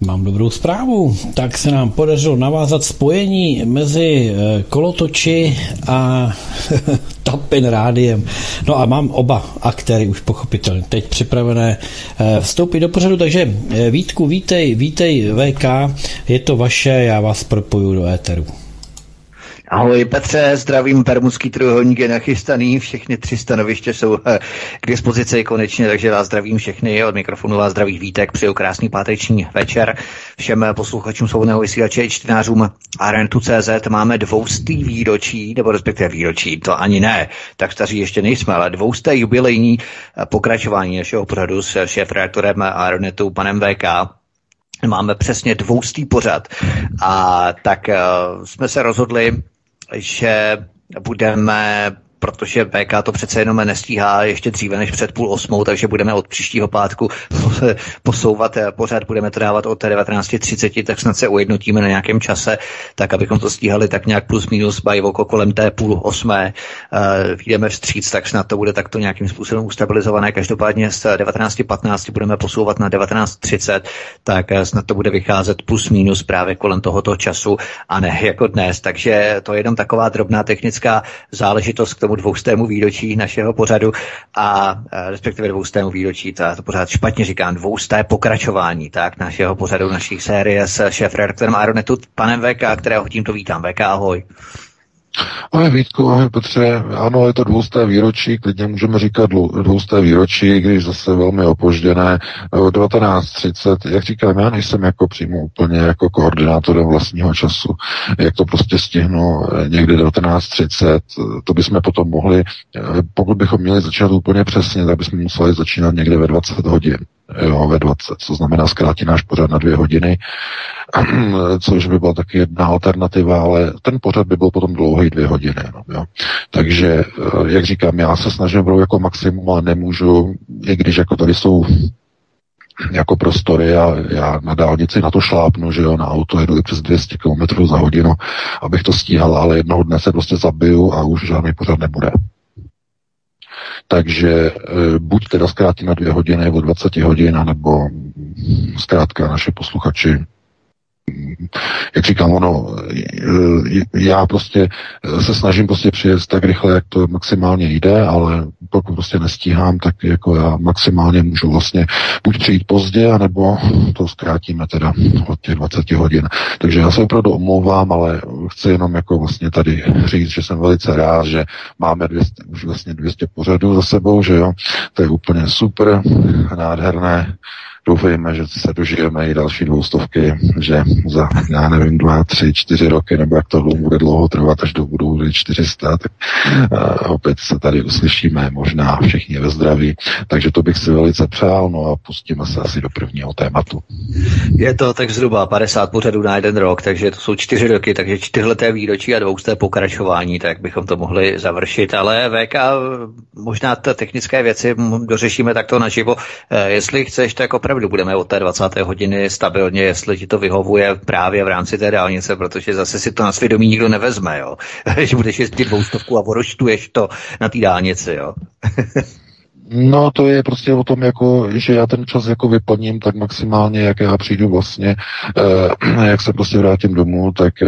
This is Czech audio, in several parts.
Mám dobrou zprávu. Tak se nám podařilo navázat spojení mezi eh, kolotoči a Tapin rádiem. No a mám oba aktéry už pochopitelně teď připravené eh, vstoupit do pořadu, takže eh, Vítku, vítej, vítej VK, je to vaše, já vás propoju do éteru. Ahoj Petře, zdravím, Permudský trojuhelník je nachystaný, všechny tři stanoviště jsou eh, k dispozici konečně, takže vás zdravím všechny, od mikrofonu vás zdraví Vítek, přeju krásný páteční večer. Všem posluchačům svobodného vysílače čtenářům CZ máme dvoustý výročí, nebo respektive výročí, to ani ne, tak staří ještě nejsme, ale dvousté jubilejní eh, pokračování našeho pořadu s šéf-reaktorem Aeronetu panem VK, máme přesně dvoustý pořad a tak uh, jsme se rozhodli, že budeme protože BK to přece jenom nestíhá ještě dříve než před půl osmou, takže budeme od příštího pátku posouvat eh, pořád, budeme to dávat od 19.30, tak snad se ujednotíme na nějakém čase, tak abychom to stíhali tak nějak plus minus by oko kolem té půl osmé. Uh, vyjdeme vstříc, tak snad to bude takto nějakým způsobem ustabilizované. Každopádně z 19.15 budeme posouvat na 19.30, tak uh, snad to bude vycházet plus minus právě kolem tohoto času a ne jako dnes. Takže to je jenom taková drobná technická záležitost tomu dvoustému výročí našeho pořadu a respektive dvoustému výročí, to, to pořád špatně říkám, dvousté pokračování tak našeho pořadu, našich série s šéf-redaktorem Aeronetu, panem VK, kterého tímto vítám. VK, ahoj. Ahoj Vítku, ahoj Petře. Ano, je to dvousté výročí, klidně můžeme říkat dvousté výročí, když zase velmi opožděné. 19.30, jak říkám, já nejsem jako přímo úplně jako koordinátorem vlastního času. Jak to prostě stihnu eh, někdy 19.30, to bychom potom mohli, eh, pokud bychom měli začínat úplně přesně, tak bychom museli začínat někde ve 20 hodin jo, ve 20, co znamená zkrátit náš pořad na dvě hodiny, což by byla taky jedna alternativa, ale ten pořad by byl potom dlouhý dvě hodiny. No, jo. Takže, eh, jak říkám, já se snažím brou jako maximum, ale nemůžu, i když jako tady jsou jako prostory a já na dálnici na to šlápnu, že jo, na auto jedu přes 200 km za hodinu, abych to stíhal, ale jednoho dne se prostě zabiju a už žádný pořad nebude. Takže e, buď teda zkrátí na dvě hodiny nebo 20 hodin, nebo zkrátka naše posluchači jak říkám, ono, já prostě se snažím prostě přijet tak rychle, jak to maximálně jde, ale pokud prostě nestíhám, tak jako já maximálně můžu vlastně buď přijít pozdě, anebo to zkrátíme teda od těch 20 hodin. Takže já se opravdu omlouvám, ale chci jenom jako vlastně tady říct, že jsem velice rád, že máme 200, už vlastně 200 pořadů za sebou, že jo, to je úplně super, nádherné, doufejme, že se dožijeme i další dvoustovky, že za, já nevím, dva, tři, čtyři roky, nebo jak to bude dlouho trvat, až do budou 400, tak uh, opět se tady uslyšíme, možná všichni ve zdraví. Takže to bych si velice přál, no a pustíme se asi do prvního tématu. Je to tak zhruba 50 pořadů na jeden rok, takže to jsou čtyři roky, takže čtyřleté výročí a dvousté pokračování, tak bychom to mohli završit. Ale VK, možná ty technické věci dořešíme takto naživo. Eh, jestli chceš, tak opravdu opravdu budeme od té 20. hodiny stabilně, jestli ti to vyhovuje právě v rámci té dálnice, protože zase si to na svědomí nikdo nevezme, jo. že budeš jezdit dvoustovku a poroštuješ to na té dálnici, jo. No to je prostě o tom, jako, že já ten čas jako vyplním tak maximálně, jak já přijdu vlastně, eh, jak se prostě vrátím domů, tak eh,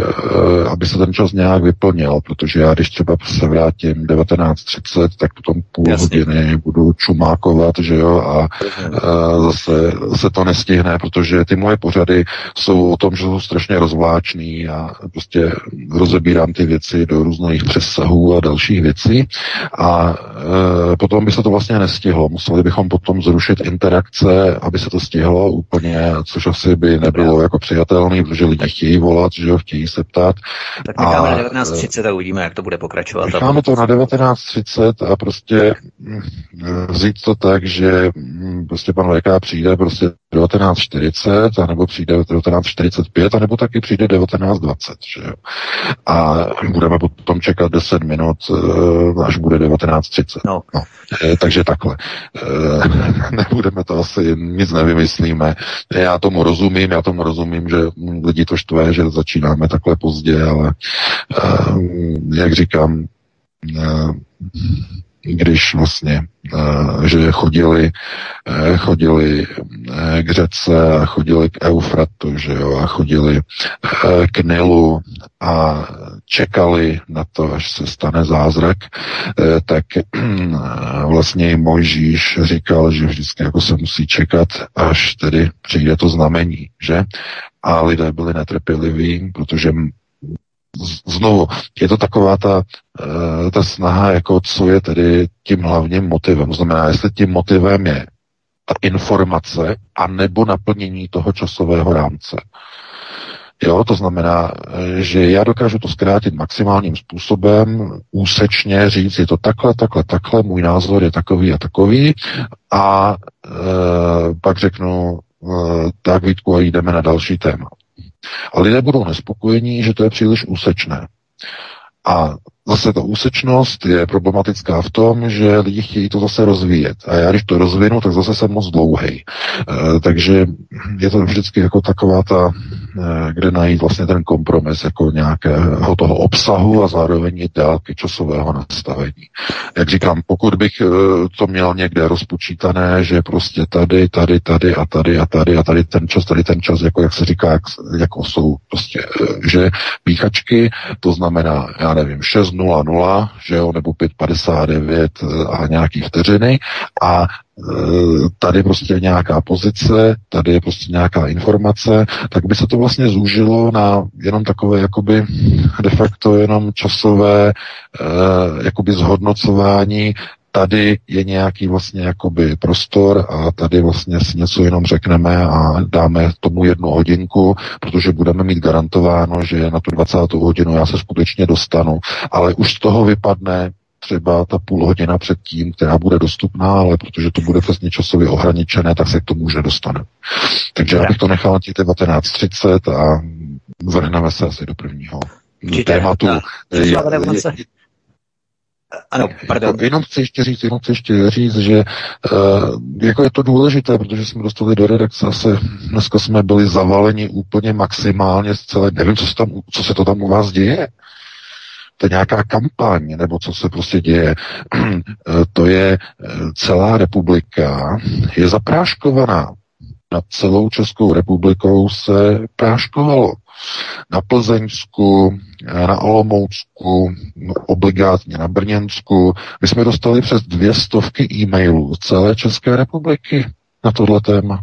aby se ten čas nějak vyplnil, protože já když třeba se vrátím 19.30, tak potom půl Jasně. hodiny budu čumákovat, že jo, a eh, zase se to nestihne, protože ty moje pořady jsou o tom, že jsou strašně rozvláčný a prostě rozebírám ty věci do různých přesahů a dalších věcí a eh, potom by se to vlastně nestihlo. Museli bychom potom zrušit interakce, aby se to stihlo úplně, což asi by nebylo jako přijatelné, protože lidi chtějí volat, že jo, chtějí se ptát. Tak necháme a, na 19.30 a uvidíme, jak to bude pokračovat. Necháme to na 19.30 a prostě říct to tak, že hm, prostě pan VK přijde prostě 1940, anebo přijde 1945, anebo taky přijde 1920. Že jo? A budeme potom čekat 10 minut, eh, až bude 1930. No. No, eh, takže takhle. Eh, nebudeme to asi, nic nevymyslíme. Já tomu rozumím, já tomu rozumím, že lidi to štve, že začínáme takhle pozdě, ale jak říkám, když vlastně, eh, že chodili, eh, chodili eh, k řece a chodili k Eufratu, že jo, a chodili k Nilu a čekali na to, až se stane zázrak, tak vlastně i Mojžíš říkal, že vždycky jako se musí čekat, až tedy přijde to znamení, že? A lidé byli netrpěliví, protože znovu, je to taková ta, eh, ta snaha, jako co je tedy tím hlavním motivem. Znamená, jestli tím motivem je informace a nebo naplnění toho časového rámce. Jo, to znamená, eh, že já dokážu to zkrátit maximálním způsobem, úsečně říct, je to takhle, takhle, takhle, můj názor je takový a takový a e, pak řeknu, e, tak Vítku, a jdeme na další téma. A lidé budou nespokojení, že to je příliš úsečné. A zase ta úsečnost je problematická v tom, že lidi chtějí to zase rozvíjet. A já, když to rozvinu, tak zase jsem moc dlouhý. E, takže je to vždycky jako taková ta, e, kde najít vlastně ten kompromis jako nějakého toho obsahu a zároveň i délky časového nastavení. Jak říkám, pokud bych e, to měl někde rozpočítané, že prostě tady, tady, tady a tady a tady a tady ten čas, tady ten čas, jako jak se říká, jak, jako jsou prostě, e, že píchačky, to znamená, já nevím, 6 6.00, že jo, nebo 5.59 eh, a nějaký vteřiny. A eh, tady prostě nějaká pozice, tady je prostě nějaká informace, tak by se to vlastně zúžilo na jenom takové jakoby de facto jenom časové eh, jakoby zhodnocování tady je nějaký vlastně jakoby prostor a tady vlastně si něco jenom řekneme a dáme tomu jednu hodinku, protože budeme mít garantováno, že na tu 20. hodinu já se skutečně dostanu, ale už z toho vypadne třeba ta půl hodina předtím, která bude dostupná, ale protože to bude přesně časově ohraničené, tak se k tomu už nedostane. Takže já bych to nechal na těch 19.30 a vrhneme se asi do prvního Určitě, tématu. Ano, pardon. Jako, jenom chci ještě říct, jenom chci ještě říct, že uh, jako je to důležité, protože jsme dostali do redakce se, dneska jsme byli zavaleni úplně maximálně z celé, nevím, co se, tam, co se to tam u vás děje. To je nějaká kampaň, nebo co se prostě děje. Eh, to je eh, celá republika, je zapráškovaná. Nad celou Českou republikou se práškovalo na Plzeňsku, na Olomoucku, no, obligátně na Brněnsku. My jsme dostali přes dvě stovky e-mailů z celé České republiky na tohle téma.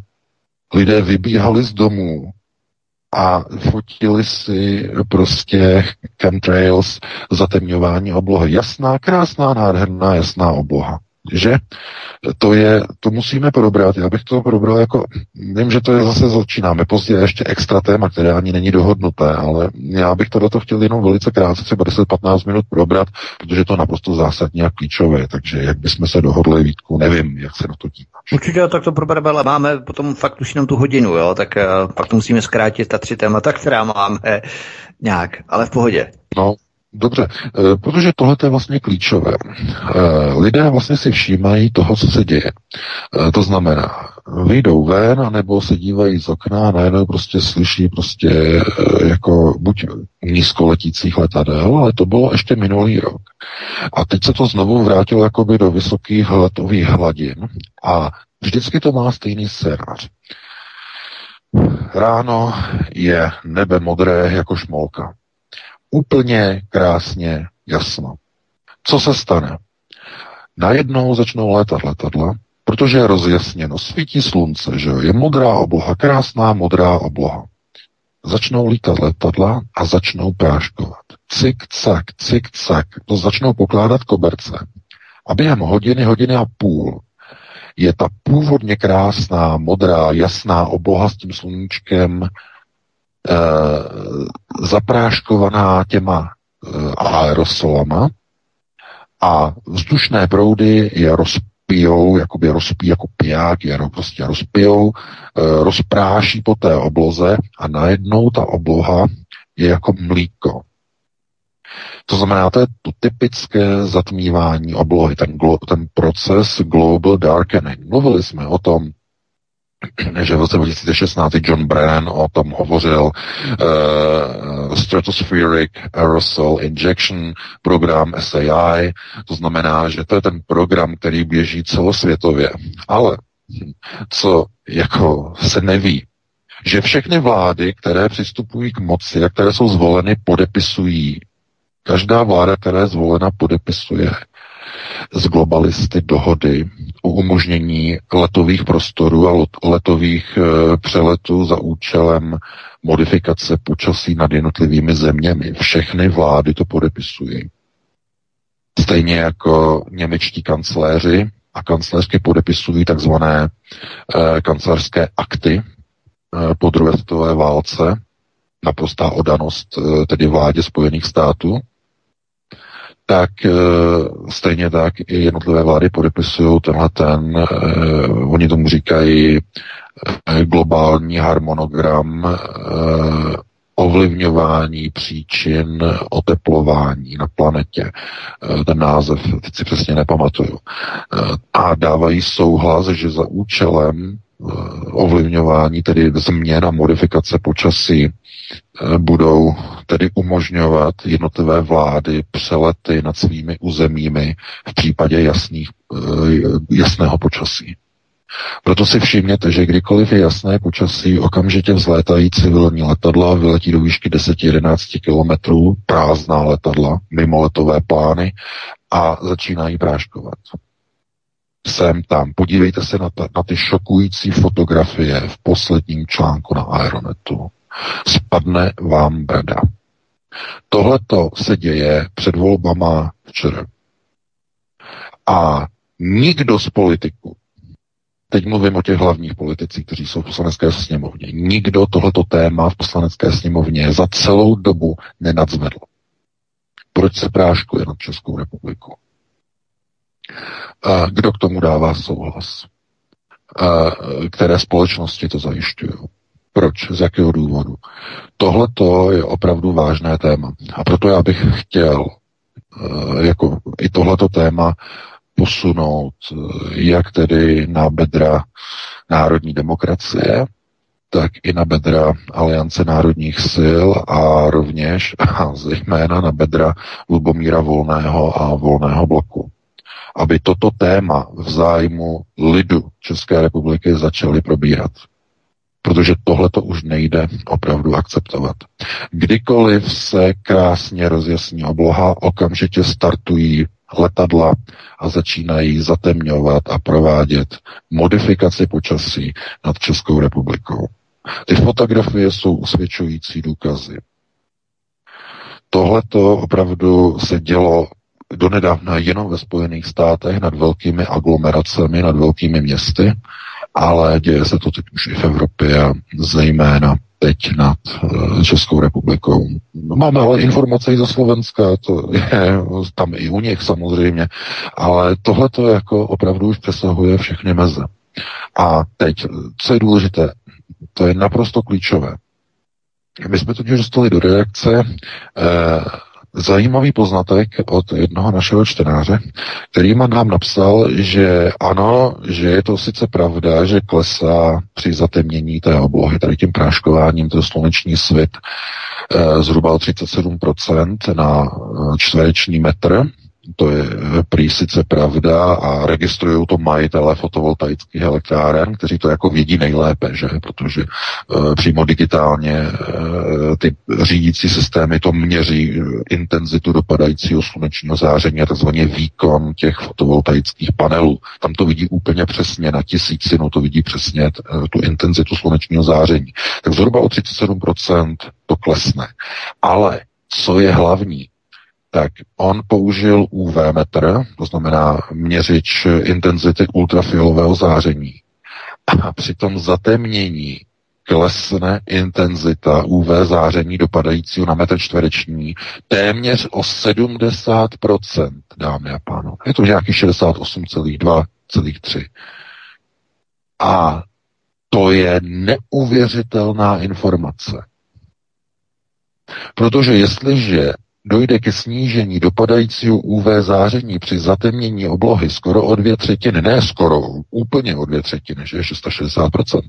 Lidé vybíhali z domů a fotili si prostě chemtrails, zatemňování oblohy. Jasná, krásná, nádherná, jasná obloha že to je, to musíme probrat. Já bych to probral jako, vím, že to je zase začínáme pozdě ještě extra téma, které ani není dohodnuté, ale já bych to do toho chtěl jenom velice krátce, třeba 10-15 minut probrat, protože to je naprosto zásadní a klíčové, takže jak bychom se dohodli, Vítku, nevím, jak se na to díváš. Určitě tak to probereme, ale máme potom fakt už jenom tu hodinu, jo, tak uh, pak to musíme zkrátit ta tři témata, která máme nějak, ale v pohodě. No, Dobře, eh, protože tohle je vlastně klíčové. Eh, lidé vlastně si všímají toho, co se děje. Eh, to znamená, vyjdou ven, nebo se dívají z okna a najednou prostě slyší prostě jako buď nízkoletících letadel, ale to bylo ještě minulý rok. A teď se to znovu vrátilo jakoby do vysokých letových hladin a vždycky to má stejný scénář. Ráno je nebe modré jako šmolka úplně krásně jasno. Co se stane? Najednou začnou létat letadla, protože je rozjasněno, svítí slunce, že je modrá obloha, krásná modrá obloha. Začnou lítat letadla a začnou práškovat. Cik, cak, cik, cak. To začnou pokládat koberce. A během hodiny, hodiny a půl je ta původně krásná, modrá, jasná obloha s tím sluníčkem zapráškovaná těma eh, aerosolama a vzdušné proudy je roz, rozpijou, jakoby rozpíjí jako piják, je prostě rozpijou, rozpráší po té obloze a najednou ta obloha je jako mlíko. To znamená, to je to typické zatmívání oblohy, ten, glo, ten proces global darkening. Mluvili jsme o tom, že v roce 2016 John Brennan o tom hovořil uh, Stratospheric Aerosol Injection program SAI, to znamená, že to je ten program, který běží celosvětově. Ale co jako se neví, že všechny vlády, které přistupují k moci a které jsou zvoleny, podepisují. Každá vláda, která je zvolena, podepisuje z globalisty dohody o umožnění letových prostorů a letových e, přeletů za účelem modifikace počasí nad jednotlivými zeměmi. Všechny vlády to podepisují. Stejně jako němečtí kancléři a kancléřky podepisují takzvané e, kancelářské akty e, po druhé světové válce, naprostá odanost tedy vládě Spojených států tak e, stejně tak i jednotlivé vlády podepisují tenhle ten, e, oni tomu říkají e, globální harmonogram e, ovlivňování příčin oteplování na planetě. Ten název teď si přesně nepamatuju. A dávají souhlas, že za účelem ovlivňování, tedy změn a modifikace počasí, budou tedy umožňovat jednotlivé vlády přelety nad svými územími v případě jasných, eh, jasného počasí. Proto si všimněte, že kdykoliv je jasné počasí, okamžitě vzlétají civilní letadla, vyletí do výšky 10-11 kilometrů, prázdná letadla, mimo letové plány a začínají práškovat. Sem tam. Podívejte se na, ta, na ty šokující fotografie v posledním článku na Aeronetu. Spadne vám brada. Tohleto se děje před volbama včera. A nikdo z politiků, teď mluvím o těch hlavních politicích, kteří jsou v poslanecké sněmovně, nikdo tohleto téma v poslanecké sněmovně za celou dobu nenadzvedl. Proč se práškuje nad Českou republikou? Kdo k tomu dává souhlas? Které společnosti to zajišťují? Proč? Z jakého důvodu? Tohle je opravdu vážné téma. A proto já bych chtěl eh, jako i tohleto téma posunout eh, jak tedy na bedra národní demokracie, tak i na bedra Aliance národních sil a rovněž a zejména na bedra Lubomíra Volného a Volného bloku. Aby toto téma v zájmu lidu České republiky začali probírat protože tohle to už nejde opravdu akceptovat. Kdykoliv se krásně rozjasní obloha, okamžitě startují letadla a začínají zatemňovat a provádět modifikaci počasí nad Českou republikou. Ty fotografie jsou usvědčující důkazy. Tohle to opravdu se dělo donedávna jenom ve Spojených státech nad velkými aglomeracemi, nad velkými městy ale děje se to teď už i v Evropě a zejména teď nad eh, Českou republikou. Máme ale informace i ze Slovenska, to je tam i u nich samozřejmě, ale tohle to jako opravdu už přesahuje všechny meze. A teď, co je důležité, to je naprosto klíčové. My jsme totiž dostali do reakce eh, zajímavý poznatek od jednoho našeho čtenáře, který nám napsal, že ano, že je to sice pravda, že klesá při zatemnění té oblohy, tady tím práškováním, to sluneční svit, eh, zhruba o 37% na eh, čtvereční metr, to je prý sice pravda a registrují to majitele fotovoltaických elektráren, kteří to jako vědí nejlépe, že? protože e, přímo digitálně e, ty řídící systémy to měří intenzitu dopadajícího slunečního záření a takzvaně výkon těch fotovoltaických panelů. Tam to vidí úplně přesně na tisícinu, to vidí přesně e, tu intenzitu slunečního záření. Tak zhruba o 37% to klesne. Ale co je hlavní, tak on použil UV metr, to znamená měřič intenzity ultrafialového záření. A při tom zatemnění klesne intenzita UV záření dopadajícího na metr čtvereční téměř o 70%, dámy a pánové. Je to nějaký 68,2,3. A to je neuvěřitelná informace. Protože jestliže dojde ke snížení dopadajícího UV záření při zatemnění oblohy skoro o dvě třetiny, ne skoro, úplně o dvě třetiny, že je 660%,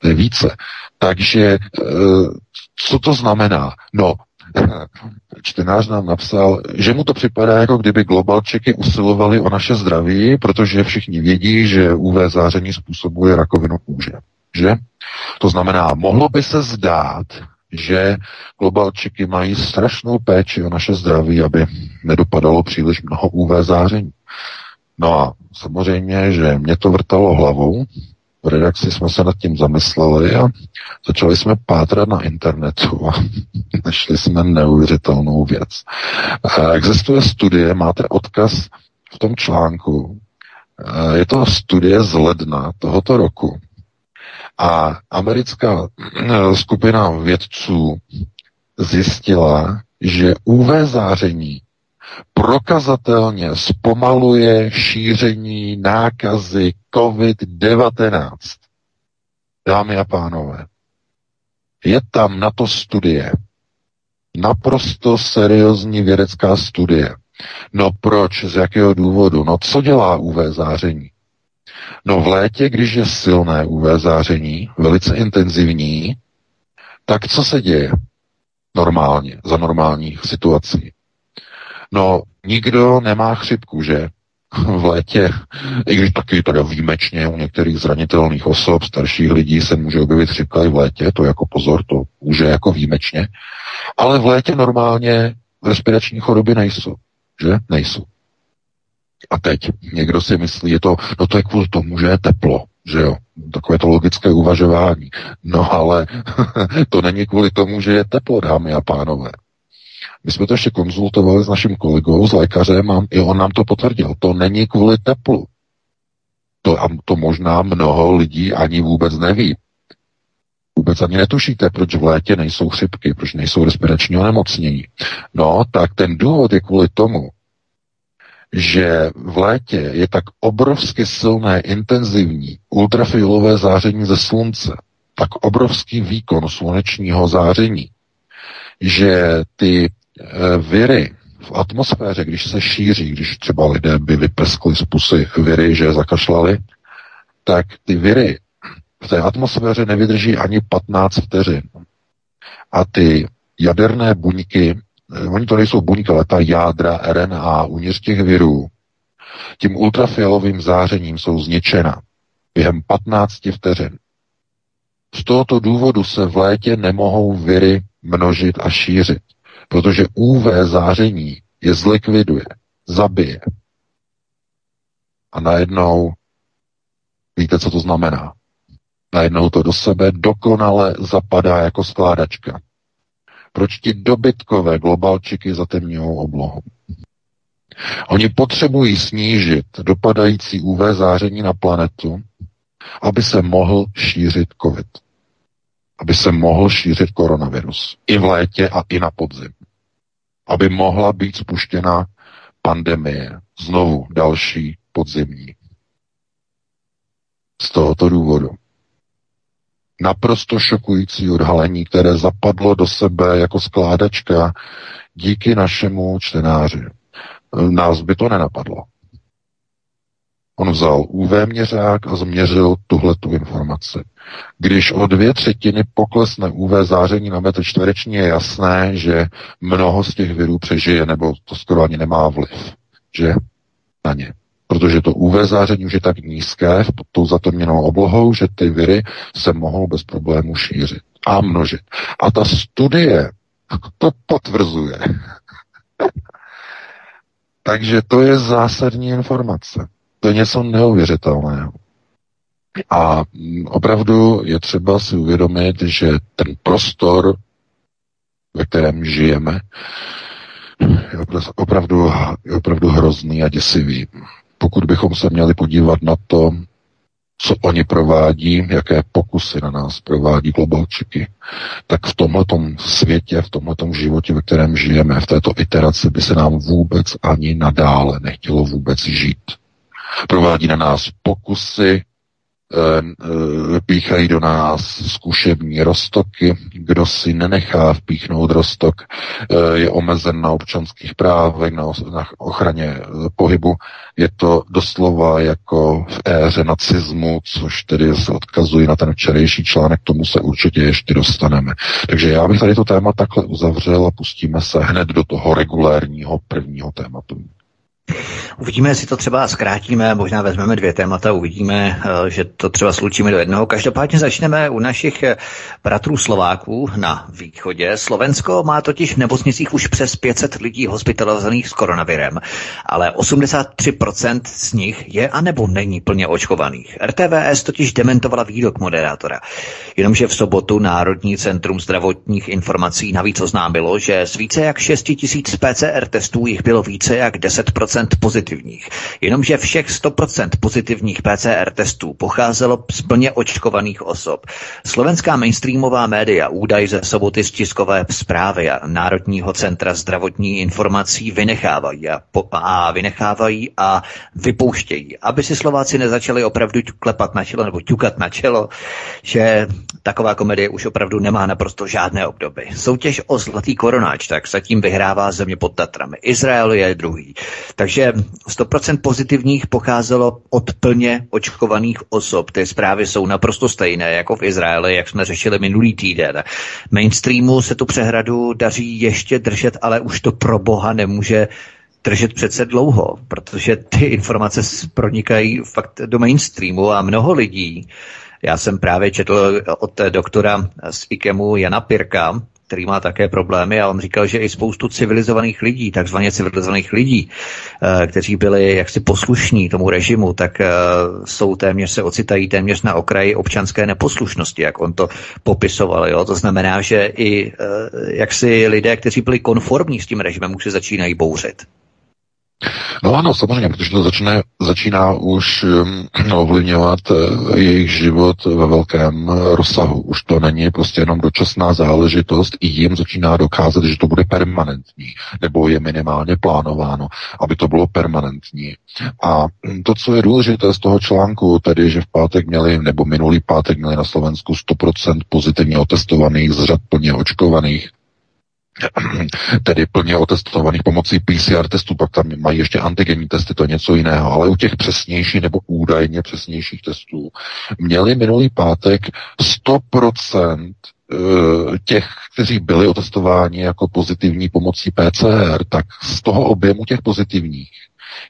to je více. Takže e, co to znamená? No, čtenář nám napsal, že mu to připadá, jako kdyby globalčeky usilovali o naše zdraví, protože všichni vědí, že UV záření způsobuje rakovinu kůže. Že? To znamená, mohlo by se zdát, že globalčiky mají strašnou péči o naše zdraví, aby nedopadalo příliš mnoho UV záření. No a samozřejmě, že mě to vrtalo hlavou, v redakci jsme se nad tím zamysleli a začali jsme pátrat na internetu a našli jsme neuvěřitelnou věc. Existuje studie, máte odkaz v tom článku, je to studie z ledna tohoto roku, a americká eh, skupina vědců zjistila, že UV záření prokazatelně zpomaluje šíření nákazy COVID-19. Dámy a pánové, je tam na to studie. Naprosto seriózní vědecká studie. No proč? Z jakého důvodu? No co dělá UV záření? No v létě, když je silné UV záření, velice intenzivní, tak co se děje normálně, za normálních situací? No, nikdo nemá chřipku, že? V létě, i když taky teda výjimečně u některých zranitelných osob, starších lidí se může objevit chřipka i v létě, to jako pozor, to může jako výjimečně, ale v létě normálně respirační choroby nejsou, že? Nejsou. A teď někdo si myslí, je to, no to je kvůli tomu, že je teplo, že jo, takové to logické uvažování. No ale to není kvůli tomu, že je teplo, dámy a pánové. My jsme to ještě konzultovali s naším kolegou, s lékařem a i on nám to potvrdil. To není kvůli teplu. To, a to možná mnoho lidí ani vůbec neví. Vůbec ani netušíte, proč v létě nejsou chřipky, proč nejsou respirační onemocnění. No, tak ten důvod je kvůli tomu, že v létě je tak obrovsky silné, intenzivní ultrafialové záření ze slunce, tak obrovský výkon slunečního záření, že ty e, viry v atmosféře, když se šíří, když třeba lidé by vypeskli z pusy viry, že zakašlali, tak ty viry v té atmosféře nevydrží ani 15 vteřin. A ty jaderné buňky oni to nejsou buňky, ale ta jádra RNA uvnitř těch virů, tím ultrafialovým zářením jsou zničena během 15 vteřin. Z tohoto důvodu se v létě nemohou viry množit a šířit, protože UV záření je zlikviduje, zabije. A najednou, víte, co to znamená? Najednou to do sebe dokonale zapadá jako skládačka. Proč ti dobytkové globalčiky zatemňují oblohu? Oni potřebují snížit dopadající UV záření na planetu, aby se mohl šířit COVID. Aby se mohl šířit koronavirus. I v létě a i na podzim. Aby mohla být spuštěna pandemie. Znovu další podzimní. Z tohoto důvodu naprosto šokující odhalení, které zapadlo do sebe jako skládačka díky našemu čtenáři. Nás by to nenapadlo. On vzal UV měřák a změřil tuhle tu informaci. Když o dvě třetiny poklesne UV záření na metr čtvereční, je jasné, že mnoho z těch virů přežije, nebo to skoro ani nemá vliv, že na ně protože to UV záření už je tak nízké pod tou zatemněnou oblohou, že ty viry se mohou bez problému šířit a množit. A ta studie to potvrzuje. Takže to je zásadní informace. To je něco neuvěřitelného. A opravdu je třeba si uvědomit, že ten prostor, ve kterém žijeme, je opravdu, je opravdu hrozný a děsivý pokud bychom se měli podívat na to, co oni provádí, jaké pokusy na nás provádí globalčiky, tak v tomhletom světě, v tomhletom životě, ve kterém žijeme, v této iteraci by se nám vůbec ani nadále nechtělo vůbec žít. Provádí na nás pokusy píchají do nás zkušební roztoky. Kdo si nenechá vpíchnout roztok, eh, je omezen na občanských právech, na ochraně pohybu. Je to doslova jako v éře nacismu, což tedy se odkazují na ten včerejší článek, tomu se určitě ještě dostaneme. Takže já bych tady to téma takhle uzavřel a pustíme se hned do toho regulérního prvního tématu. Uvidíme, jestli to třeba zkrátíme, možná vezmeme dvě témata, uvidíme, eh, že to třeba slučíme do jednoho. Každopádně začneme u našich eh, bratrů Slováků na východě. Slovensko má totiž v nemocnicích už přes 500 lidí hospitalizovaných s koronavirem, ale 83% z nich je anebo není plně očkovaných. RTVS totiž dementovala výrok moderátora. Jenomže v sobotu Národní centrum zdravotních informací navíc oznámilo, že z více jak 6 000 PCR testů jich bylo více jak 10% pozitivních. Jenomže všech 100% pozitivních PCR testů pocházelo z plně očkovaných osob. Slovenská mainstreamová média údaj ze soboty z tiskové zprávy a Národního centra zdravotní informací vynechávají a, po, a vynechávají a vypouštějí, aby si Slováci nezačali opravdu klepat na čelo nebo ťukat na čelo, že taková komedie už opravdu nemá naprosto žádné obdoby. Soutěž o zlatý koronáč tak zatím vyhrává země pod Tatrami. Izrael je druhý. Takže 100% pozitivních pocházelo od plně očkovaných osob. Ty zprávy jsou naprosto stejné jako v Izraeli, jak jsme řešili minulý týden. Mainstreamu se tu přehradu daří ještě držet, ale už to pro boha nemůže držet přece dlouho, protože ty informace pronikají fakt do mainstreamu a mnoho lidí, já jsem právě četl od doktora z IKEMu Jana Pirka, který má také problémy a on říkal, že i spoustu civilizovaných lidí, takzvaně civilizovaných lidí, eh, kteří byli jaksi poslušní tomu režimu, tak eh, jsou téměř, se ocitají téměř na okraji občanské neposlušnosti, jak on to popisoval. Jo? To znamená, že i eh, jaksi lidé, kteří byli konformní s tím režimem, už se začínají bouřit. No ano, samozřejmě, protože to začne, začíná už um, ovlivňovat uh, jejich život ve velkém rozsahu. Už to není prostě jenom dočasná záležitost, i jim začíná dokázat, že to bude permanentní, nebo je minimálně plánováno, aby to bylo permanentní. A to, co je důležité z toho článku, tedy, že v pátek měli, nebo minulý pátek měli na Slovensku 100% pozitivně otestovaných z řad plně očkovaných, tedy plně otestovaných pomocí PCR testů, pak tam mají ještě antigenní testy, to je něco jiného, ale u těch přesnějších nebo údajně přesnějších testů měli minulý pátek 100% eh, těch, kteří byli otestováni jako pozitivní pomocí PCR, tak z toho objemu těch pozitivních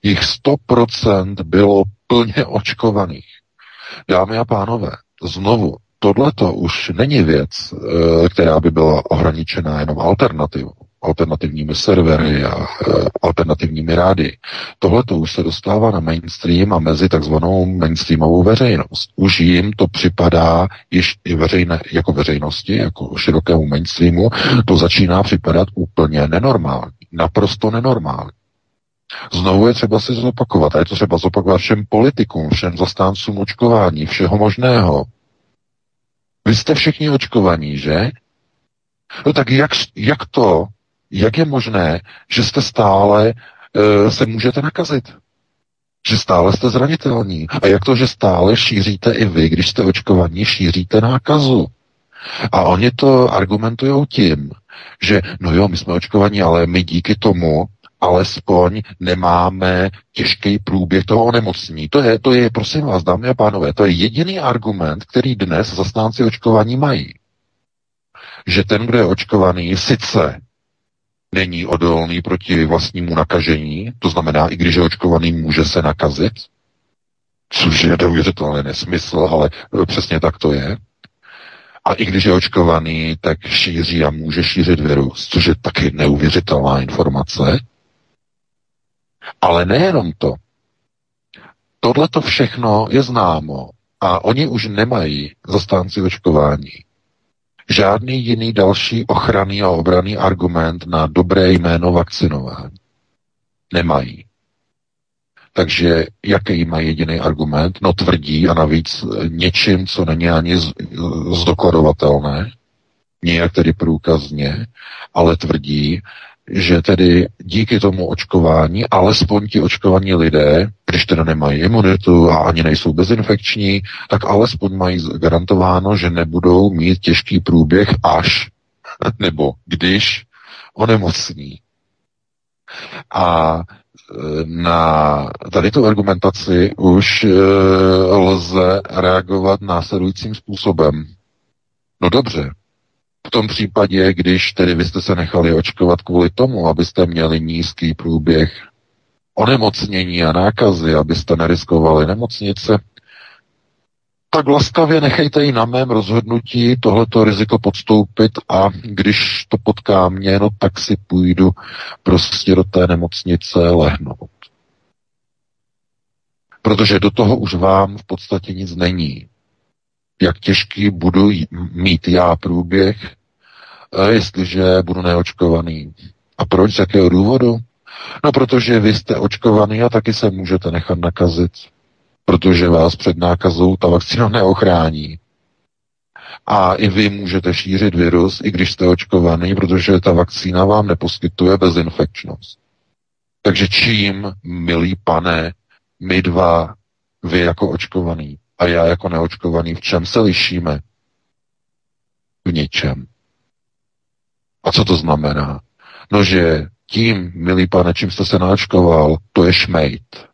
jich 100% bylo plně očkovaných. Dámy a pánové, znovu, tohle to už není věc, eh, která by byla ohraničená jenom alternativou, alternativními servery a eh, alternativními rády. Tohle to už se dostává na mainstream a mezi takzvanou mainstreamovou veřejnost. Už jim to připadá již i veřejné, jako veřejnosti, jako širokému mainstreamu, to začíná připadat úplně nenormální. Naprosto nenormální. Znovu je třeba si zopakovat, a je to třeba zopakovat všem politikům, všem zastáncům očkování, všeho možného, vy jste všichni očkovaní, že? No tak jak, jak to, jak je možné, že jste stále uh, se můžete nakazit? Že stále jste zranitelní. A jak to, že stále šíříte i vy, když jste očkovaní, šíříte nákazu? A oni to argumentují tím, že no jo, my jsme očkovaní, ale my díky tomu alespoň nemáme těžký průběh toho onemocnění. To je, to je, prosím vás, dámy a pánové, to je jediný argument, který dnes zastánci očkování mají. Že ten, kdo je očkovaný, sice není odolný proti vlastnímu nakažení, to znamená, i když je očkovaný, může se nakazit, což je neuvěřitelný nesmysl, ale přesně tak to je. A i když je očkovaný, tak šíří a může šířit virus, což je taky neuvěřitelná informace. Ale nejenom to. Tohle to všechno je známo a oni už nemají zastánci očkování žádný jiný další ochranný a obraný argument na dobré jméno vakcinování. Nemají. Takže jaký má jediný argument? No tvrdí a navíc něčím, co není ani zdokladovatelné, nějak tedy průkazně, ale tvrdí, že tedy díky tomu očkování, alespoň ti očkovaní lidé, když teda nemají imunitu a ani nejsou bezinfekční, tak alespoň mají garantováno, že nebudou mít těžký průběh až, nebo když onemocní. A e, na tady tu argumentaci už e, lze reagovat následujícím způsobem. No dobře, v tom případě, když tedy vy jste se nechali očkovat kvůli tomu, abyste měli nízký průběh onemocnění a nákazy, abyste neriskovali nemocnice, tak laskavě nechejte i na mém rozhodnutí tohleto riziko podstoupit a když to potká mě, no tak si půjdu prostě do té nemocnice lehnout. Protože do toho už vám v podstatě nic není jak těžký budu mít já průběh, jestliže budu neočkovaný. A proč? Z jakého důvodu? No, protože vy jste očkovaný a taky se můžete nechat nakazit. Protože vás před nákazou ta vakcína neochrání. A i vy můžete šířit virus, i když jste očkovaný, protože ta vakcína vám neposkytuje bezinfekčnost. Takže čím, milý pane, my dva, vy jako očkovaný, a já jako neočkovaný, v čem se lišíme? V ničem. A co to znamená? No, že tím, milý pane, čím jste se naočkoval, to je šmejt,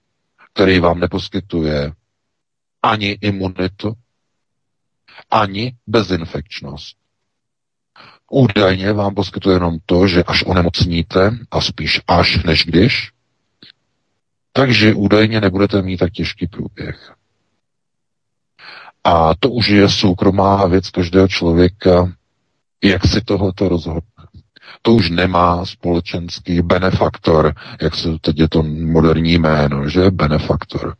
který vám neposkytuje ani imunitu, ani bezinfekčnost. Údajně vám poskytuje jenom to, že až onemocníte, a spíš až než když, takže údajně nebudete mít tak těžký průběh. A to už je soukromá věc každého člověka, jak si tohleto rozhodne. To už nemá společenský benefaktor, jak se teď je to moderní jméno, že benefaktor.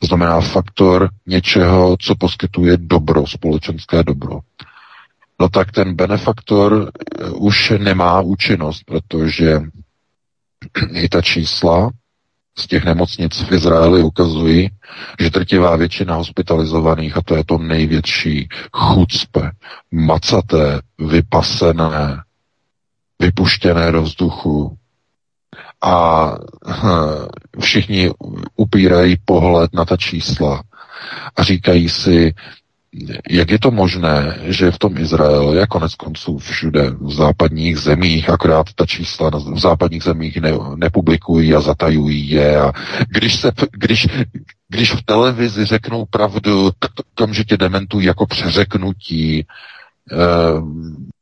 To znamená faktor něčeho, co poskytuje dobro, společenské dobro. No tak ten benefaktor eh, už nemá účinnost, protože i ta čísla, z těch nemocnic v Izraeli ukazují, že drtivá většina hospitalizovaných, a to je to největší chucpe, macaté, vypasené, vypuštěné do vzduchu, a hm, všichni upírají pohled na ta čísla a říkají si, jak je to možné, že v tom Izraeli, a konec konců všude v západních zemích, akorát ta čísla v západních zemích ne, nepublikují a zatajují je a když, se, když, když v televizi řeknou pravdu, tak to okamžitě dementují jako přeřeknutí. E,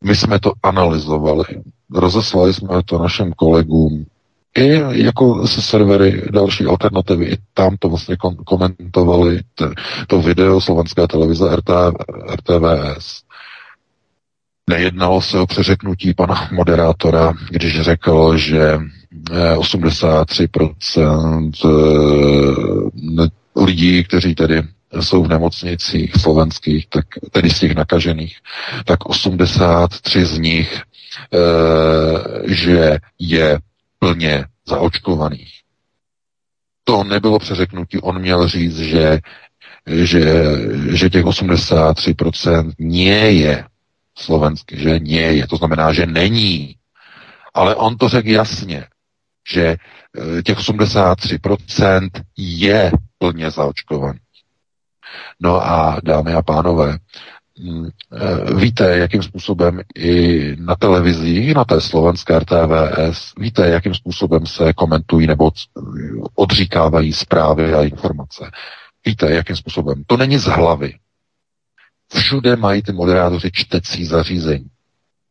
my jsme to analyzovali, rozeslali jsme to našim kolegům, i jako se servery další alternativy, i tam to vlastně komentovali t, to video slovenské televize RT, RTVS. Nejednalo se o přeřeknutí pana moderátora, když řekl, že 83% eh, eh, lidí, kteří tedy jsou v nemocnicích slovenských, tak, tedy z těch nakažených, tak 83 z nich, e, že je plně zaočkovaných. To nebylo přeřeknutí, on měl říct, že, že, že těch 83% nie je slovenský, že nie je, to znamená, že není. Ale on to řekl jasně, že eh, těch 83% je plně zaočkovaný. No a dámy a pánové, víte, jakým způsobem i na televizích, na té slovenské RTVS, víte, jakým způsobem se komentují nebo odříkávají zprávy a informace. Víte, jakým způsobem. To není z hlavy. Všude mají ty moderátoři čtecí zařízení.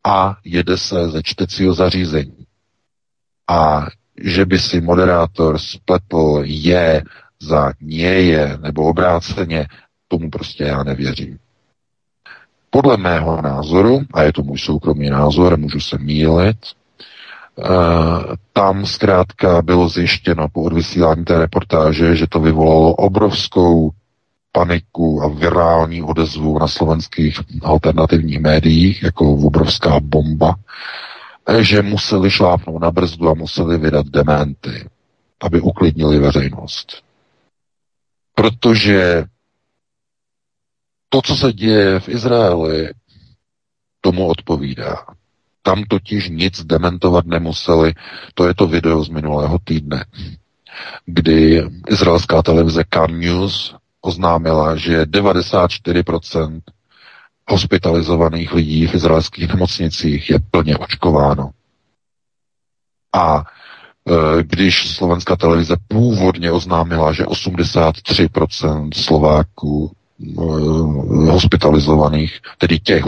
A jede se ze čtecího zařízení. A že by si moderátor spletl je za něje nebo obráceně, tomu prostě já nevěřím. Podle mého názoru, a je to můj soukromý názor, můžu se mílit, eh, tam zkrátka bylo zjištěno po odvysílání té reportáže, že to vyvolalo obrovskou paniku a virální odezvu na slovenských alternativních médiích, jako obrovská bomba, eh, že museli šlápnout na brzdu a museli vydat dementy. aby uklidnili veřejnost. Protože to, co se děje v Izraeli, tomu odpovídá. Tam totiž nic dementovat nemuseli. To je to video z minulého týdne, kdy izraelská televize Can News oznámila, že 94% hospitalizovaných lidí v izraelských nemocnicích je plně očkováno. A e, když slovenská televize původně oznámila, že 83% Slováků hospitalizovaných, tedy těch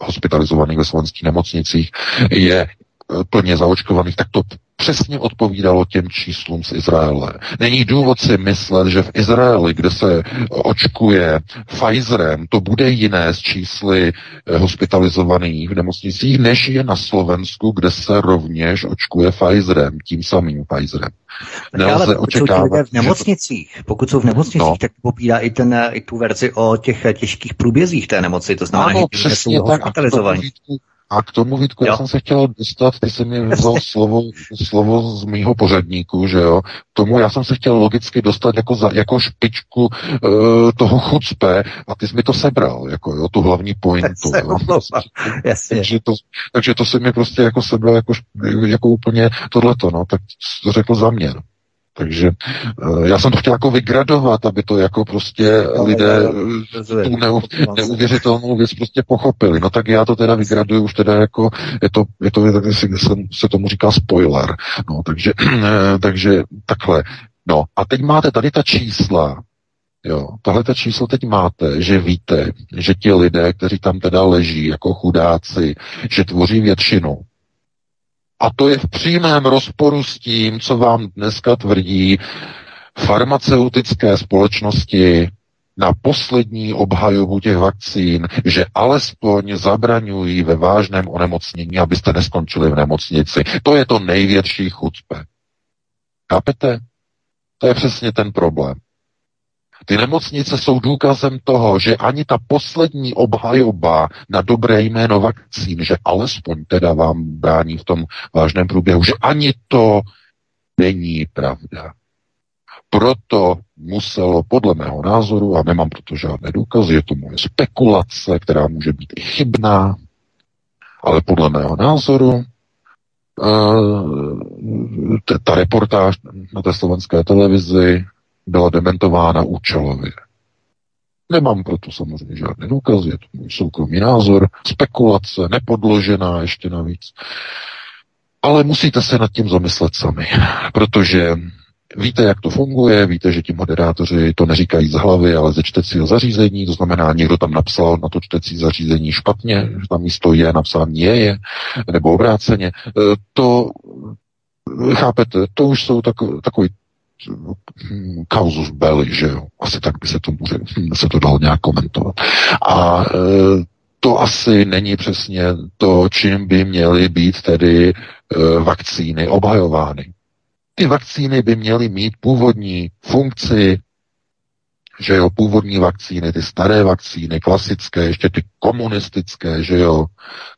hospitalizovaných ve slovenských nemocnicích, je e, plně zaočkovaných, tak to přesně odpovídalo těm číslům z Izraele. Není důvod si myslet, že v Izraeli, kde se očkuje Pfizerem, to bude jiné z čísly eh, hospitalizovaných v nemocnicích, než je na Slovensku, kde se rovněž očkuje Pfizerem, tím samým Pfizerem. Nelze ale očekávat, jsou v nemocnicích, to... pokud jsou v nemocnicích, no. tak popírá i, ten, i tu verzi o těch těžkých průbězích té nemoci, to znamená, ano, že jsou hospitalizovaní. A k tomu, Vítku, já jsem se chtěl dostat, ty jsi mi vzal slovo, slovo z mýho pořadníku, že jo. Tomu já jsem se chtěl logicky dostat jako, za, jako špičku uh, toho chucpe a ty jsi mi to sebral, jako jo, tu hlavní pointu. Jo. takže, to, takže to se mi prostě jako sebral jako, jako úplně tohleto, no, tak to řekl za mě. No. Takže uh, já jsem to chtěl jako vygradovat, aby to jako prostě no, lidé tu neu, neuvěřitelnou věc prostě pochopili. No tak já to teda vygraduju už teda jako, je to, je to se, se tomu říká spoiler. No takže, uh, takže takhle. No a teď máte tady ta čísla, Jo, tahle ta číslo teď máte, že víte, že ti lidé, kteří tam teda leží jako chudáci, že tvoří většinu. A to je v přímém rozporu s tím, co vám dneska tvrdí farmaceutické společnosti na poslední obhajobu těch vakcín, že alespoň zabraňují ve vážném onemocnění, abyste neskončili v nemocnici. To je to největší chucpe. Chápete? To je přesně ten problém. Ty nemocnice jsou důkazem toho, že ani ta poslední obhajoba na dobré jméno vakcín, že alespoň teda vám brání v tom vážném průběhu, že ani to není pravda. Proto muselo, podle mého názoru, a nemám proto žádné důkazy, je to moje spekulace, která může být i chybná, ale podle mého názoru Uh, ta reportáž na té slovenské televizi byla dementována účelově. Nemám proto samozřejmě žádné důkazy, je to můj soukromý názor, spekulace, nepodložená ještě navíc. Ale musíte se nad tím zamyslet sami, protože víte, jak to funguje, víte, že ti moderátoři to neříkají z hlavy, ale ze čtecího zařízení, to znamená, někdo tam napsal na to čtecí zařízení špatně, že tam místo je napsán je, je, nebo obráceně. E, to, chápete, to už jsou takový kauzus belli, že jo. Asi tak by se to, může, se to dalo nějak komentovat. A e, to asi není přesně to, čím by měly být tedy e, vakcíny obhajovány. Ty vakcíny by měly mít původní funkci, že jo, původní vakcíny, ty staré vakcíny, klasické, ještě ty komunistické, že jo,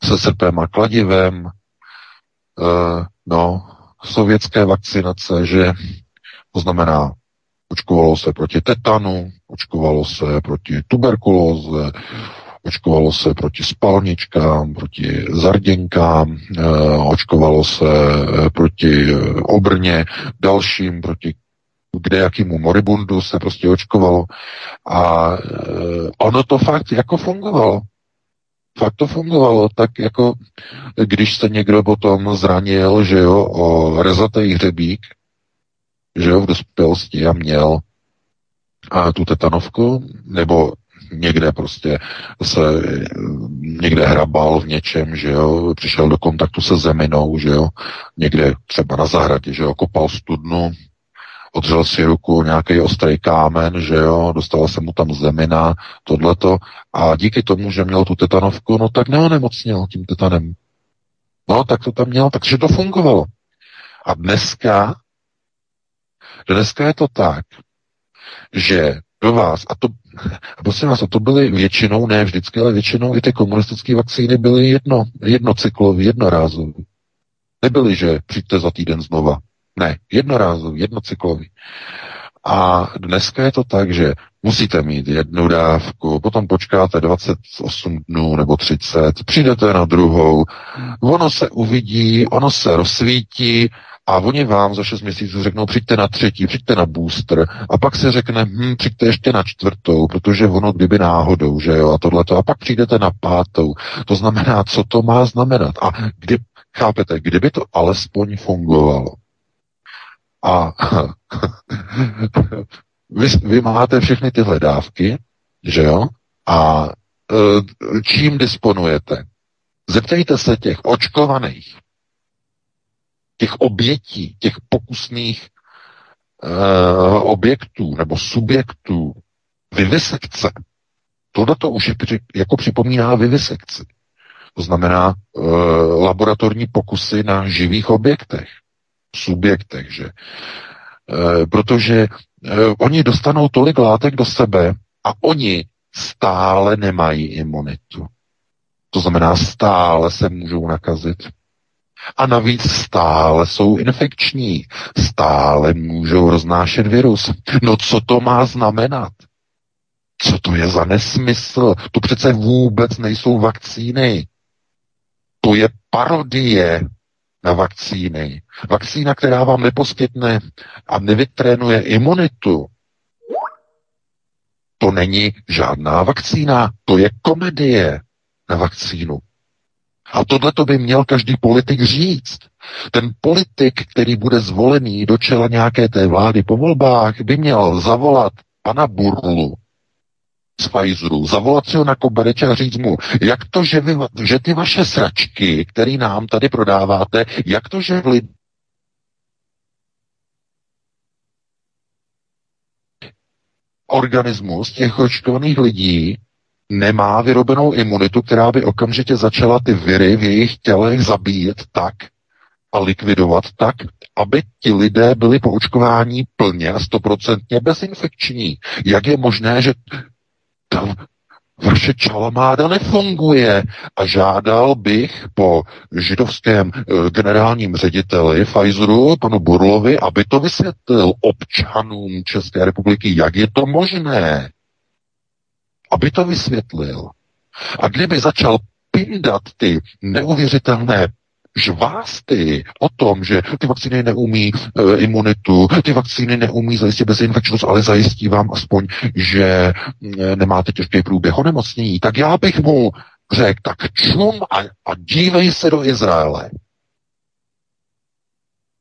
se srpem a kladivem, e, no, sovětské vakcinace, že to znamená, očkovalo se proti tetanu, očkovalo se proti tuberkulóze, očkovalo se proti spalničkám, proti zarděnkám, eh, očkovalo se eh, proti eh, obrně, dalším, proti kde jakýmu moribundu se prostě očkovalo. A ono to fakt jako fungovalo. Fakt to fungovalo, tak jako když se někdo potom zranil, že jo, o rezatý hřebík, že jo, v dospělosti a měl a tu tetanovku, nebo někde prostě se někde hrabal v něčem, že jo, přišel do kontaktu se zeminou, že jo, někde třeba na zahradě, že jo, kopal studnu, odřel si ruku nějaký ostrý kámen, že jo, dostala se mu tam zemina, tohleto, a díky tomu, že měl tu tetanovku, no tak neonemocněl tím tetanem. No, tak to tam měl, takže to fungovalo. A dneska Dneska je to tak, že do vás, a to, prosím vás, a to byly většinou, ne vždycky, ale většinou i ty komunistické vakcíny byly jedno, jednocyklový, jednorázový. Nebyly, že přijďte za týden znova. Ne, jednorázový, jednocyklový. A dneska je to tak, že musíte mít jednu dávku, potom počkáte 28 dnů nebo 30, přijdete na druhou, ono se uvidí, ono se rozsvítí a oni vám za 6 měsíců řeknou, přijďte na třetí, přijďte na booster a pak se řekne, hm, přijďte ještě na čtvrtou, protože ono kdyby náhodou, že jo, a tohleto, a pak přijdete na pátou. To znamená, co to má znamenat. A kdy, chápete, kdyby to alespoň fungovalo, a vy, vy máte všechny tyhle dávky, že jo? A e, čím disponujete? Zeptejte se těch očkovaných, těch obětí, těch pokusných e, objektů nebo subjektů vivisekce. Tohle to už je, jako připomíná vivisekci. To znamená e, laboratorní pokusy na živých objektech subjektech, že? E, protože e, oni dostanou tolik látek do sebe a oni stále nemají imunitu. To znamená, stále se můžou nakazit. A navíc stále jsou infekční, stále můžou roznášet virus. No co to má znamenat? Co to je za nesmysl? To přece vůbec nejsou vakcíny. To je parodie na vakcíny. Vakcína, která vám neposkytne a nevytrénuje imunitu, to není žádná vakcína, to je komedie na vakcínu. A tohle to by měl každý politik říct. Ten politik, který bude zvolený do čela nějaké té vlády po volbách, by měl zavolat pana Burlu, z Pfizeru, zavolat si ho na koberec a říct mu, jak to, že, vy, že ty vaše sračky, které nám tady prodáváte, jak to, že lid... organismus těch očkovaných lidí nemá vyrobenou imunitu, která by okamžitě začala ty viry v jejich tělech zabíjet tak a likvidovat tak, aby ti lidé byli po očkování plně a stoprocentně bezinfekční. Jak je možné, že tam vaše čalamáda nefunguje a žádal bych po židovském eh, generálním řediteli Pfizeru, panu Burlovi, aby to vysvětlil občanům České republiky, jak je to možné. Aby to vysvětlil. A kdyby začal pindat ty neuvěřitelné žvásty o tom, že ty vakcíny neumí e, imunitu, ty vakcíny neumí zajistit bezinfekčnost, ale zajistí vám aspoň, že e, nemáte těžký průběh onemocnění, tak já bych mu řekl, tak čum a, a dívej se do Izraele.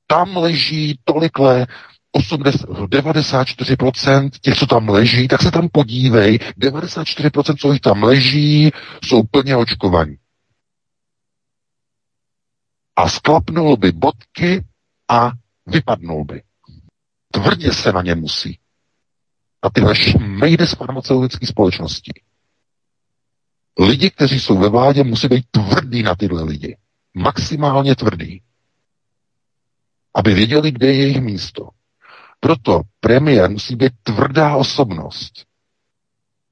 Tam leží tolikle 80, 94% těch, co tam leží, tak se tam podívej, 94%, co tam leží, jsou plně očkovaní a sklapnul by bodky a vypadnul by. Tvrdě se na ně musí. A tyhle šmejdy z farmaceutické společnosti. Lidi, kteří jsou ve vládě, musí být tvrdí na tyhle lidi. Maximálně tvrdí. Aby věděli, kde je jejich místo. Proto premiér musí být tvrdá osobnost,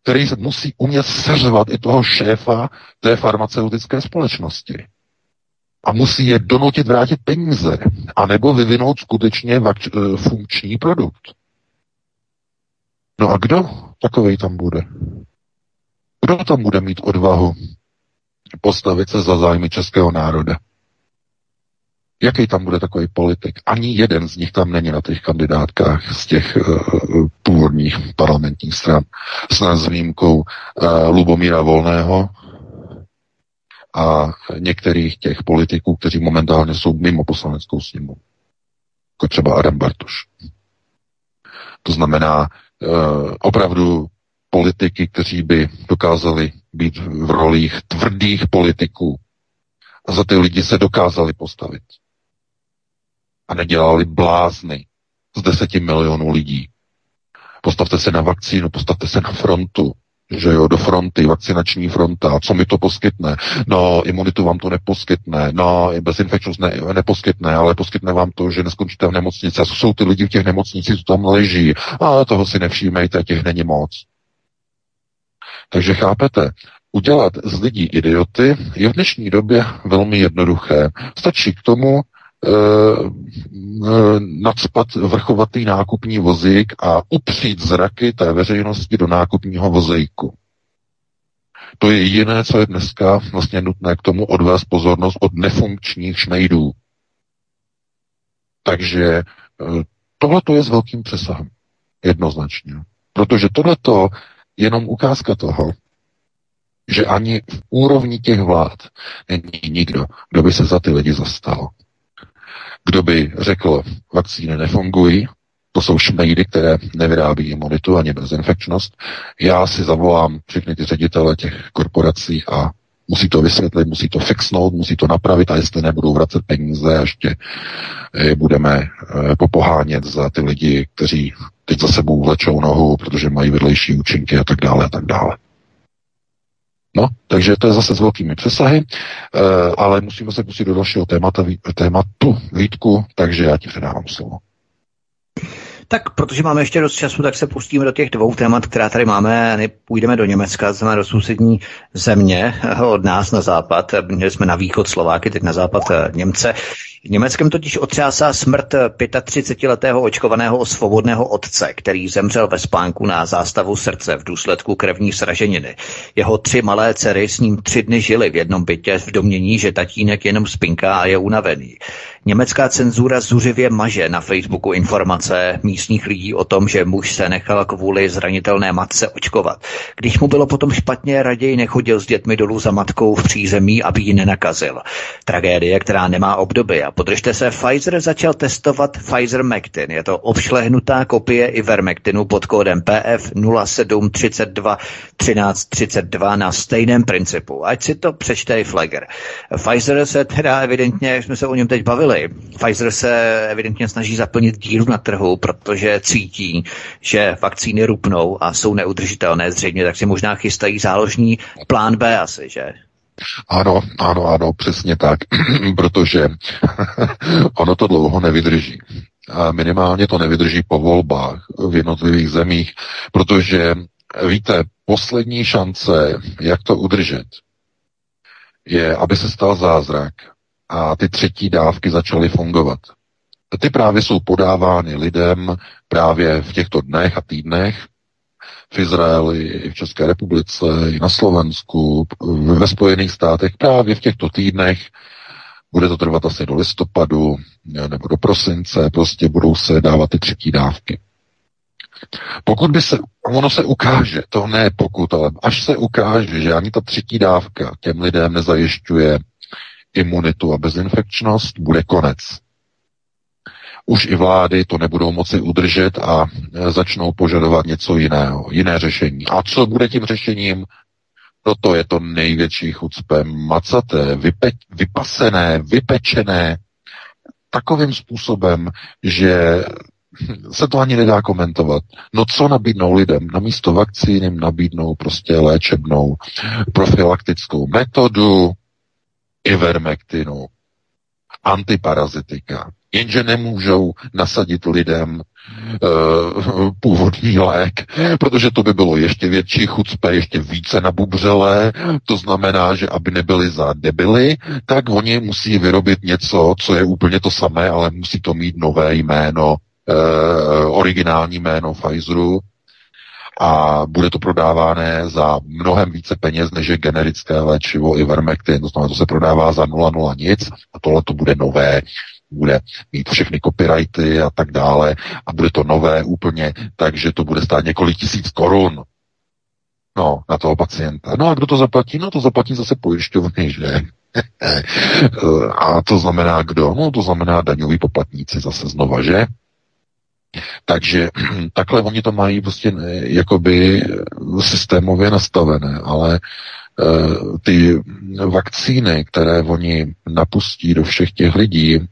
který musí umět seřvat i toho šéfa té farmaceutické společnosti a musí je donutit vrátit peníze, anebo vyvinout skutečně eh, funkční produkt. No a kdo takovej tam bude? Kdo tam bude mít odvahu postavit se za zájmy českého národa? Jaký tam bude takový politik? Ani jeden z nich tam není na těch kandidátkách z těch uh, původních parlamentních stran. S výjimkou uh, Lubomíra Volného, a některých těch politiků, kteří momentálně jsou mimo poslaneckou sněmu. Jako třeba Adam Bartoš. To znamená e, opravdu politiky, kteří by dokázali být v rolích tvrdých politiků a za ty lidi se dokázali postavit. A nedělali blázny z deseti milionů lidí. Postavte se na vakcínu, postavte se na frontu, že jo, do fronty, vakcinační fronta, co mi to poskytne? No, imunitu vám to neposkytne, no, bezinfekčnost ne, neposkytne, ale poskytne vám to, že neskončíte v nemocnici. A co jsou ty lidi v těch nemocnicích, co tam leží? A toho si nevšímejte, těch není moc. Takže chápete, udělat z lidí idioty je v dnešní době velmi jednoduché. Stačí k tomu nadspat vrchovatý nákupní vozík a upřít zraky té veřejnosti do nákupního vozejku. To je jediné, co je dneska vlastně nutné k tomu odvést pozornost od nefunkčních šmejdů. Takže eh, tohle je s velkým přesahem. Jednoznačně. Protože tohle je jenom ukázka toho, že ani v úrovni těch vlád není nikdo, kdo by se za ty lidi zastal. Kdo by řekl, vakcíny nefungují, to jsou šmejdy, které nevyrábí imunitu ani bezinfekčnost. Já si zavolám všechny ty ředitele těch korporací a musí to vysvětlit, musí to fixnout, musí to napravit a jestli nebudou vracet peníze, ještě je budeme eh, popohánět za ty lidi, kteří teď za sebou vlečou nohu, protože mají vedlejší účinky a tak dále a tak dále. No, takže to je zase s velkými přesahy, e, ale musíme se pustit do dalšího témata, tématu, Vítku, takže já ti předávám slovo. Tak protože máme ještě dost času, tak se pustíme do těch dvou témat, která tady máme. Půjdeme do Německa, znamená do sousední země od nás na západ. Měli jsme na východ Slováky, teď na západ eh, Němce. Německem totiž otřásá smrt 35-letého očkovaného svobodného otce, který zemřel ve spánku na zástavu srdce v důsledku krevní sraženiny. Jeho tři malé dcery s ním tři dny žili v jednom bytě v domění, že tatínek jenom spinká a je unavený. Německá cenzura zuřivě maže na Facebooku informace místních lidí o tom, že muž se nechal kvůli zranitelné matce očkovat. Když mu bylo potom špatně, raději nechodil s dětmi dolů za matkou v přízemí, aby ji nenakazil. Tragédie, která nemá obdoby a podržte se, Pfizer začal testovat Pfizer Mectin. Je to obšlehnutá kopie Ivermectinu pod kódem PF 0732 1332 na stejném principu. Ať si to přečte i Flagger. Pfizer se teda evidentně, jak jsme se o něm teď bavili, Pfizer se evidentně snaží zaplnit díru na trhu, protože cítí, že vakcíny rupnou a jsou neudržitelné zřejmě, tak si možná chystají záložní plán B asi, že? Ano, ano, ano, přesně tak, protože ono to dlouho nevydrží. A minimálně to nevydrží po volbách v jednotlivých zemích, protože víte, poslední šance, jak to udržet, je, aby se stal zázrak a ty třetí dávky začaly fungovat. Ty právě jsou podávány lidem právě v těchto dnech a týdnech, v Izraeli, i v České republice, i na Slovensku, ve Spojených státech právě v těchto týdnech. Bude to trvat asi do listopadu nebo do prosince, prostě budou se dávat ty třetí dávky. Pokud by se, ono se ukáže, to ne pokud, ale až se ukáže, že ani ta třetí dávka těm lidem nezajišťuje imunitu a bezinfekčnost, bude konec už i vlády to nebudou moci udržet a e, začnou požadovat něco jiného, jiné řešení. A co bude tím řešením? No to je to největší chucpe, macaté, vype, vypasené, vypečené, takovým způsobem, že se to ani nedá komentovat. No co nabídnou lidem? Na místo vakcíny nabídnou prostě léčebnou profilaktickou metodu, ivermektinu, antiparazitika. Jenže nemůžou nasadit lidem uh, původní lék, protože to by bylo ještě větší chucpe, ještě více nabubřelé. To znamená, že aby nebyli za debily, tak oni musí vyrobit něco, co je úplně to samé, ale musí to mít nové jméno, uh, originální jméno Pfizeru, a bude to prodávané za mnohem více peněz, než je generické léčivo Ivermectin. To znamená, to se prodává za 0,0 nic a tohle to bude nové bude mít všechny copyrighty a tak dále a bude to nové úplně, takže to bude stát několik tisíc korun. No, na toho pacienta. No a kdo to zaplatí? No to zaplatí zase pojišťovny, že? a to znamená kdo? No to znamená daňoví poplatníci zase znova, že? Takže takhle oni to mají prostě jakoby systémově nastavené, ale uh, ty vakcíny, které oni napustí do všech těch lidí,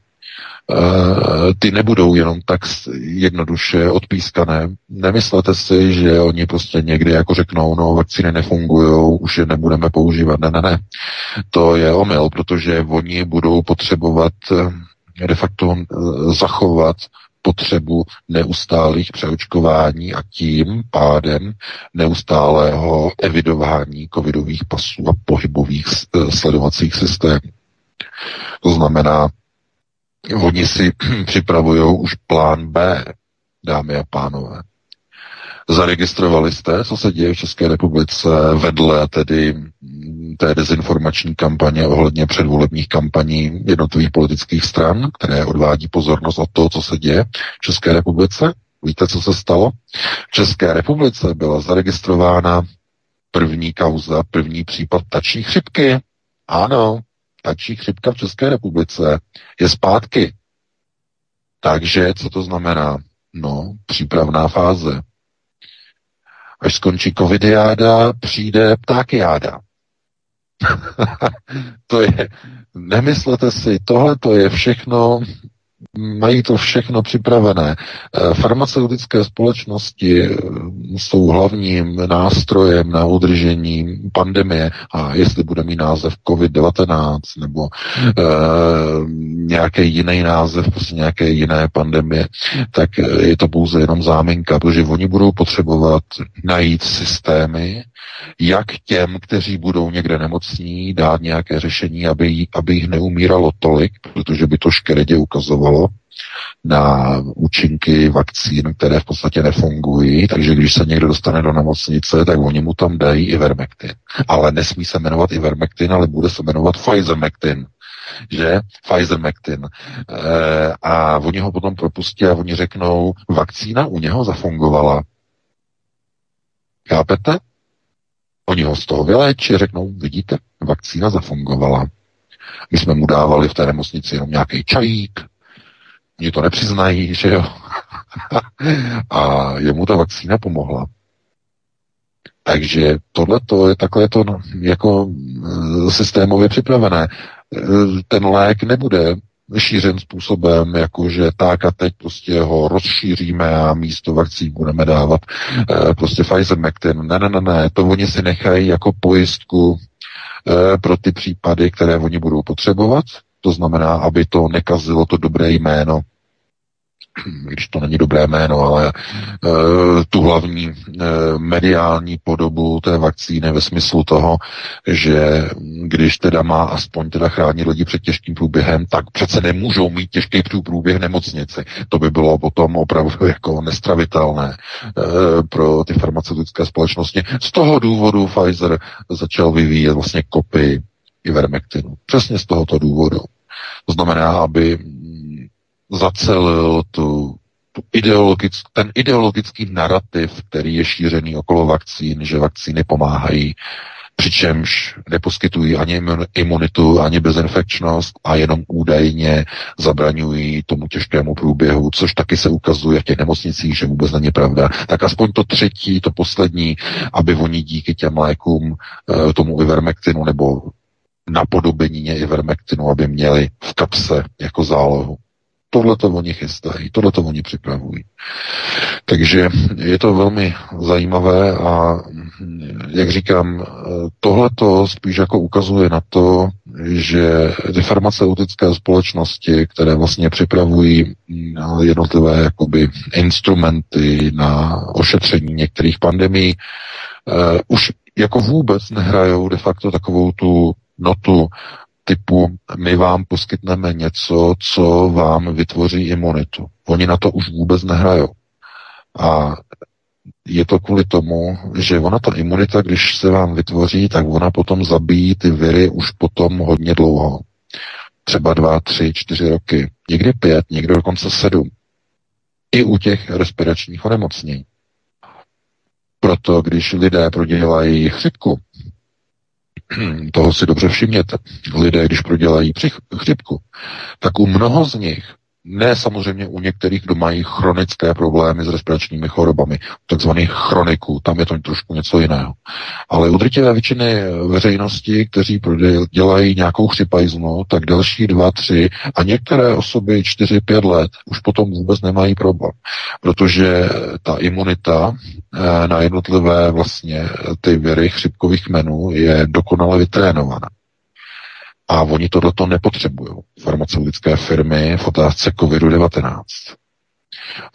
ty nebudou jenom tak jednoduše odpískané. Nemyslete si, že oni prostě někdy jako řeknou, no vakcíny nefungují, už je nebudeme používat. Ne, ne, ne. To je omyl, protože oni budou potřebovat de facto zachovat potřebu neustálých přeočkování a tím pádem neustálého evidování covidových pasů a pohybových eh, sledovacích systémů. To znamená, Oni si připravují už plán B, dámy a pánové. Zaregistrovali jste, co se děje v České republice vedle tedy té dezinformační kampaně ohledně předvolebních kampaní jednotlivých politických stran, které odvádí pozornost od toho, co se děje v České republice? Víte, co se stalo? V České republice byla zaregistrována první kauza, první případ tačí chřipky. Ano, tačí chřipka v České republice je zpátky. Takže co to znamená? No, přípravná fáze. Až skončí covidiáda, přijde ptákiáda. to je, nemyslete si, tohle to je všechno mají to všechno připravené. Eh, farmaceutické společnosti eh, jsou hlavním nástrojem na udržení pandemie a jestli bude mít název COVID-19 nebo e, nějaký jiný název, prostě nějaké jiné pandemie, tak je to pouze jenom záminka, protože oni budou potřebovat najít systémy, jak těm, kteří budou někde nemocní, dát nějaké řešení, aby, aby jich neumíralo tolik, protože by to škeredě ukazovalo na účinky vakcín, které v podstatě nefungují, takže když se někdo dostane do nemocnice, tak oni mu tam dají Ivermectin. Ale nesmí se jmenovat Ivermectin, ale bude se jmenovat Pfizermectin že Pfizermectin. E, a oni ho potom propustí a oni řeknou, vakcína u něho zafungovala. Chápete? Oni ho z toho vyléčí, řeknou, vidíte, vakcína zafungovala. My jsme mu dávali v té nemocnici jenom nějaký čajík, oni to nepřiznají, že jo. a jemu ta vakcína pomohla. Takže tohle je takhle to no, jako e, systémově připravené. E, ten lék nebude šířen způsobem, jako že tak a teď prostě ho rozšíříme a místo vakcín budeme dávat e, prostě Pfizer McTin. Ne, ne, ne, ne, to oni si nechají jako pojistku pro ty případy, které oni budou potřebovat. To znamená, aby to nekazilo to dobré jméno když to není dobré jméno, ale e, tu hlavní e, mediální podobu té vakcíny ve smyslu toho, že když teda má aspoň teda chránit lidi před těžkým průběhem, tak přece nemůžou mít těžký průběh nemocnici. To by bylo potom opravdu jako nestravitelné e, pro ty farmaceutické společnosti. Z toho důvodu Pfizer začal vyvíjet vlastně kopy Ivermectinu. Přesně z tohoto důvodu. To znamená, aby zacelil tu, tu ideologick, ten ideologický narrativ, který je šířený okolo vakcín, že vakcíny pomáhají, přičemž neposkytují ani imunitu, ani bezinfekčnost a jenom údajně zabraňují tomu těžkému průběhu, což taky se ukazuje v těch nemocnicích, že vůbec není pravda. Tak aspoň to třetí, to poslední, aby oni díky těm lékům, eh, tomu ivermektinu nebo napodobení ivermektinu, aby měli v kapse jako zálohu. Tohle to oni chystají, tohle to oni připravují. Takže je to velmi zajímavé a jak říkám, tohle to spíš jako ukazuje na to, že ty farmaceutické společnosti, které vlastně připravují jednotlivé jakoby instrumenty na ošetření některých pandemí, uh, už jako vůbec nehrajou de facto takovou tu notu typu my vám poskytneme něco, co vám vytvoří imunitu. Oni na to už vůbec nehrajou. A je to kvůli tomu, že ona ta imunita, když se vám vytvoří, tak ona potom zabíjí ty viry už potom hodně dlouho. Třeba dva, tři, čtyři roky. Někdy pět, někdy dokonce sedm. I u těch respiračních onemocnění. Proto, když lidé prodělají chřipku, toho si dobře všimněte. Lidé, když prodělají chřipku, tak u mnoho z nich ne samozřejmě u některých, kdo mají chronické problémy s respiračními chorobami, takzvaných chroniků, tam je to trošku něco jiného. Ale u drtivé většiny veřejnosti, kteří dělají nějakou chřipajznu, tak další dva, tři a některé osoby čtyři, pět let už potom vůbec nemají problém, protože ta imunita eh, na jednotlivé vlastně ty viry chřipkových menů je dokonale vytrénovaná. A oni tohleto nepotřebují. Farmaceutické firmy v otázce COVID-19.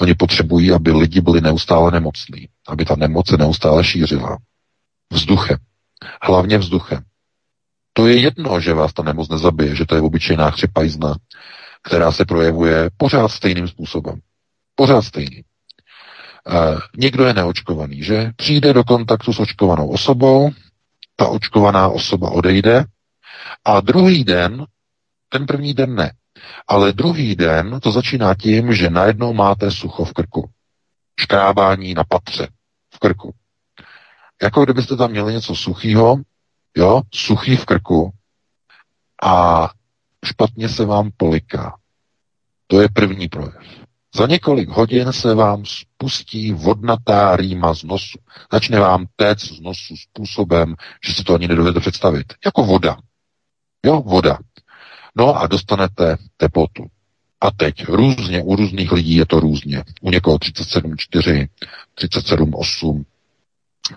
Oni potřebují, aby lidi byli neustále nemocní, aby ta nemoc se neustále šířila. Vzduchem. Hlavně vzduchem. To je jedno, že vás ta nemoc nezabije, že to je obyčejná chřipajzna, která se projevuje pořád stejným způsobem. Pořád stejný. E, někdo je neočkovaný, že? Přijde do kontaktu s očkovanou osobou, ta očkovaná osoba odejde a druhý den, ten první den ne, ale druhý den to začíná tím, že najednou máte sucho v krku. Škrábání na patře v krku. Jako kdybyste tam měli něco suchého, jo, suchý v krku a špatně se vám poliká. To je první projev. Za několik hodin se vám spustí vodnatá rýma z nosu. Začne vám téct z nosu způsobem, že si to ani nedovedete představit. Jako voda. Jo, voda. No a dostanete teplotu. A teď různě, u různých lidí je to různě. U někoho 37,4, 37,8,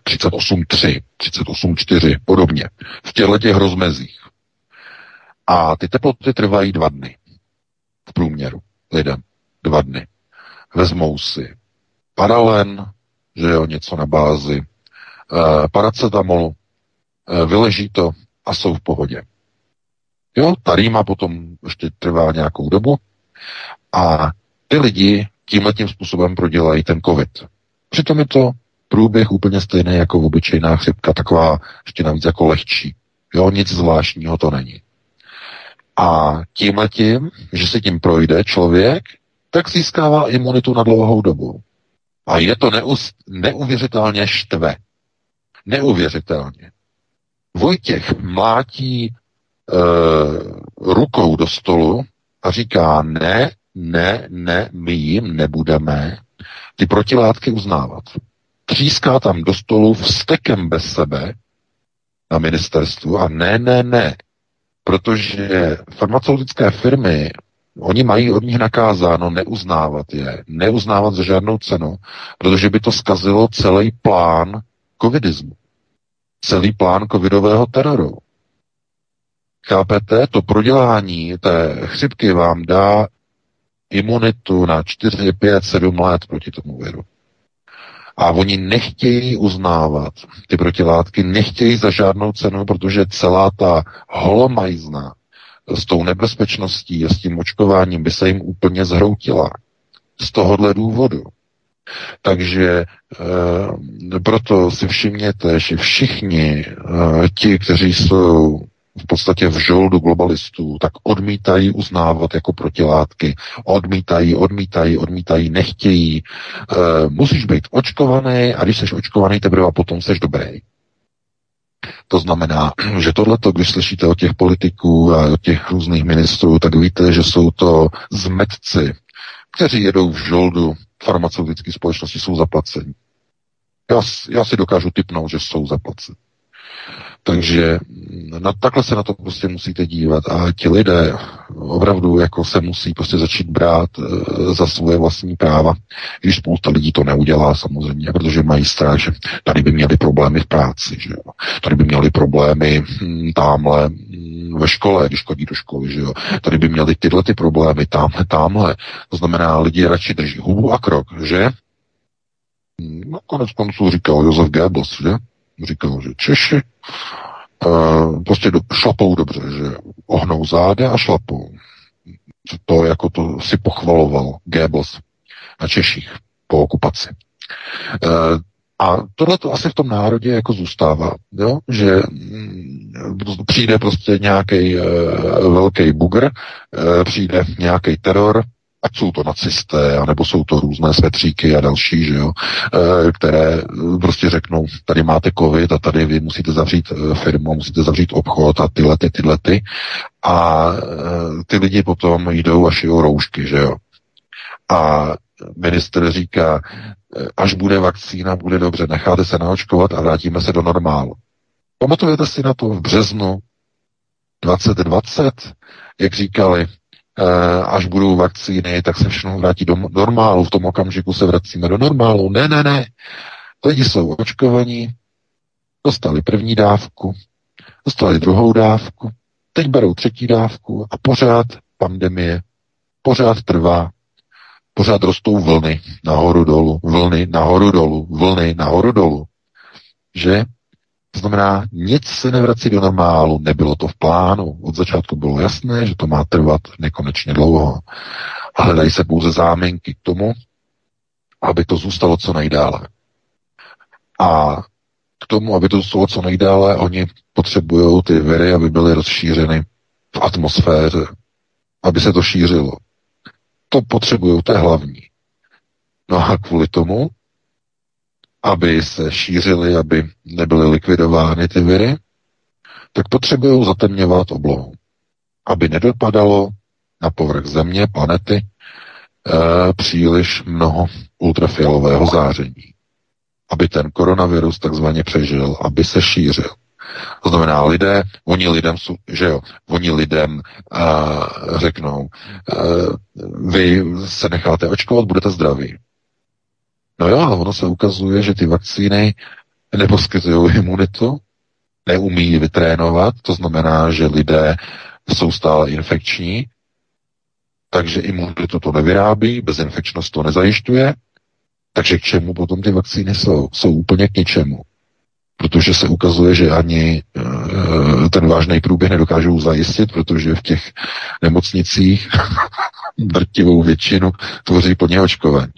38,3, 38,4, podobně. V těchto těch rozmezích. A ty teploty trvají dva dny. V průměru lidem. Dva dny. Vezmou si paralen, že jo, něco na bázi, e, paracetamolu, e, vyleží to a jsou v pohodě. Jo, ta rýma potom ještě trvá nějakou dobu a ty lidi tímhle tím způsobem prodělají ten covid. Přitom je to průběh úplně stejný jako obyčejná chřipka, taková ještě navíc jako lehčí. Jo, nic zvláštního to není. A tímhle tím, že se tím projde člověk, tak získává imunitu na dlouhou dobu. A je to neus, neuvěřitelně štve. Neuvěřitelně. Vojtěch mlátí rukou do stolu a říká, ne, ne, ne, my jim nebudeme ty protilátky uznávat. Tříská tam do stolu vstekem bez sebe na ministerstvu a ne, ne, ne, protože farmaceutické firmy, oni mají od nich nakázáno neuznávat je, neuznávat za žádnou cenu, protože by to skazilo celý plán covidismu, celý plán covidového teroru. Chápete? To prodělání té chřipky vám dá imunitu na 4, 5, 7 let proti tomu viru. A oni nechtějí uznávat ty protilátky, nechtějí za žádnou cenu, protože celá ta holomajzna s tou nebezpečností a s tím očkováním by se jim úplně zhroutila. Z tohohle důvodu. Takže e, proto si všimněte, že všichni e, ti, kteří jsou v podstatě v žoldu globalistů, tak odmítají uznávat jako protilátky. Odmítají, odmítají, odmítají, nechtějí. E, musíš být očkovaný a když jsi očkovaný, teprve a potom jsi dobrý. To znamená, že tohleto, když slyšíte o těch politiků a o těch různých ministrů, tak víte, že jsou to zmetci, kteří jedou v žoldu farmaceutické společnosti, jsou zaplaceni. Já, já si dokážu typnout, že jsou zaplaceni. Takže na, takhle se na to prostě musíte dívat a ti lidé opravdu jako se musí prostě začít brát e, za svoje vlastní práva, když spousta lidí to neudělá samozřejmě, protože mají strach, že tady by měli problémy v práci, že jo. Tady by měli problémy hm, tamhle hm, ve škole, když chodí do školy, že jo. Tady by měli tyhle ty problémy, tamhle, tamhle. To znamená, lidi radši drží hubu a krok, že? No, konec konců říkal Josef Goebbels, že? Říkal, že Češi uh, prostě do, šlapou dobře, že ohnou záda a šlapou. To jako to si pochvaloval Goebbels na Češích po okupaci. Uh, a tohle to asi v tom národě jako zůstává, jo? že mm, přijde prostě nějaký uh, velký bugr, uh, přijde nějaký teror, ať jsou to nacisté, anebo jsou to různé svetříky a další, že jo, eh, které prostě řeknou, tady máte covid a tady vy musíte zavřít eh, firmu, musíte zavřít obchod a tyhle ty, tyhle ty. A eh, ty lidi potom jdou a šijou roušky, že jo. A minister říká, až bude vakcína, bude dobře, necháte se naočkovat a vrátíme se do normálu. Pamatujete si na to v březnu 2020, jak říkali, Eh, až budou vakcíny, tak se všechno vrátí do normálu. V tom okamžiku se vracíme do normálu. Ne, ne, ne. Lidi jsou očkovaní, dostali první dávku, dostali druhou dávku, teď berou třetí dávku a pořád pandemie, pořád trvá, pořád rostou vlny nahoru dolů, vlny nahoru dolů, vlny nahoru dolů. Že To znamená, nic se nevrací do normálu, nebylo to v plánu. Od začátku bylo jasné, že to má trvat nekonečně dlouho. A hledají se pouze záminky k tomu, aby to zůstalo co nejdále. A k tomu, aby to zůstalo co nejdále, oni potřebují ty viry, aby byly rozšířeny v atmosféře, aby se to šířilo. To potřebují, to je hlavní. No a kvůli tomu, aby se šířily, aby nebyly likvidovány ty viry, tak potřebují zatemňovat oblohu, aby nedopadalo na povrch země, planety, e, příliš mnoho ultrafialového záření. Aby ten koronavirus takzvaně přežil, aby se šířil. To znamená, lidé, oni lidem, že jo, oni lidem uh, řeknou, uh, vy se necháte očkovat, budete zdraví. No jo, ale ono se ukazuje, že ty vakcíny neposkytují imunitu, neumí vytrénovat, to znamená, že lidé jsou stále infekční, takže imunitu to nevyrábí, bezinfekčnost to nezajišťuje, takže k čemu potom ty vakcíny jsou? Jsou úplně k ničemu. Protože se ukazuje, že ani e, ten vážný průběh nedokážou zajistit, protože v těch nemocnicích drtivou většinu tvoří plně očkování.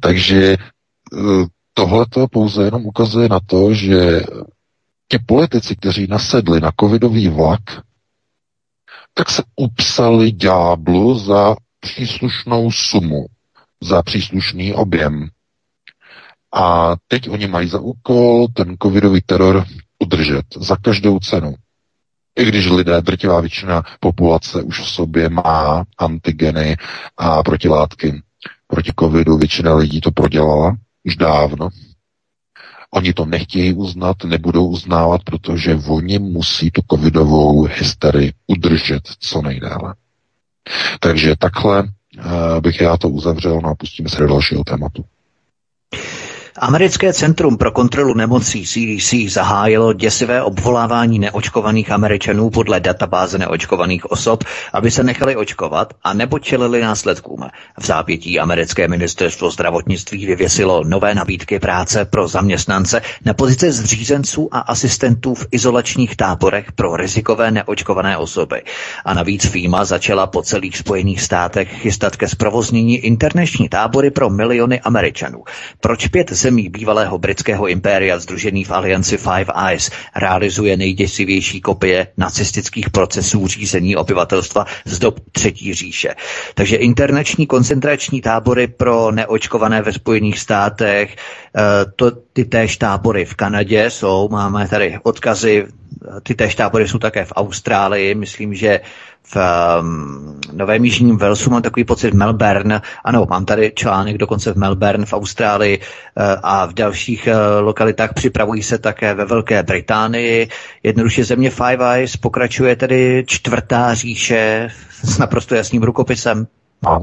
Takže e, tohleto pouze jenom ukazuje na to, že ti politici, kteří nasedli na covidový vlak, tak se upsali ďáblu za příslušnou sumu, za příslušný objem. A teď oni mají za úkol ten covidový teror udržet za každou cenu. I když lidé, drtivá většina populace už v sobě má antigeny a protilátky proti covidu, většina lidí to prodělala už dávno. Oni to nechtějí uznat, nebudou uznávat, protože oni musí tu covidovou hysterii udržet co nejdále. Takže takhle uh, bych já to uzavřel no a pustíme se do dalšího tématu. Americké centrum pro kontrolu nemocí CDC zahájilo děsivé obvolávání neočkovaných Američanů podle databáze neočkovaných osob, aby se nechali očkovat a nebo čelili následkům. V zápětí americké ministerstvo zdravotnictví vyvěsilo nové nabídky práce pro zaměstnance na pozice zřízenců a asistentů v izolačních táborech pro rizikové neočkované osoby. A navíc FIMA začala po celých Spojených státech chystat ke zprovoznění interneční tábory pro miliony Američanů. Proč pět zemí bývalého britského impéria združený v alianci Five Eyes realizuje nejděsivější kopie nacistických procesů řízení obyvatelstva z dob Třetí říše. Takže internační koncentrační tábory pro neočkované ve Spojených státech, eh, to, ty též tábory v Kanadě jsou, máme tady odkazy, ty též tábory jsou také v Austrálii, myslím, že v um, Novém Jižním Walesu, mám takový pocit v Melbourne, ano, mám tady článek dokonce v Melbourne v Austrálii uh, a v dalších uh, lokalitách připravují se také ve Velké Británii. Jednoduše země Five Eyes pokračuje tedy čtvrtá říše s naprosto jasným rukopisem. Ano,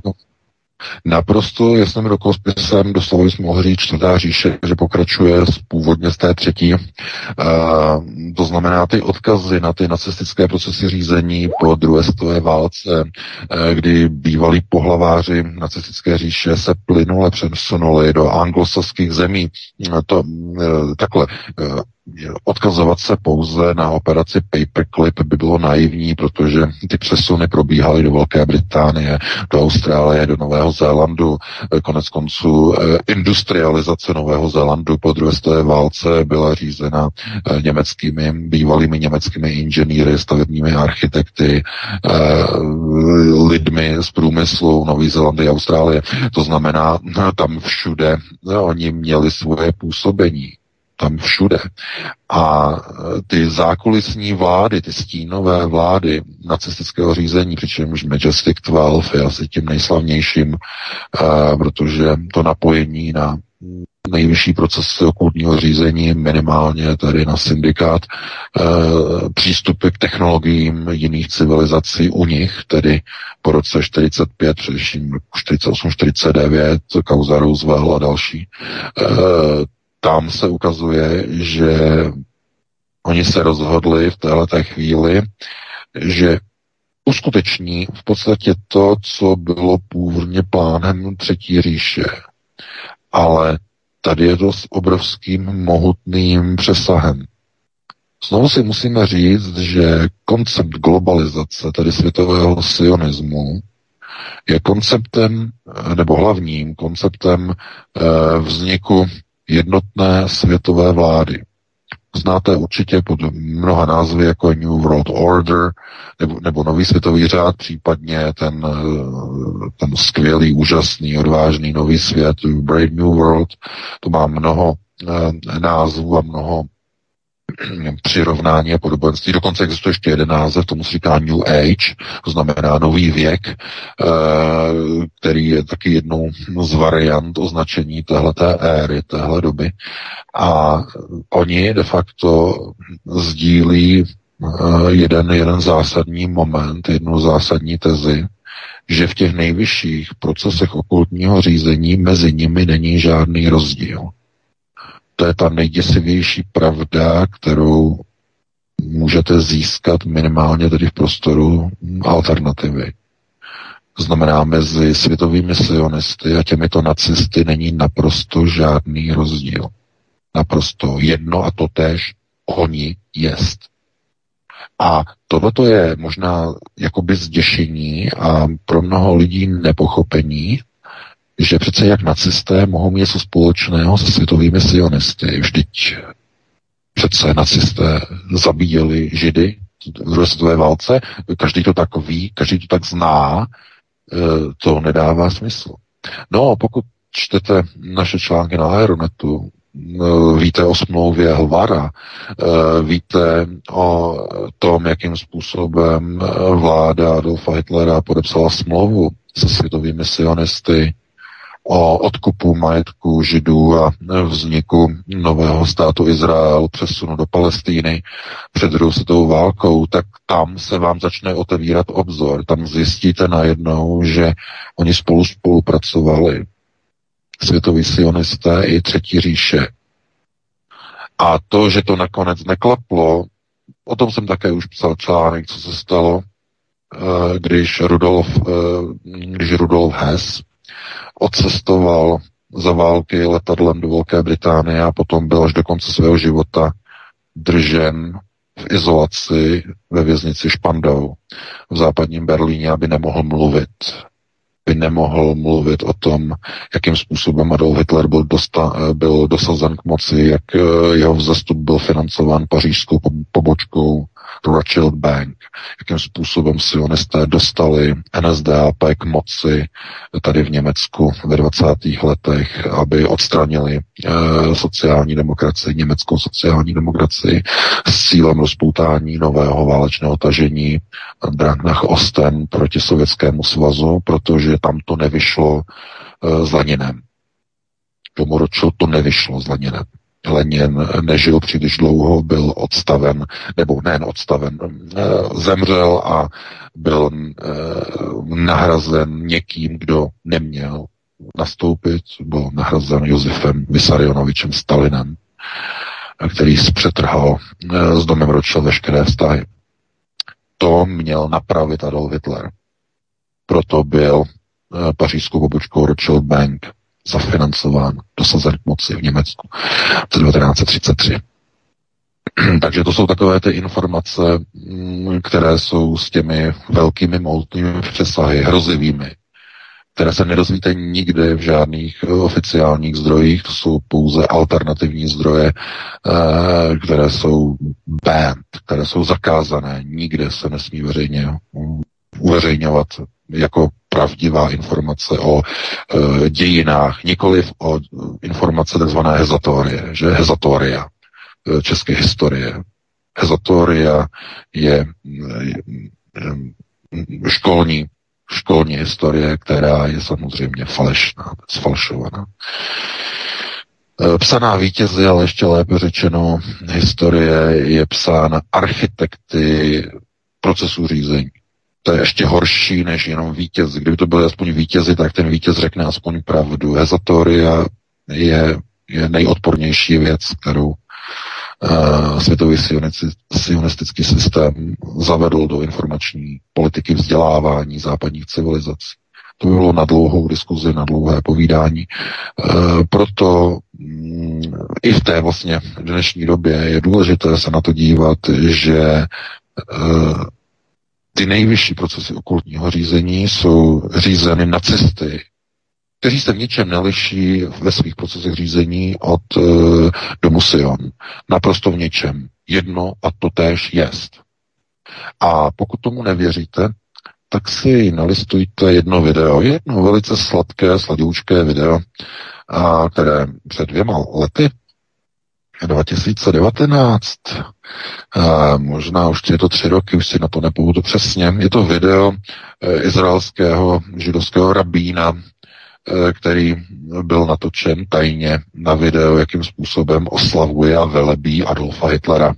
Naprosto jasným rukospisem doslova jsme mohli říct čtvrtá říše, že pokračuje z, původně z té třetí. Uh, to znamená ty odkazy na ty nacistické procesy řízení po druhé světové válce, uh, kdy bývalí pohlaváři nacistické říše se plynule přesunuli do anglosaských zemí. Uh, to uh, takhle. Uh, odkazovat se pouze na operaci Paperclip by bylo naivní, protože ty přesuny probíhaly do Velké Británie, do Austrálie, do Nového Zélandu. Konec konců eh, industrializace Nového Zélandu po druhé světové válce byla řízena eh, německými, bývalými německými inženýry, stavebními architekty, eh, lidmi z průmyslu Nový Zélandy a Austrálie. To znamená, tam všude oni měli svoje působení tam všude. A e, ty zákulisní vlády, ty stínové vlády nacistického řízení, přičemž Majestic 12 je asi tím nejslavnějším, uh, protože to napojení na nejvyšší proces okultního řízení, minimálně tady na syndikát, e, přístupy k technologiím jiných civilizací u nich, tedy po roce 45, především 48-49, kauza Roosevelt a další, tam se ukazuje, že oni se rozhodli v této chvíli, že uskuteční v podstatě to, co bylo původně plánem Třetí říše. Ale tady je to s obrovským mohutným přesahem. Znovu si musíme říct, že koncept globalizace, tedy světového sionismu, je konceptem, nebo hlavním konceptem eh, vzniku jednotné světové vlády. Znáte určitě pod mnoha názvy jako New World Order nebo, nebo Nový světový řád, případně ten, ten skvělý, úžasný, odvážný nový svět, Brave New World. To má mnoho eh, názvů a mnoho přirovnání a podobenství. Dokonce existuje ještě jeden název, tomu se říká New Age, to znamená nový věk, eh, který je taky jednou z variant označení téhleté éry, téhle doby. A oni de facto sdílí eh, jeden, jeden zásadní moment, jednu zásadní tezi, že v těch nejvyšších procesech okultního řízení mezi nimi není žádný rozdíl to je ta nejděsivější pravda, kterou můžete získat minimálně tedy v prostoru alternativy. Znamená, mezi světovými sionisty a těmito nacisty není naprosto žádný rozdíl. Naprosto jedno a to tež oni jest. A tohle je možná jakoby zděšení a pro mnoho lidí nepochopení, že přece jak nacisté mohou mít něco společného se světovými sionisty. Vždyť přece nacisté zabíjeli židy v druhé světové válce, každý to tak ví, každý to tak zná, e, to nedává smysl. No, pokud čtete naše články na Aeronetu, e, víte o smlouvě Hlvara, e, víte o tom, jakým způsobem vláda Adolfa Hitlera podepsala smlouvu se světovými sionisty, o odkupu majetku židů a vzniku nového státu Izrael, přesunu do Palestíny před druhou světovou válkou, tak tam se vám začne otevírat obzor. Tam zjistíte najednou, že oni spolu spolupracovali. Světoví sionisté i Třetí říše. A to, že to nakonec neklaplo, o tom jsem také už psal článek, co se stalo, eh, když Rudolf, eh, když Rudolf Hess odcestoval za války letadlem do Velké Británie a potom byl až do konce svého života držen v izolaci ve věznici Špandau v západním Berlíně, aby nemohl mluvit. By nemohl mluvit o tom, jakým způsobem Adolf Hitler byl, dosta, byl dosazen k moci, jak eh, jeho vzestup byl financován pařížskou pobočkou Rothschild Bank, jakým způsobem sionisté dostali NSDAP k moci tady v Německu ve 20. letech, aby odstranili eh, sociální demokracii, německou sociální demokracii s cílem rozpoutání nového válečného tažení Drang nach Osten proti Sovětskému svazu, protože tam to nevyšlo uh, s Leninem. Tomu Rothschild to nevyšlo s Leninem. Lenin nežil příliš dlouho, byl odstaven, nebo nejen odstaven, eh, zemřel a byl eh, nahrazen někým, kdo neměl nastoupit, byl nahrazen Josefem Vysarionovičem Stalinem, který zpřetrhal eh, s domem Rothschild veškeré vztahy. To měl napravit Adolf Hitler. Proto byl pařížskou pobočkou Rothschild Bank zafinancován, dosazen k moci v Německu v 1933. Takže to jsou takové ty informace, mm, které jsou s těmi velkými moutnými přesahy, hrozivými, které se nedozvíte nikde v žádných eh, oficiálních zdrojích, to jsou pouze alternativní zdroje, eh, které jsou banned, které jsou zakázané, nikde se nesmí veřejně mm, uveřejňovat jako pravdivá informace o e, dějinách, nikoliv o informace tzv. hezatorie, že hezatoria e, české historie. Hezatoria je, je školní, školní historie, která je samozřejmě falešná, sfalšovaná. E, psaná vítězy, ale ještě lépe řečeno, historie je psána architekty procesu řízení to je ještě horší než jenom vítěz. Kdyby to byly aspoň vítězi, tak ten vítěz řekne aspoň pravdu. Hezatoria je, je nejodpornější věc, kterou uh, světový sionistický systém zavedl do informační politiky vzdělávání západních civilizací. To bylo na dlouhou diskuzi, na dlouhé povídání. E, proto mm, i v té vlastně dnešní době je důležité se na to dívat, že e, ty nejvyšší procesy okultního řízení jsou řízeny nacisty, kteří se v ničem neliší ve svých procesech řízení od e, domu Sion. Naprosto v ničem. Jedno a to též jest. A pokud tomu nevěříte, tak si nalistujte jedno video, jedno velice sladké, sladoučké video, a, které před dvěma lety 2019, a možná už je to tři roky, už si na to nepůjdu přesně. Je to video e, izraelského židovského rabína, e, který byl natočen tajně na video, jakým způsobem oslavuje a velebí Adolfa Hitlera.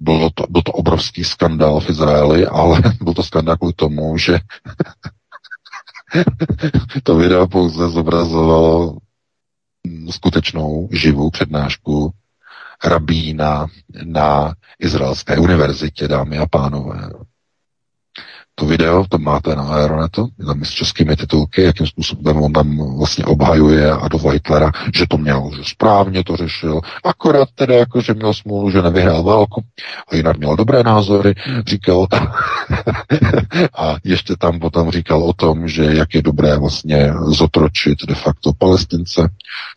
Byl to, byl to obrovský skandál v Izraeli, ale byl to skandál kvůli tomu, že to video pouze zobrazovalo skutečnou živou přednášku rabína na Izraelské univerzitě, dámy a pánové. To video, to máte na Aeronetu, tam s českými titulky, jakým způsobem on tam vlastně obhajuje Adolfa Hitlera, že to měl, že správně to řešil, akorát teda jako, že měl smůlu, že nevyhrál válku a jinak měl dobré názory, říkal a ještě tam potom říkal o tom, že jak je dobré vlastně zotročit de facto palestince,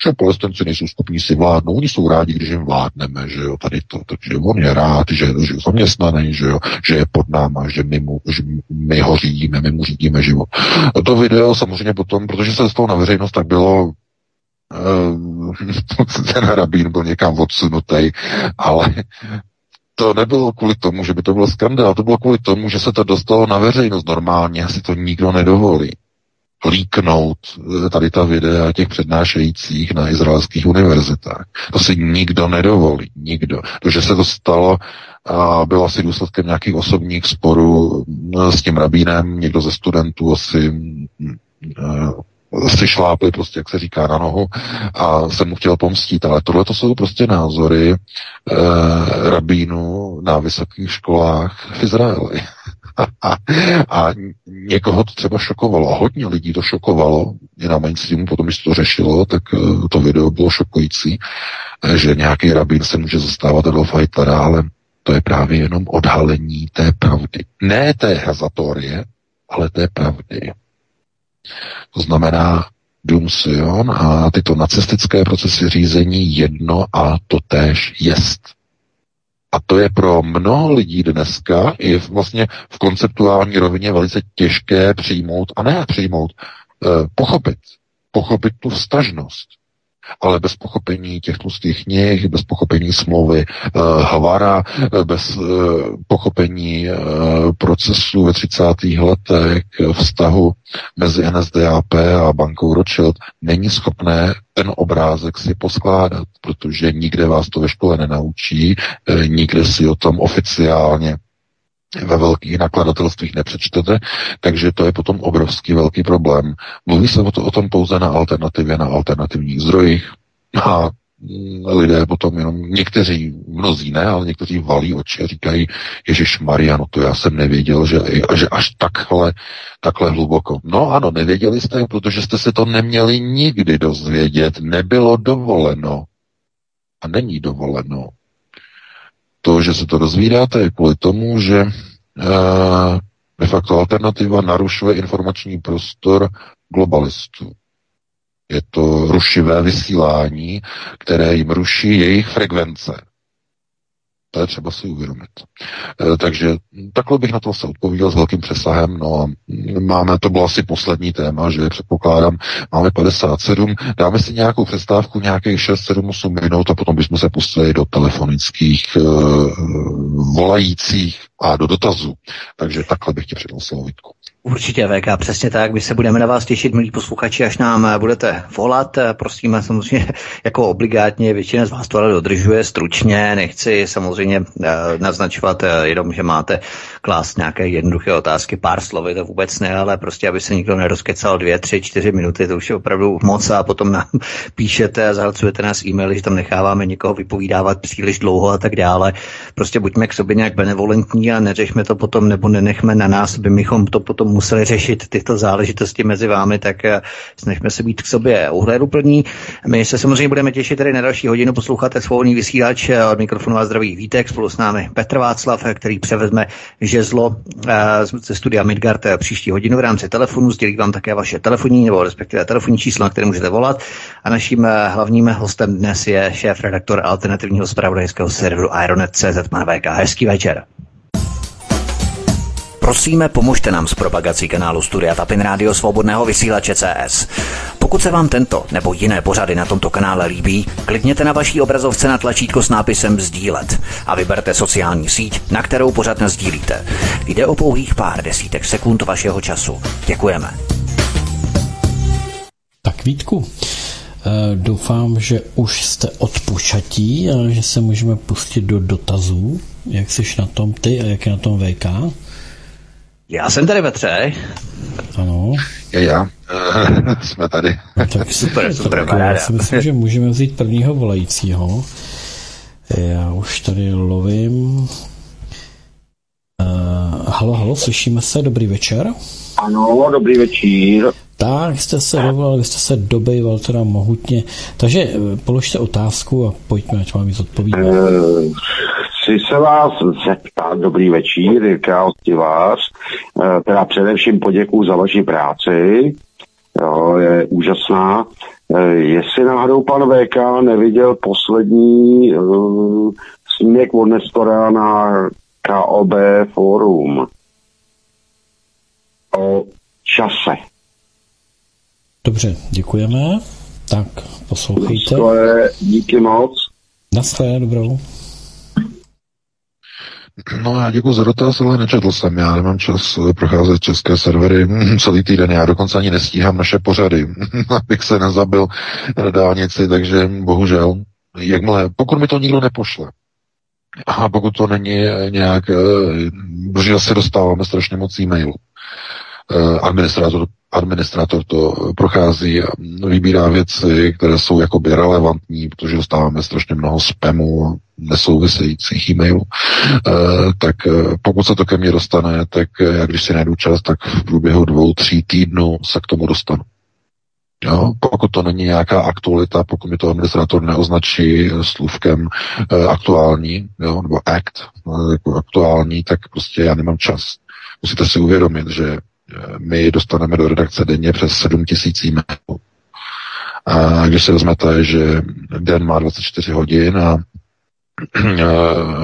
že palestinci nejsou schopní si vládnout, oni jsou rádi, když jim vládneme, že jo, tady to, takže on je rád, že, že je zaměstnaný, že jo, že je pod náma, že my mu, že my ho řídíme, my mu řídíme život. A to video samozřejmě potom, protože se stalo na veřejnost, tak bylo eh, ten rabín byl někam odsunutý, ale to nebylo kvůli tomu, že by to byl skandál, to bylo kvůli tomu, že se to dostalo na veřejnost normálně, asi to nikdo nedovolí líknout eh, tady ta videa těch přednášejících na izraelských univerzitách. To si nikdo nedovolí, nikdo. To, že se to stalo, a bylo asi důsledkem nějakých osobních sporů s tím rabínem, někdo ze studentů asi eh, si šlápli prostě, jak se říká, na nohu a jsem mu chtěl pomstit, ale tohle to jsou prostě názory eh, rabínů na vysokých školách v Izraeli. a někoho to třeba šokovalo. Hodně lidí to šokovalo. I na mainstreamu potom, když to řešilo, tak eh, to video bylo šokující, eh, že nějaký rabín se může zastávat Adolfa Hitlera, ale to je právě jenom odhalení té pravdy. Ne té hazatorie, ale té pravdy. To znamená, Dům Sion a tyto nacistické procesy řízení jedno a to též jest. A to je pro mnoho lidí dneska i vlastně v konceptuální rovině velice těžké přijmout, a ne přijmout, eh, pochopit. Pochopit tu vztažnost ale bez pochopení těch tlustých knih, bez pochopení smlouvy uh, Havara, eh, bez uh, pochopení uh, procesu ve 30. letech vztahu mezi NSDAP a bankou Rothschild, není schopné ten obrázek si poskládat, protože nikde vás to ve škole nenaučí, nikde si o tom oficiálně ve velkých nakladatelstvích nepřečtete, takže to je potom obrovský velký problém. Mluví se o, to, o tom pouze na alternativě, na alternativních zdrojích a lidé potom jenom, někteří, mnozí ne, ale někteří valí oči a říkají, Ježíš Maria, no to já jsem nevěděl, že, že až takhle, takhle hluboko. No ano, nevěděli jste, protože jste se to neměli nikdy dozvědět, nebylo dovoleno. A není dovoleno to, že se to dozvídáte, je kvůli tomu, že uh, de facto alternativa narušuje informační prostor globalistů. Je to rušivé vysílání, které jim ruší jejich frekvence. To je třeba si uvědomit. E, takže takhle bych na to se odpověděl s velkým přesahem. No a máme, to bylo asi poslední téma, že předpokládám, máme 57, dáme si nějakou přestávku, nějakých 6, 7, 8 minut a potom bychom se pustili do telefonických e, volajících a do dotazů. Takže takhle bych ti předal slovo, Vítku. Určitě, VK, přesně tak. My se budeme na vás těšit, milí posluchači, až nám budete volat. Prosím, samozřejmě jako obligátně, většina z vás to ale dodržuje stručně. Nechci samozřejmě eh, naznačovat eh, jenom, že máte klást nějaké jednoduché otázky, pár slovy, to vůbec ne, ale prostě, aby se nikdo nerozkecal dvě, tři, čtyři minuty, to už je opravdu moc a potom nám píšete a zahlcujete nás e-maily, že tam necháváme někoho vypovídávat příliš dlouho a tak dále. Prostě buďme k sobě nějak benevolentní a neřešme to potom, nebo nenechme na nás, aby to potom museli řešit tyto záležitosti mezi vámi, tak snažíme se být k sobě uhleduplní. My se samozřejmě budeme těšit tady na další hodinu. Posloucháte svobodný vysílač od mikrofonu a zdraví Vítek. Spolu s námi Petr Václav, který převezme žezlo ze studia Midgard příští hodinu v rámci telefonu. Sdělí vám také vaše telefonní nebo respektive telefonní číslo, na které můžete volat. A naším hlavním hostem dnes je šéf-redaktor alternativního zpravodajského serveru Ironet.cz. Pan VK. Hezký večer. Prosíme, pomožte nám s propagací kanálu Studia Tapin Rádio Svobodného vysílače CS. Pokud se vám tento nebo jiné pořady na tomto kanále líbí, klikněte na vaší obrazovce na tlačítko s nápisem Sdílet a vyberte sociální síť, na kterou pořád sdílíte. Jde o pouhých pár desítek sekund vašeho času. Děkujeme. Tak Vítku, Eh, doufám, že už jste odpočatí a že se můžeme pustit do dotazů. Jak jsi na tom ty a jak je na tom VK? Já jsem tady Petře. Ano. Já, já. jsme tady. No, tak super, super, tak, Já si myslím, že můžeme vzít prvního volajícího. Já už tady lovím. Uh, halo, halo, slyšíme se, dobrý večer. Ano, dobrý večer. Tak jste se dovolal, vy jste se dobejval teda mohutně. Takže eh, položte otázku a pojďme, ať vám víc odpovídat. Uh, chci se vás zeptat, dobrý večer, Jirka Hostivář, uh, teda především poděkuji za vaši práci, jo, je úžasná. Uh, jestli náhodou pan VK neviděl poslední uh, snímek od Nestora na KOB Forum o čase. Dobře, děkujeme. Tak, poslouchejte. Díky moc. Naschle, dobrou. No já děkuji za dotaz, ale nečetl jsem. Já nemám čas procházet české servery celý týden. Já dokonce ani nestíhám naše pořady, abych se nezabil na dálnici, takže bohužel, jakmile, pokud mi to nikdo nepošle, a pokud to není nějak, eh, protože se dostáváme strašně moc e-mailů, Eh, administrátor, administrátor to prochází a vybírá věci, které jsou jakoby relevantní, protože dostáváme strašně mnoho spamu a nesouvisejících e-mailů, eh, tak eh, pokud se to ke mně dostane, tak já když si najdu čas, tak v průběhu dvou, tří týdnů se k tomu dostanu. Jo, pokud to není nějaká aktualita, pokud mi to administrátor neoznačí slůvkem e, aktuální, jo, nebo act, jako aktuální, tak prostě já nemám čas. Musíte si uvědomit, že my dostaneme do redakce denně přes 7 tisíc e-mailů. A když si vezmete, že den má 24 hodin a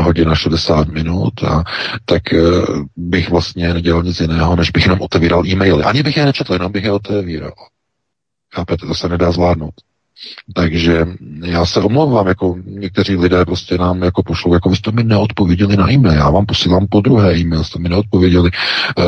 hodina 60 minut, a, tak eh, bych vlastně nedělal nic jiného, než bych jenom otevíral e-maily. Ani bych je nečetl, jenom bych je otevíral. Chápete, to se nedá zvládnout. Takže já se omlouvám, jako někteří lidé prostě nám jako pošlou, jako vy jste mi neodpověděli na e-mail, já vám posílám po druhé e-mail, jste mi neodpověděli. E,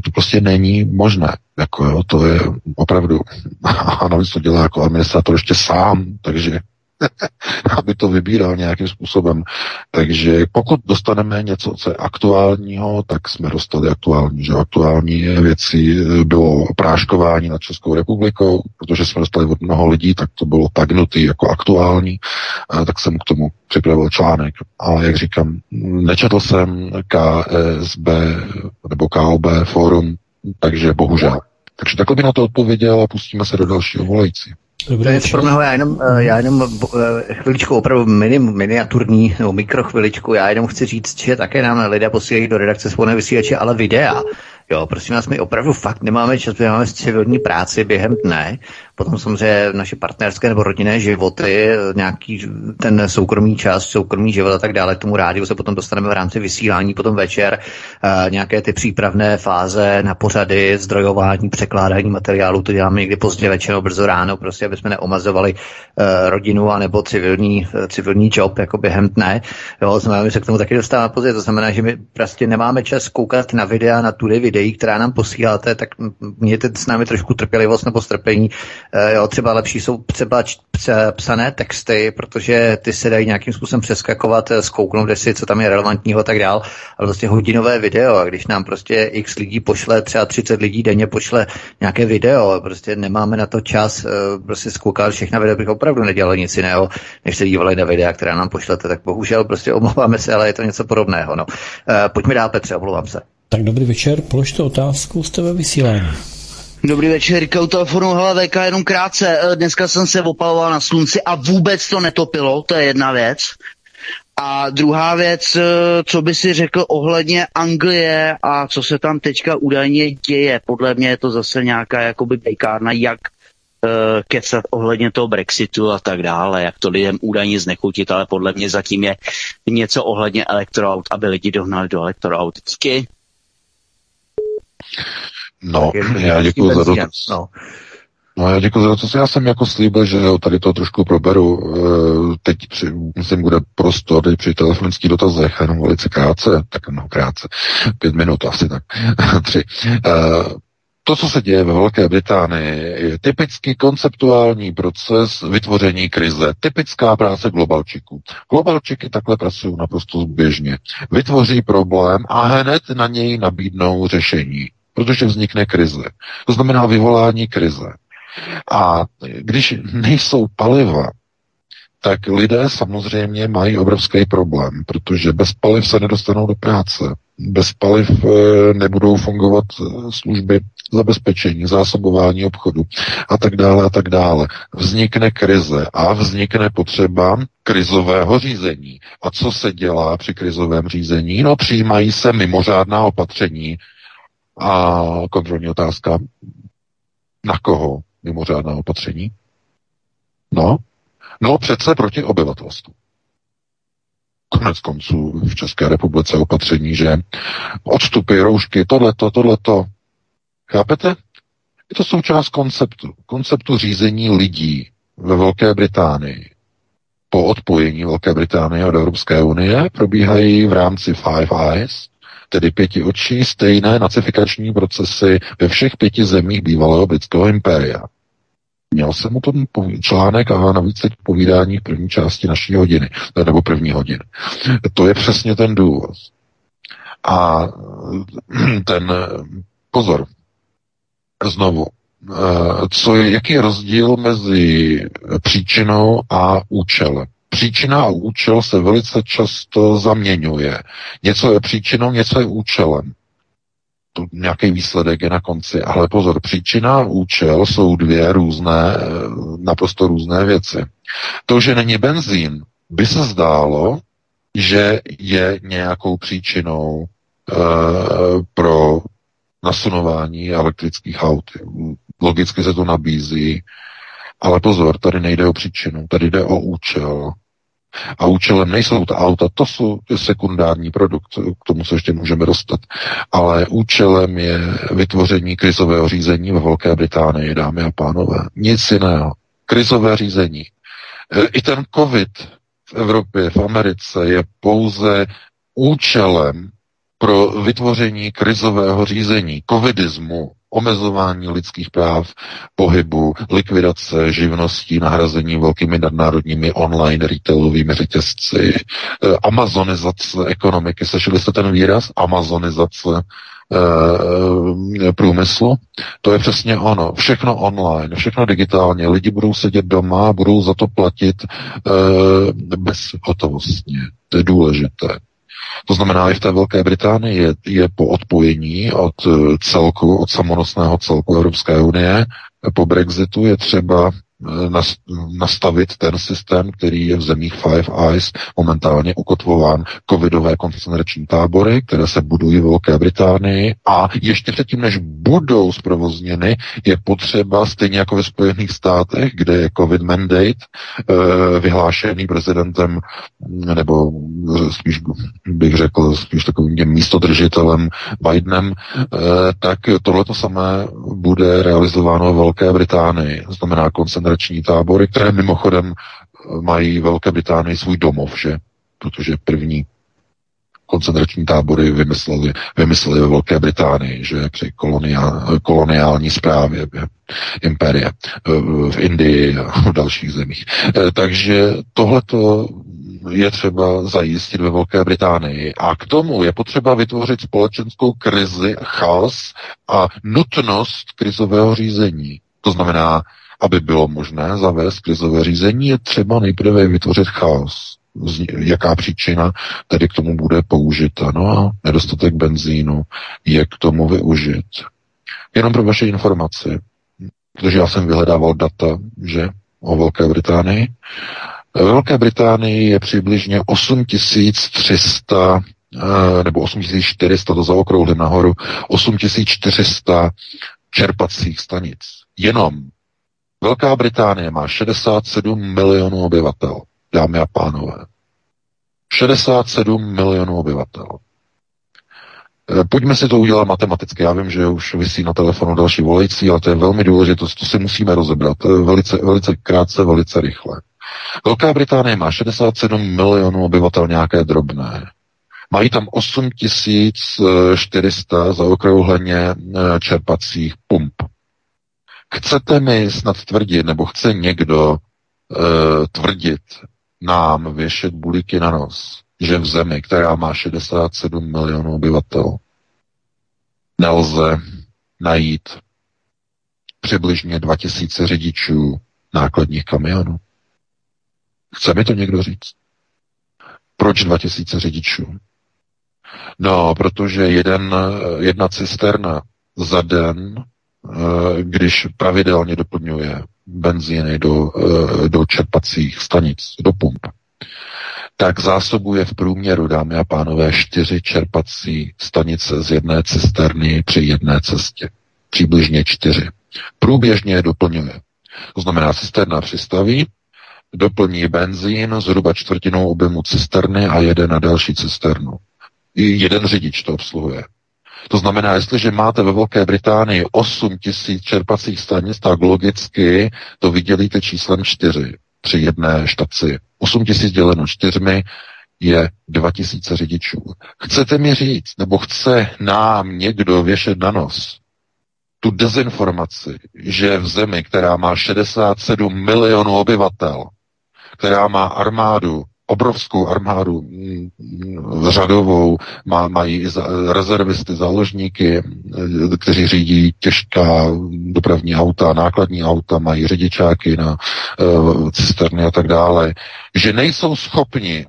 to prostě není možné. Jako jo, to je opravdu, a navíc to dělá jako administrátor ještě sám, takže aby to vybíral nějakým způsobem. Takže pokud dostaneme něco, co je aktuálního, tak jsme dostali aktuální, že aktuální věci bylo práškování nad Českou republikou, protože jsme dostali od mnoho lidí, tak to bylo tagnutý jako aktuální, tak jsem k tomu připravil článek. Ale jak říkám, nečetl jsem KSB nebo KOB forum, takže bohužel. Takže takhle by na to odpověděl a pustíme se do dalšího volající. Dobrý to je pro já jenom, eh, já jenom eh, chviličku opravdu mini, miniaturní nebo mikrochviličku, já jenom chci říct, že také nám lidé posílají do redakce svobodné vysílače, ale videa. Jo, prosím vás, my opravdu fakt nemáme čas, my máme civilní práci během dne, potom samozřejmě naše partnerské nebo rodinné životy, nějaký ten soukromý čas, soukromý život a tak dále, k tomu rádiu se potom dostaneme v rámci vysílání, potom večer, uh, nějaké ty přípravné fáze na pořady, zdrojování, překládání materiálu, to děláme někdy pozdě večer brzo ráno, prostě aby jsme neomazovali uh, rodinu a nebo civilní, uh, civilní job jako během dne. Jo, znamená, my se k tomu taky dostáváme pozdě, to znamená, že my prostě nemáme čas koukat na videa, na tudy videí, která nám posíláte, tak mějte s námi trošku trpělivost nebo strpení, Eh, jo, třeba lepší jsou třeba psané texty, protože ty se dají nějakým způsobem přeskakovat, eh, zkouknout si, co tam je relevantního a tak dál, ale prostě hodinové video, a když nám prostě x lidí pošle, třeba 30 lidí denně pošle nějaké video, prostě nemáme na to čas, eh, prostě zkoukat všechna videa, bych opravdu nedělal nic jiného, než se dívali na videa, která nám pošlete, tak bohužel prostě omlouváme se, ale je to něco podobného. No. Pojďme dál, Petře, omlouvám se. Tak dobrý večer, položte otázku, jste ve vysílání. Dobrý večer, Rika u telefonu, VK, jenom krátce. Eh, dneska jsem se opaloval na slunci a vůbec to netopilo, to je jedna věc. A druhá věc, eh, co by si řekl ohledně Anglie a co se tam teďka údajně děje. Podle mě je to zase nějaká jakoby bejkárna, jak uh, kecat ohledně toho Brexitu a tak dále, jak to lidem údajně znechutit, ale podle mě zatím je něco ohledně elektroaut, aby lidi dohnali do elektroaut. Díky. No, já děkuji za dotaz. No. No já děkuji za to, já jsem jako slíbil, že jo, tady to trošku proberu. Eh, teď při, myslím, bude prostor teď při telefonických dotazech, jenom velice krátce, tak no krátce, pět minut asi tak, tři. Eh, to, co se děje ve Velké Británii, je typický konceptuální proces vytvoření krize. Typická práce globalčiků. Globalčiky takhle pracují naprosto běžně. Vytvoří problém a hned na něj nabídnou řešení, protože vznikne krize. To znamená vyvolání krize. A když nejsou paliva, tak lidé samozřejmě mají obrovský problém, protože bez paliv se nedostanou do práce. Bez paliv eh, nebudou fungovat eh, služby zabezpečení, zásobování obchodu a tak dále a tak dále. Vznikne krize a vznikne potřeba krizového řízení. A co se dělá při krizovém řízení? No, přijímají se mimořádná opatření a kontrolní otázka, na koho mimořádná opatření? No, no přece proti obyvatelstvu. Konec konců v České republice opatření, že odstupy, roušky, tohleto, tohleto. Chápete? Je to součást konceptu. Konceptu řízení lidí ve Velké Británii. Po odpojení Velké Británie od Evropské unie probíhají v rámci Five Eyes, tedy pěti očí, stejné nacifikační procesy ve všech pěti zemích bývalého britského impéria. Měl jsem mu ten článek a navíc teď povídání v první části naší hodiny, nebo první hodiny. To je přesně ten důvod. A ten pozor, znovu, co je, jaký je rozdíl mezi příčinou a účelem? Příčina a účel se velice často zaměňuje. Něco je příčinou, něco je účelem to nějaký výsledek je na konci. Ale pozor, příčina a účel jsou dvě různé, eh, naprosto různé věci. To, že není benzín, by se zdálo, že je nějakou příčinou e, pro nasunování elektrických aut. Logicky se to nabízí, ale pozor, tady nejde o příčinu, tady jde o účel. A účelem nejsou ta auta, to jsou sekundární produkt, k tomu se ještě můžeme dostat. Ale účelem je vytvoření krizového řízení ve Velké Británii, dámy a pánové. Nic jiného. Krizové řízení. E, I ten COVID v Evropě, v Americe je pouze účelem pro vytvoření krizového řízení, covidismu, omezování lidských práv, pohybu, likvidace živností, nahrazení velkými nadnárodními online retailovými řetězci, eh, amazonizace ekonomiky. Slyšeli jste ten výraz? Amazonizace e, průmyslu. To je přesně ono. Všechno online, všechno digitálně. Lidi budou sedět doma, budou za to platit e, bezhotovostně. To je důležité. To znamená, i v té Velké Británii je, je po odpojení od eh, celku, od samonosného celku Evropské unie, po Brexitu je třeba nastavit ten systém, který je v zemích Five Eyes momentálně ukotvován covidové koncentrační tábory, které se budují v Velké Británii a ještě předtím, než budou zprovozněny, je potřeba, stejně jako ve Spojených státech, kde je covid mandate eh, vyhlášený prezidentem, nebo spíš bych řekl, spíš takovým místodržitelem Bidenem, eh, tak tohle to samé bude realizováno v Velké Británii. Znamená koncentrační koncentrační tábory, které mimochodem eh, mají Velké Británii svůj domov, že? Protože první koncentrační tábory vymysleli, vymysleli ve Velké Británii, že při koloniál, koloniální správě impérie eh, v Indii a v dalších zemích. Eh, takže tohleto je třeba zajistit ve Velké Británii. A k tomu je potřeba vytvořit společenskou krizi, chaos a nutnost krizového řízení. To znamená aby bylo možné zavést krizové řízení, je třeba nejprve vytvořit chaos jaká příčina tedy k tomu bude použita. No a nedostatek benzínu je k tomu využit. Jenom pro vaše informaci, protože já jsem vyhledával data, že o Velké Británii. Ve Velké Británii je přibližně 8300 eh, nebo 8400, to zaokrouhlím nahoru, 8400 čerpacích stanic. Jenom Velká Británie má 67 milionů obyvatel, dámy a pánové. 67 milionů obyvatel. Eh, pojďme si to udělat matematicky. Já vím, že už vysí na telefonu další volající, ale to je velmi důležité, to si musíme rozebrat. Je velice, velice krátce, velice rychle. Velká Británie má 67 milionů obyvatel nějaké drobné. Mají tam 8400 zaokrouhleně eh, čerpacích pump. Chcete mi snad tvrdit, nebo chce někdo uh, tvrdit nám věšet buliky na nos, že v zemi, která má 67 milionů obyvatel, nelze najít přibližně 2000 řidičů nákladních kamionů. Chce mi to někdo říct? Proč 2000 řidičů? No, protože jeden, jedna cisterna za den, eh, když pravidelně doplňuje benzíny do, eh, do čerpacích stanic, do pump, tak zásobuje v průměru, dámy a pánové, čtyři čerpací stanice z jedné cisterny při jedné cestě. Přibližně čtyři. Průběžně je doplňuje. To znamená, cisterna přistaví, doplní benzín zhruba čtvrtinou objemu cisterny a jede na další cisternu. I jeden řidič to obsluhuje. To znamená, jestliže máte ve Velké Británii 8 tisíc čerpacích stanic, tak logicky to vydělíte číslem 4 při jedné štaci. 8 tisíc děleno čtyřmi je 2000 řidičů. Chcete mi říct, nebo chce nám někdo věšet na nos tu dezinformaci, že v zemi, která má 67 milionů obyvatel, která má armádu, obrovskou armádu mm, řadovou, má, mají rezervisty, záložníky, eh, kteří řídí těžká dopravní auta, nákladní auta, mají řidičáky na uh, cisterny a tak dále, že nejsou schopni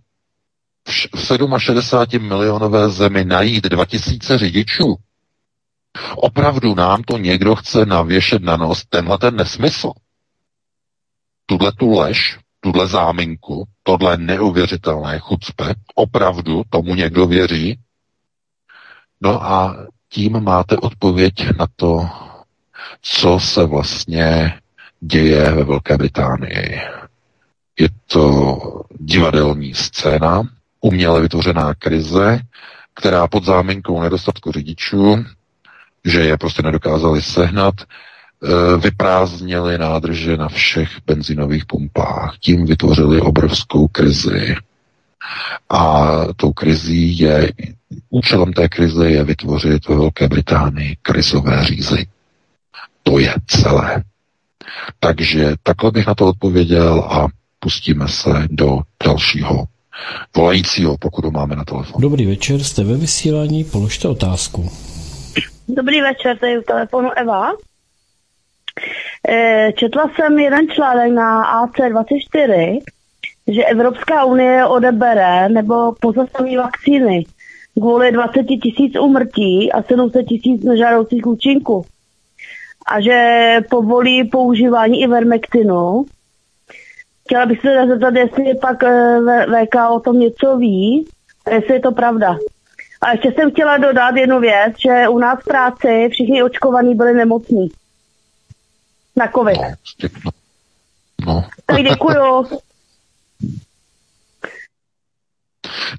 v 67 milionové zemi najít 2000 řidičů. Opravdu nám to někdo chce navěšet na nos tenhle ten nesmysl. Tuhle tu lež, tuhle záminku, tohle neuvěřitelné chucpe, opravdu tomu někdo věří? No a tím máte odpověď na to, co se vlastně děje ve Velké Británii. Je to divadelní scéna, uměle vytvořená krize, která pod záminkou nedostatku řidičů, že je prostě nedokázali sehnat, Eh, vyprázdnili nádrže na všech benzinových pumpách. Tím vytvořili obrovskou krizi. A tou krizí je, účelem té krize je vytvořit ve Velké Británii krizové řízení. To je celé. Takže takhle bych na to odpověděl a pustíme se do dalšího volajícího, pokud ho máme na telefonu. Dobrý večer, jste ve vysílání, položte otázku. Dobrý večer, tady u telefonu Eva. Eh, četla jsem jeden článek na AC24, že Evropská unie odebere nebo pozastaví vakcíny kvůli 20 tisíc umrtí a 700 tisíc nežádoucích účinků. A že povolí používání ivermektinu. Chtěla bych se zeptat, jestli pak eh, VK o tom něco ví, jestli je to pravda. A ještě jsem chtěla dodat jednu věc, že u nás v práci všichni očkovaní byli nemocní na COVID. No, no. Tak děkuju.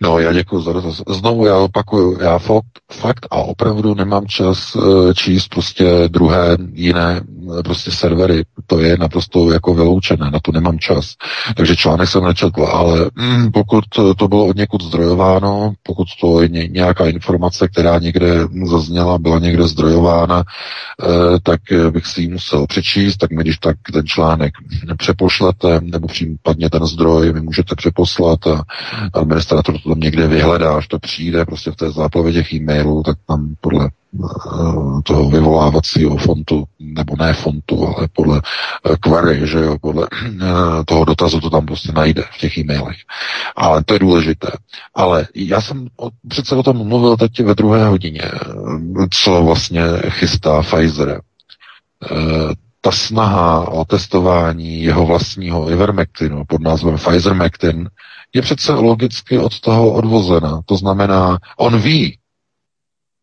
No, já děkuji za dotaz. Znovu já opakuju, já fakt, fakt a opravdu nemám čas uh, číst prostě druhé jiné uh, prostě servery. To je naprosto jako vyloučené, na to nemám čas. Takže článek jsem nečetl, ale mm, pokud to bylo od někud zdrojováno, pokud to je ně, nějaká informace, která někde zazněla, byla někde zdrojována, uh, tak bych si ji musel přečíst, tak mi když tak ten článek přepošlete, nebo případně ten zdroj mi můžete přeposlat a administrator to tam někde vyhledá, až to přijde prostě v té záplavě těch e-mailů, tak tam podle toho vyvolávacího fontu, nebo ne fontu, ale podle query, že jo, podle toho dotazu to tam prostě najde v těch e-mailech. Ale to je důležité. Ale já jsem přece o tom mluvil teď ve druhé hodině, co vlastně chystá Pfizer ta snaha o testování jeho vlastního Ivermectinu pod názvem Pfizer-Mectin je přece logicky od toho odvozena. To znamená, on ví,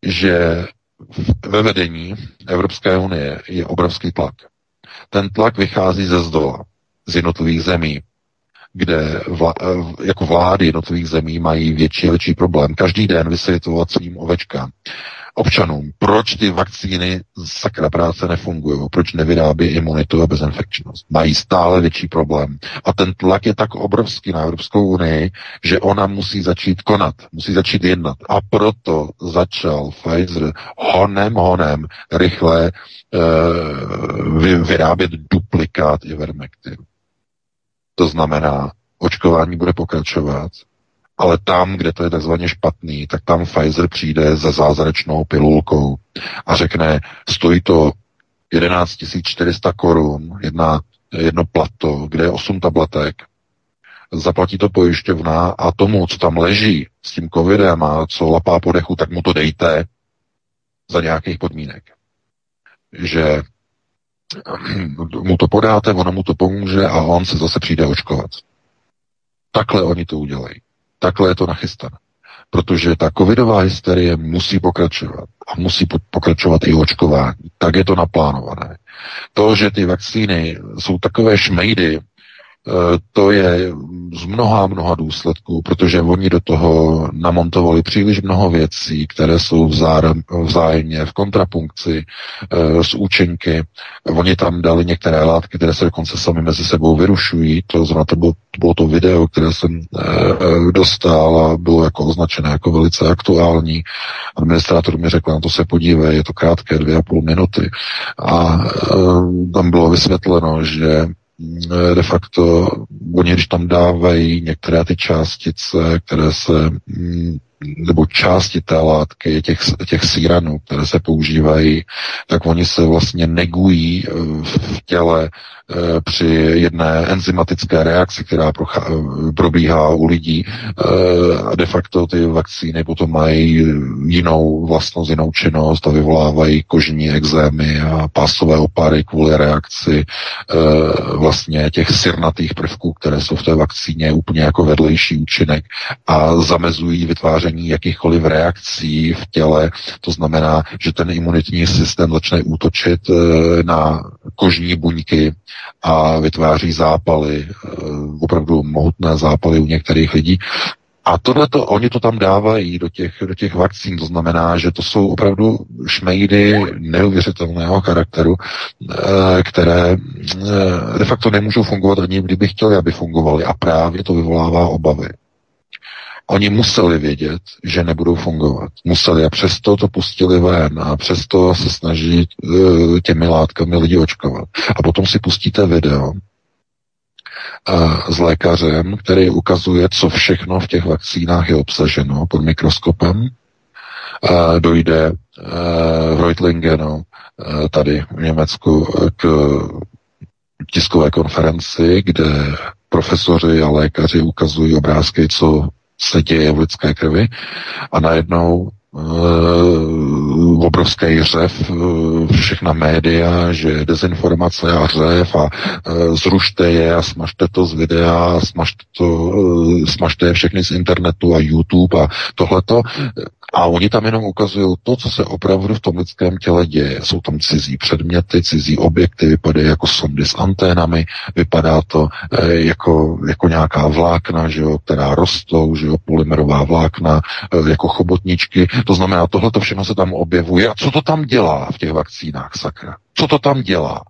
že ve vedení Evropské unie je obrovský tlak. Ten tlak vychází ze zdola, z jednotlivých zemí, kde vla, jako vlády jednotlivých zemí mají větší a větší problém. Každý den vysvětlovat svým ovečkám občanům, proč ty vakcíny sakra práce nefungují, proč nevyrábí imunitu a bezinfekčnost. Mají stále větší problém. A ten tlak je tak obrovský na Evropskou unii, že ona musí začít konat, musí začít jednat. A proto začal Pfizer honem, honem rychle uh, vy, vyrábět duplikát Ivermectinu. To znamená, očkování bude pokračovat, ale tam, kde to je takzvaně špatný, tak tam Pfizer přijde za zázračnou pilulkou a řekne, stojí to 11 400 korun, jedna, jedno plato, kde je 8 tabletek, zaplatí to pojišťovna a tomu, co tam leží s tím covidem a co lapá po dechu, tak mu to dejte za nějakých podmínek. Že mu to podáte, ono mu to pomůže a on se zase přijde očkovat. Takhle oni to udělají. Takhle je to nachystané. Protože ta covidová hysterie musí pokračovat. A musí pokračovat i očkování. Tak je to naplánované. To, že ty vakcíny jsou takové šmejdy, to je z mnoha, mnoha důsledků, protože oni do toho namontovali příliš mnoho věcí, které jsou vzájemně v kontrapunkci eh, s účinky. Oni tam dali některé látky, které se dokonce sami mezi sebou vyrušují. To znamená, to bylo, to bylo to video, které jsem eh, dostal a bylo jako označené jako velice aktuální. Administrátor mi řekl, na to se podívej, je to krátké, dvě a půl minuty. A tam bylo vysvětleno, že Eh, de facto oni, když tam dávají některé ty částice, které se mm, nebo části té látky, těch, těch síranů, které se používají, tak oni se vlastně negují eh, v těle Eh, při jedné enzymatické reakci, která probíhá u lidí. Eh, a de facto ty vakcíny potom mají jinou vlastnost, jinou činnost a vyvolávají kožní exémy a pásové opary kvůli reakci eh, vlastně těch sirnatých prvků, které jsou v té vakcíně úplně jako vedlejší účinek a zamezují vytváření jakýchkoliv reakcí v těle. To znamená, že ten imunitní systém začne útočit na kožní buňky, a vytváří zápaly, eh, opravdu mohutné zápaly u některých lidí. A tohle to, oni to tam dávají do těch, do těch vakcín, to znamená, že to jsou opravdu šmejdy neuvěřitelného charakteru, eh, které eh, de facto nemůžou fungovat ani kdyby chtěli, aby fungovaly. A právě to vyvolává obavy. Oni museli vědět, že nebudou fungovat. Museli a přesto to pustili ven a přesto se snaží uh, těmi látkami lidi očkovat. A potom si pustíte video uh, s lékařem, který ukazuje, co všechno v těch vakcínách je obsaženo pod mikroskopem. Uh, dojde v Reutlingenu, tady v Německu, k tiskové konferenci, kde profesoři a lékaři ukazují obrázky, co se děje v lidské krvi a najednou uh, obrovský řev, uh, všechna média, že dezinformace a řev a uh, zrušte je a smažte to z videa, smažte, to, uh, smažte je všechny z internetu a YouTube a tohleto. A oni tam jenom ukazují to, co se opravdu v tom lidském těle děje. Jsou tam cizí předměty, cizí objekty, vypadají jako sondy s anténami, vypadá to e, jako, jako nějaká vlákna, že jo, která rostou, že jo, polymerová vlákna, e, jako chobotničky. To znamená, tohle to všechno se tam objevuje. A co to tam dělá v těch vakcínách, sakra? Co to tam dělá?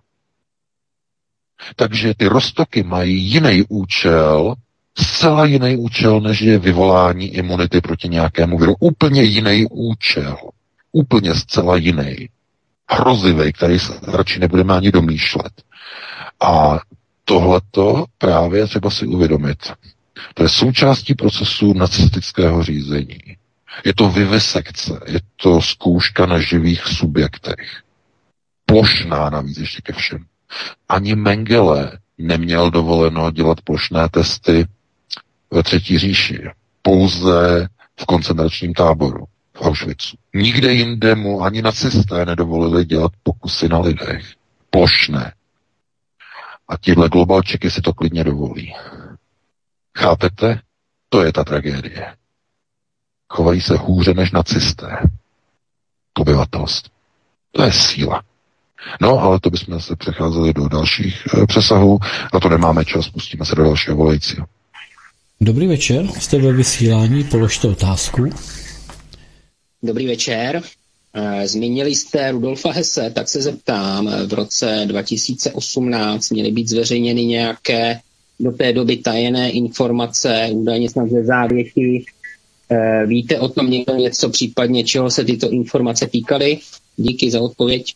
Takže ty roztoky mají jiný účel, zcela jiný účel, než je vyvolání imunity proti nějakému viru. Úplně jiný účel. Úplně zcela jiný. Hrozivý, který se radši nebudeme ani domýšlet. A tohleto právě třeba si uvědomit. To je součástí procesu nacistického řízení. Je to vivisekce, je to zkouška na živých subjektech. Plošná navíc ještě ke všem. Ani Mengele neměl dovoleno dělat plošné testy ve třetí říši. Pouze v koncentračním táboru v Auschwitzu. Nikde jinde mu ani nacisté nedovolili dělat pokusy na lidech. Plošné. A tihle globalčiky si to klidně dovolí. Chápete? To je ta tragédie. Chovají se hůře než nacisté. Obyvatelstvo. To je síla. No, ale to bychom se přecházeli do dalších e, přesahů. Na to nemáme čas, pustíme se do dalšího volajícího. Dobrý večer, jste ve vysílání, položte otázku. Dobrý večer. Eh, zmínili jste Rudolfa Hesse, tak se zeptám, v roce 2018 měly být zveřejněny nějaké do té doby tajené informace, údajně snad ze závěti. Eh, víte o tom někdo něco, případně čeho se tyto informace týkaly? Díky za odpověď.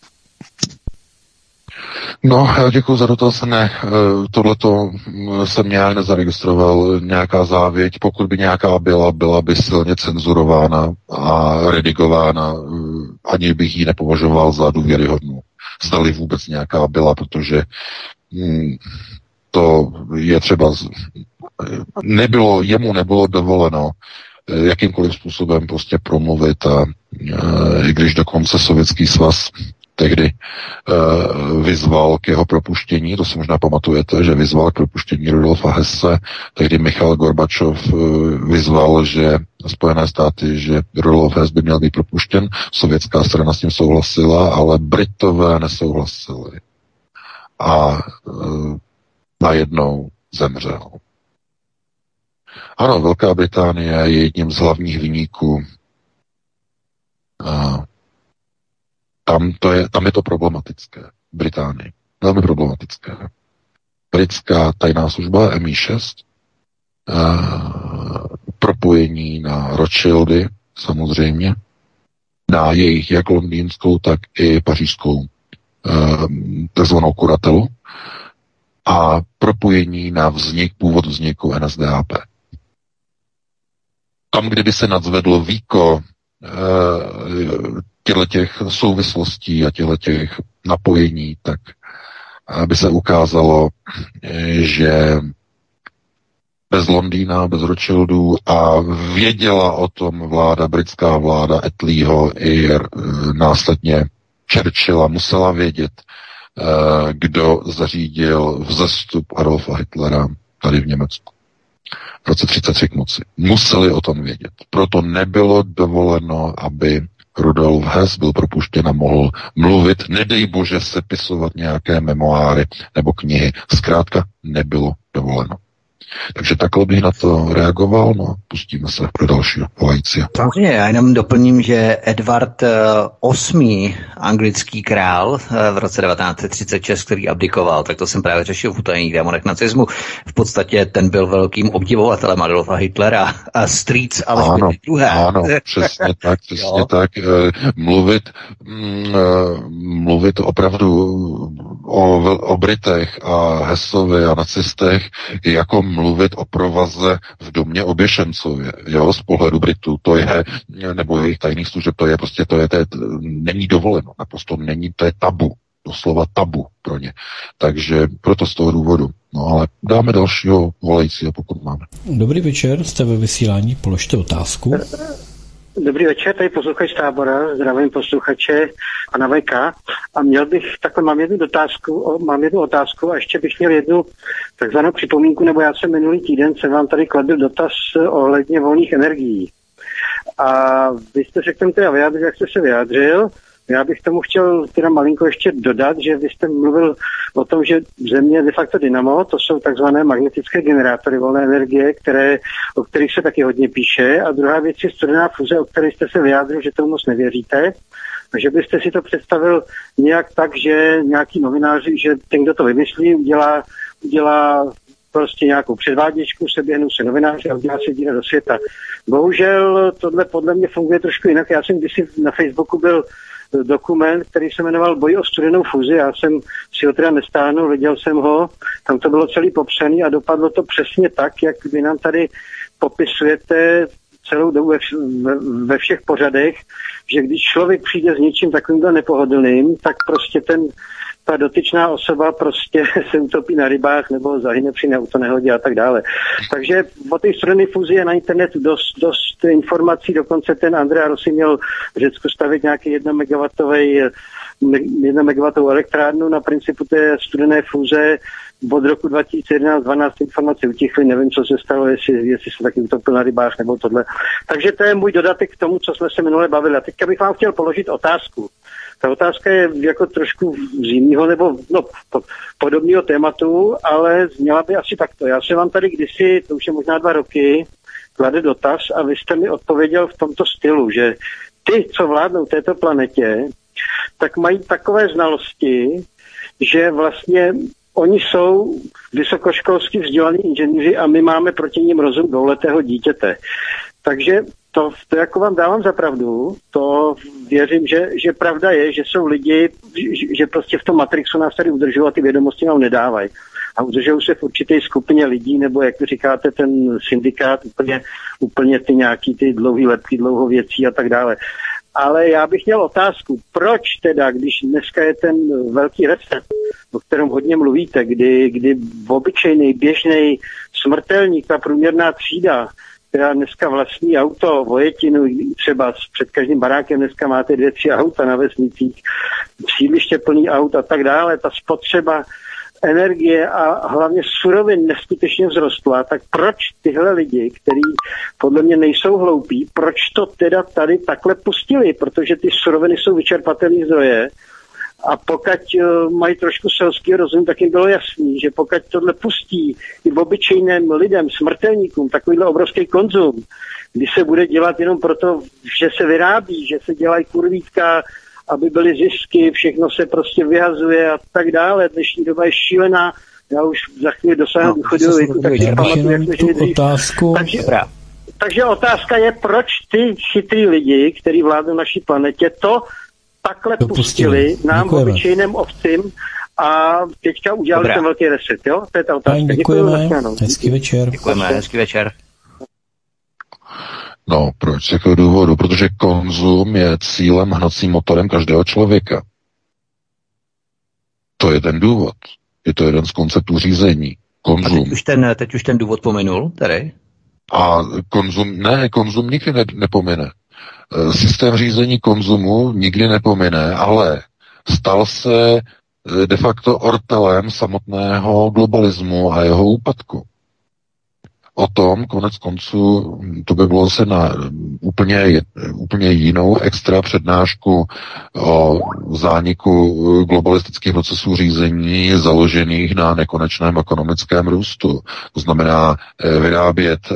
No, já děkuji za dotaz. Ne, eh, tohleto hm, jsem nějak nezaregistroval, nějaká závěť. Pokud by nějaká byla, byla by silně cenzurována a redigována. Eh, ani bych ji nepovažoval za důvěryhodnou. Zdali vůbec nějaká byla, protože hm, to je třeba... Nebylo, jemu nebylo dovoleno eh, jakýmkoliv způsobem prostě promluvit a i když dokonce Sovětský svaz tehdy uh, vyzval k jeho propuštění, to si možná pamatujete, že vyzval k propuštění Rudolfa Hesse, tehdy Michal Gorbačov uh, vyzval, že Spojené státy, že Rudolf Hess by měl být propuštěn, sovětská strana s tím souhlasila, ale Britové nesouhlasili. A uh, najednou zemřel. Ano, Velká Británie je jedním z hlavních vyníků tam, to je, tam je to problematické. Británii. Velmi problematické. Britská tajná služba MI6, uh, eh, propojení na Rothschildy, samozřejmě, na jejich jak londýnskou, tak i pařížskou uh, takzvanou kuratelu a propojení na vznik, původ vzniku NSDAP. Tam, kdyby se nadzvedlo víko těchto těch souvislostí a těch napojení, tak aby se ukázalo, že bez Londýna, bez Rothschildů a věděla o tom vláda, britská vláda Etlího i e, následně Churchilla musela vědět, e, kdo zařídil vzestup Adolfa Hitlera tady v Německu v roce 33 k moci. Museli o tom vědět. Proto nebylo dovoleno, aby Rudolf Hess byl propuštěn a mohl mluvit, nedej bože sepisovat nějaké memoáry nebo knihy. Zkrátka nebylo dovoleno. Takže takhle bych na to reagoval, no pustíme se pro dalšího volajícího. Samozřejmě, já jenom doplním, že Edward VIII, eh, anglický král eh, v roce 1936, který abdikoval, tak to jsem právě řešil v utajených démonech nacismu, v podstatě ten byl velkým obdivovatelem Adolfa Hitlera a Streets ale II. Ano, přesně tak, přesně tak. Eh, mluvit, mm, mluvit opravdu o, o Britech a Hesovi a nacistech jako mluvit o provaze v domě oběšencově, jo, z pohledu Britů, to je, nebo jejich tajných služeb, to je prostě, to je, to je, není dovoleno, naprosto není, to je tabu, doslova tabu pro ně. Takže proto z toho důvodu. No ale dáme dalšího volajícího, pokud máme. Dobrý večer, jste ve vysílání, položte otázku. Dobrý večer, tady posluchač tábora, zdravím posluchače a na VK. A měl bych, takhle mám jednu otázku, mám jednu otázku a ještě bych měl jednu takzvanou připomínku, nebo já jsem minulý týden jsem vám tady kladl dotaz ohledně volných energií. A vy jste se k tomu teda vyjádřil, jak jste se vyjádřil, já bych tomu chtěl teda malinko ještě dodat, že vy jste mluvil o tom, že Země je de facto dynamo, to jsou takzvané magnetické generátory volné energie, které, o kterých se taky hodně píše. A druhá věc je studená fuze, o které jste se vyjádřil, že tomu moc nevěříte. že byste si to představil nějak tak, že nějaký novináři, že ten, kdo to vymyslí, udělá, udělá prostě nějakou předváděčku, seběhnou se novináři a udělá se díra do světa. Bohužel tohle podle mě funguje trošku jinak. Já jsem kdysi na Facebooku byl dokument, který se jmenoval Boj o studenou fuzi. Já jsem si ho teda nestáhnul, viděl jsem ho, tam to bylo celý popsaný a dopadlo to přesně tak, jak vy nám tady popisujete celou dobu ve, ve všech pořadech, že když člověk přijde s něčím takovýmhle nepohodlným, tak prostě ten ta dotyčná osoba prostě se utopí na rybách nebo zahyne při autonehodě a tak dále. Takže o té strany fúzi je na internetu dost, dost informací, dokonce ten Andrea Rossi měl v Řecku stavit nějaký 1 megawattový 1 megawattovou elektrárnu na principu té studené fúze od roku 2011-12 informace utichly, nevím, co se stalo, jestli, jestli se taky utopil na rybách nebo tohle. Takže to je můj dodatek k tomu, co jsme se minule bavili. A teďka bych vám chtěl položit otázku. Ta otázka je jako trošku z jiného nebo no, po, podobného tématu, ale zněla by asi takto. Já jsem vám tady kdysi, to už je možná dva roky, klade dotaz a vy jste mi odpověděl v tomto stylu, že ty, co vládnou této planetě, tak mají takové znalosti, že vlastně oni jsou vysokoškolsky vzdělaní inženýři a my máme proti ním rozum dvouletého dítěte. Takže to, to jako vám dávám za pravdu, to věřím, že, že pravda je, že jsou lidi, že, že prostě v tom Matrixu nás tady udržují a ty vědomosti nám nedávají. A udržují se v určité skupině lidí, nebo jak vy říkáte, ten syndikát, úplně, úplně ty nějaký ty dlouhý lepky, dlouho věcí a tak dále. Ale já bych měl otázku, proč teda, když dneska je ten velký reset, o kterém hodně mluvíte, kdy, kdy obyčejný, běžný smrtelník, ta průměrná třída, která dneska vlastní auto, vojetinu, třeba před každým barákem dneska máte dvě, tři auta na vesnicích, sídliště plný aut a tak dále, ta spotřeba energie a hlavně surovin neskutečně vzrostla, tak proč tyhle lidi, kteří podle mě nejsou hloupí, proč to teda tady takhle pustili? Protože ty suroviny jsou vyčerpatelné zdroje a pokud uh, mají trošku selský rozum, tak jim bylo jasný, že pokud tohle pustí i v obyčejným lidem, smrtelníkům, takovýhle obrovský konzum, kdy se bude dělat jenom proto, že se vyrábí, že se dělají kurvítka, aby byly zisky, všechno se prostě vyhazuje a tak dále. Dnešní doba je šílená, já už za chvíli dosáhnu no, důchodového věku, tak si pamatuju, jak to žili otázku. Takže, takže otázka je, proč ty chytrý lidi, kteří vládnou naší planetě, to takhle pustili, pustili nám Děkujeme. obyčejným ovcím a teďka udělali Dobrá. ten velký reset, jo? To je ta otázka. Děkujeme, Děkujeme. hezký večer. Děkujeme, hezký večer. No, proč? Z jakého důvodu? Protože konzum je cílem, hnacím motorem každého člověka. To je ten důvod. Je to jeden z konceptů řízení. Konzum. A teď už ten, teď už ten důvod pominul, tady? A konzum, ne, konzum nikdy ne, nepomine. E, systém řízení konzumu nikdy nepomine, ale stal se e, de facto ortelem samotného globalismu a jeho úpadku o tom, konec konců, to by bylo se na úplně, úplně jinou extra přednášku o zániku globalistických procesů řízení založených na nekonečném ekonomickém růstu. To znamená eh, vyrábět eh,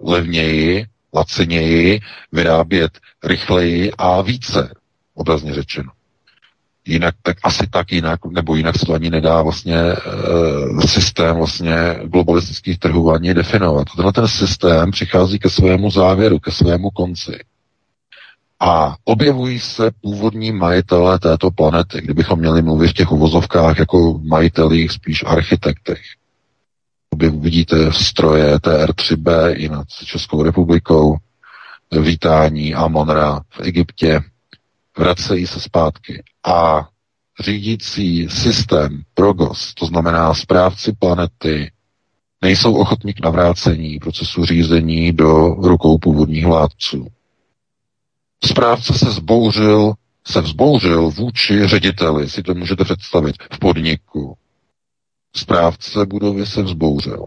levněji, laciněji, vyrábět rychleji a více, obrazně řečeno. Jinak, tak asi tak jinak, nebo jinak se to ani nedá vlastně e, systém vlastně globalistických trhů ani definovat. Tenhle ten systém přichází ke svému závěru, ke svému konci. A objevují se původní majitelé této planety, kdybychom měli mluvit v těch uvozovkách jako majitelích, spíš architektech. Vidíte stroje TR-3B i nad Českou republikou, vítání Amonra v Egyptě, vracejí se zpátky. A řídící systém Progos, to znamená správci planety, nejsou ochotní k navrácení procesu řízení do rukou původních vládců. Správce se zbouřil, se vzbouřil vůči řediteli, si to můžete představit, v podniku. Správce budovy se vzbouřil.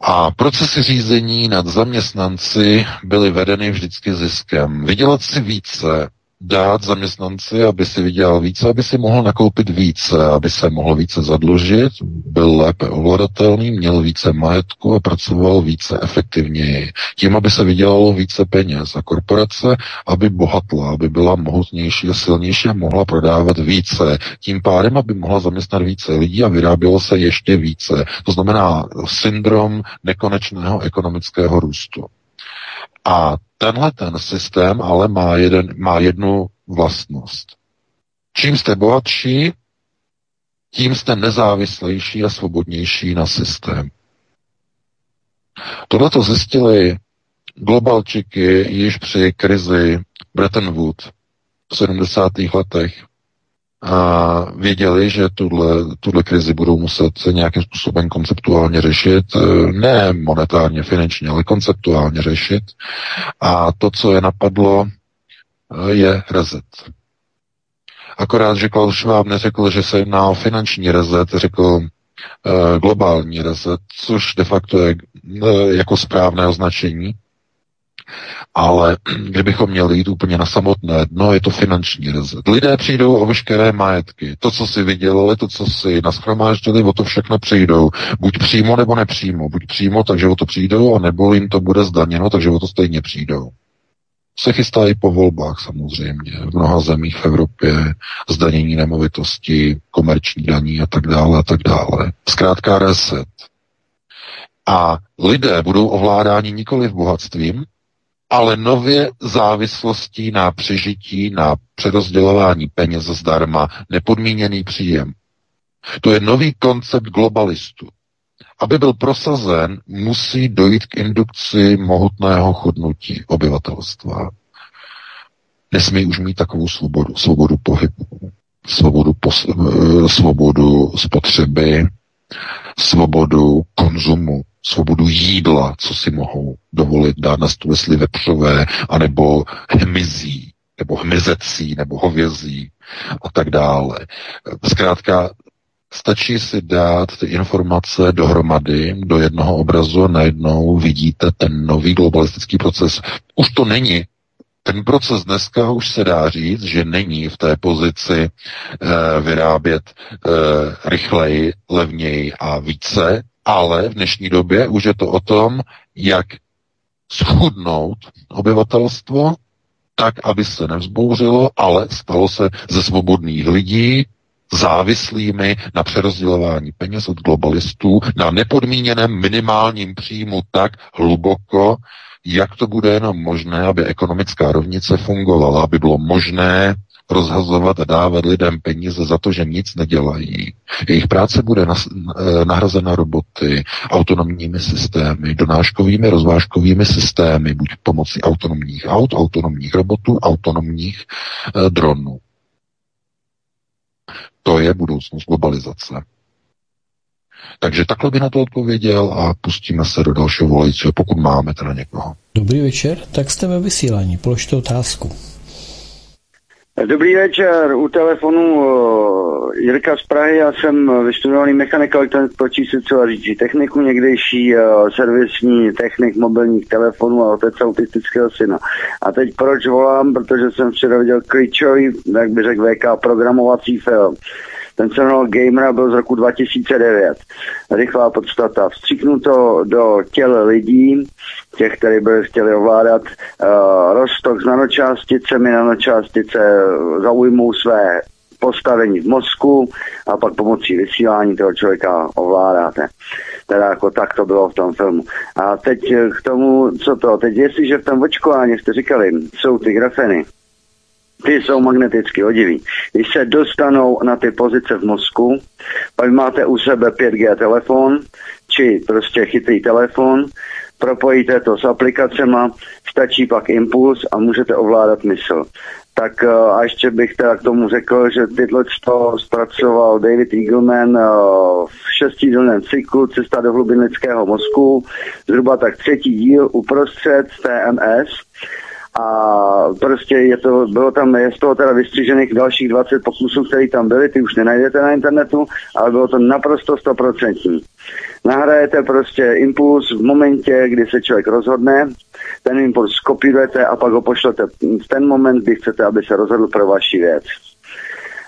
A procesy řízení nad zaměstnanci byly vedeny vždycky ziskem. Vydělat si více dát zaměstnanci, aby si vydělal více, aby si mohl nakoupit více, aby se mohl více zadlužit, byl lépe ovladatelný, měl více majetku a pracoval více efektivněji. Tím, aby se vydělalo více peněz a korporace, aby bohatla, aby byla mohutnější a silnější a mohla prodávat více. Tím pádem, aby mohla zaměstnat více lidí a vyrábělo se ještě více. To znamená syndrom nekonečného ekonomického růstu. A tenhle ten systém ale má, jeden, má jednu vlastnost. Čím jste bohatší, tím jste nezávislejší a svobodnější na systém. Tohle to zjistili globalčiky již při krizi Bretton Woods v 70. letech a věděli, že tuhle, tuhle krizi budou muset nějakým způsobem konceptuálně řešit, ne monetárně, finančně, ale konceptuálně řešit. A to, co je napadlo, je rezet. Akorát, že Klaus Schwab neřekl, že se jedná o finanční rezet, řekl uh, globální rezet, což de facto je jako správné označení. Ale kdybychom měli jít úplně na samotné dno, je to finanční rezet. Lidé přijdou o veškeré majetky. To, co si vydělali, to, co si naschromáždili, o to všechno přijdou. Buď přímo, nebo nepřímo. Buď přímo, takže o to přijdou, a nebo jim to bude zdaněno, takže o to stejně přijdou se chystá i po volbách samozřejmě. V mnoha zemích v Evropě zdanění nemovitosti, komerční daní a tak dále a tak dále. Zkrátka reset. A lidé budou ovládáni nikoli v bohatstvím, ale nově závislostí na přežití, na přerozdělování peněz zdarma, nepodmíněný příjem. To je nový koncept globalistů. Aby byl prosazen, musí dojít k indukci mohutného chodnutí obyvatelstva. Nesmí už mít takovou svobodu, svobodu pohybu, svobodu, pos, eh, svobodu spotřeby, svobodu konzumu, svobodu jídla, co si mohou dovolit dát na stůl, jestli vepřové, anebo hmyzí, nebo hmyzecí, nebo hovězí a tak dále. Zkrátka Stačí si dát ty informace dohromady do jednoho obrazu a najednou vidíte ten nový globalistický proces. Už to není ten proces dneska už se dá říct, že není v té pozici e, vyrábět e, rychleji, levněji a více, ale v dnešní době už je to o tom, jak schudnout obyvatelstvo, tak, aby se nevzbouřilo, ale stalo se ze svobodných lidí závislými na přerozdělování peněz od globalistů, na nepodmíněném minimálním příjmu tak hluboko, jak to bude jenom možné, aby ekonomická rovnice fungovala, aby bylo možné rozhazovat a dávat lidem peníze za to, že nic nedělají. Jejich práce bude nahrazena roboty, autonomními systémy, donáškovými, rozvážkovými systémy, buď pomocí autonomních aut, autonomních robotů, autonomních eh, dronů. To je budoucnost globalizace. Takže takhle by na to odpověděl a pustíme se do dalšího volajícího, pokud máme teda někoho. Dobrý večer, tak jste ve vysílání, položte otázku. Dobrý večer, u telefonu uh, Jirka z Prahy, já jsem vystudovaný mechanik elektronik počítačů a řídí techniku, někdejší uh, servisní technik mobilních telefonů a otec autistického syna. A teď proč volám, protože jsem včera viděl klíčový, jak by řekl VK, programovací film. Ten se jmenoval Gamer byl z roku 2009. Rychlá podstata. Vstříknu to do těl lidí, těch, kteří byli chtěli ovládat uh, roztok s nanočásticemi, nanočástice zaujmou své postavení v mozku a pak pomocí vysílání toho člověka ovládáte. Teda jako tak to bylo v tom filmu. A teď k tomu, co to, teď jestliže v tom očkování jste říkali, jsou ty grafeny, ty jsou magneticky odiví. Když se dostanou na ty pozice v mozku, pak máte u sebe 5G telefon, či prostě chytrý telefon, propojíte to s aplikacema, stačí pak impuls a můžete ovládat mysl. Tak eh, a ještě bych teda k tomu řekl, že tyhle to zpracoval David Eagleman eh, v šestidílném cyklu Cesta do hlubin lidského mozku, zhruba tak třetí díl uprostřed TMS a prostě je to, bylo tam, je z toho teda vystřížených dalších 20 pokusů, které tam byly, ty už nenajdete na internetu, ale bylo to naprosto stoprocentní. Nahrajete prostě impuls v momentě, kdy se člověk rozhodne, ten impuls skopírujete a pak ho pošlete v ten moment, kdy chcete, aby se rozhodl pro vaši věc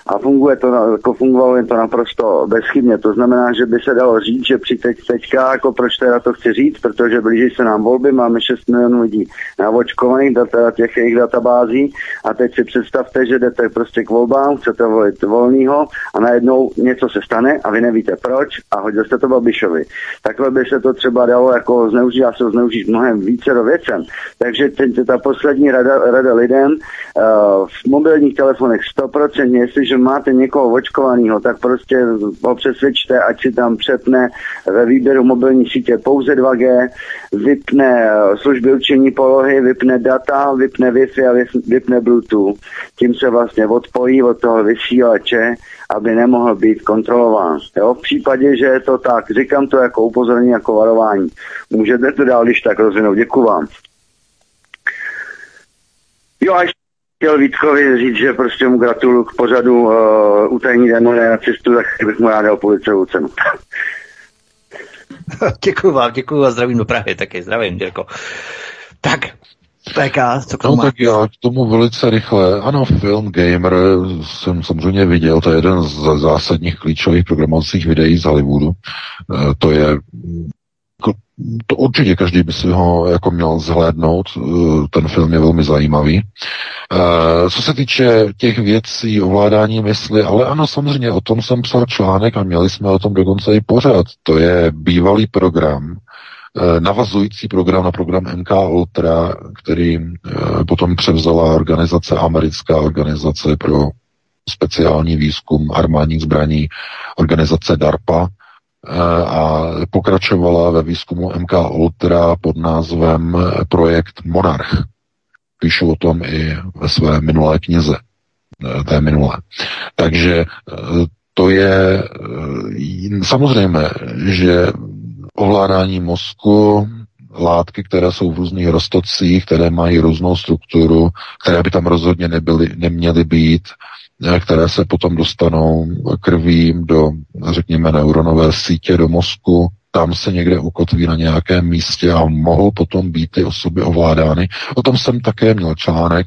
a funguje to, jako fungovalo jen to naprosto bezchybně. To znamená, že by se dalo říct, že při teď, teďka, jako proč teda to chci říct, protože blíží se nám volby, máme 6 milionů lidí navočkovaných data, těch jejich databází a teď si představte, že jdete prostě k volbám, chcete volit volného a najednou něco se stane a vy nevíte proč a hodil jste to Babišovi. Takhle by se to třeba dalo jako zneužít, a se zneužít mnohem více do věcem. Takže ta poslední rada, rada lidem uh, v mobilních telefonech 100%, jestliže máte někoho očkovaného, tak prostě ho přesvědčte, ať si tam přepne ve výběru mobilní sítě pouze 2G, vypne eh, služby učení polohy, vypne data, vypne Wi-Fi a vypne Bluetooth. Tím se vlastně odpojí od toho vysílače, aby nemohl být kontrolován. Jo? V případě, že je to tak, říkám to jako upozornění, jako varování. Můžete to dál když tak rozvinout. Děkuji vám. Jo, a chtěl Vítkovi říct, že prostě mu gratuluju k pořadu uh, utajení démoné na cestu, tak bych mu rád dal policovou cenu. děkuji vám, děkuji a zdravím do Prahy taky, zdravím, Děko. Tak, PK, co k tomu no, tak já k tomu velice rychle. Ano, film Gamer jsem samozřejmě viděl, to je jeden z zásadních klíčových programovacích videí z Hollywoodu. Eh, to je to určitě každý by si ho jako měl zhlédnout, eh, ten film je velmi zajímavý. Eh, co se týče těch věcí ovládání mysli, ale ano, samozřejmě o tom jsem psal článek a měli jsme o tom dokonce i pořád. To je bývalý program, eh, navazující program na program MK Ultra, který potom převzala organizace, americká organizace pro speciální výzkum armádních zbraní, organizace DARPA, a pokračovala ve výzkumu MK Ultra pod názvem projekt Monarch. Píšu o tom i ve své minulé knize, e, té minulé. Takže to je samozřejmě, že ovládání mozku, látky, které jsou v různých roztocích, které mají různou strukturu, které by tam rozhodně nebyly, neměly být, které se potom dostanou krvím do, řekněme, neuronové sítě do mozku, tam se někde ukotví na nějakém místě a mohou potom být ty osoby ovládány. O tom jsem také měl článek,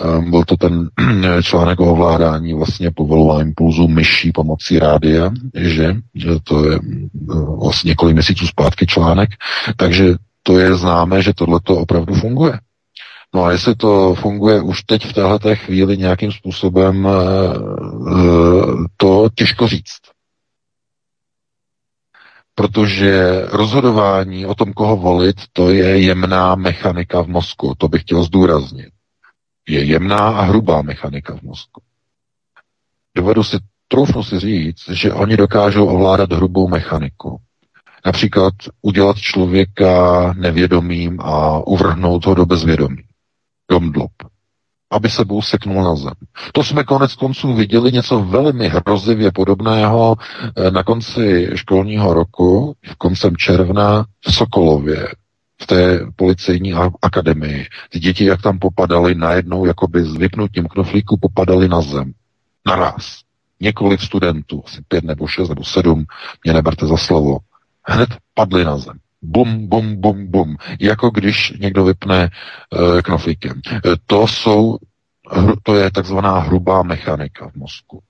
ehm, byl to ten článek o ovládání vlastně povolování impulzu myší pomocí rádia, že, to je vlastně několik měsíců zpátky článek, takže to je známé, že tohle to opravdu funguje. No a jestli to funguje už teď v této chvíli nějakým způsobem, eh, eh, to těžko říct. Protože rozhodování o tom, koho volit, to je jemná mechanika v mozku. To bych chtěl zdůraznit. Je jemná a hrubá mechanika v mozku. Dovedu si, troufnu si říct, že oni dokážou ovládat hrubou mechaniku. Například udělat člověka nevědomým a uvrhnout ho do bezvědomí. Domdlop, aby se seknul na zem. To jsme konec konců viděli něco velmi hrozivě podobného eh, na konci školního roku, v koncem června v Sokolově, v té policejní akademii. Ty děti, jak tam popadaly, najednou jakoby s vypnutím knoflíku popadaly na zem. Naraz. Několik studentů, asi pět nebo šest nebo sedm, mě neberte za slovo, hned padly na zem bum, bum, bum, bum, jako když někdo vypne e, knoflíkem. E, to jsou, to je takzvaná hrubá mechanika v mozku.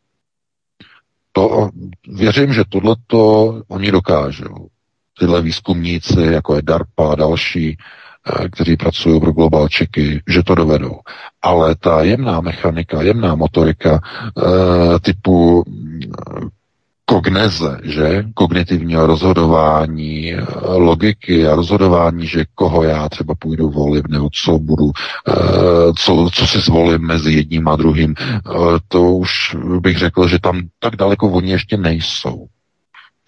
To, věřím, že tohleto oni dokážou. Tyhle výzkumníci, jako je DARPA a další, e, kteří pracují pro Global Checky, že to dovedou. Ale ta jemná mechanika, jemná motorika typu kogneze, že? Kognitivního rozhodování, logiky a rozhodování, že koho já třeba půjdu volit, nebo co budu, eh, co, co si zvolím mezi jedním a druhým, eh, to už bych řekl, že tam tak daleko oni ještě nejsou.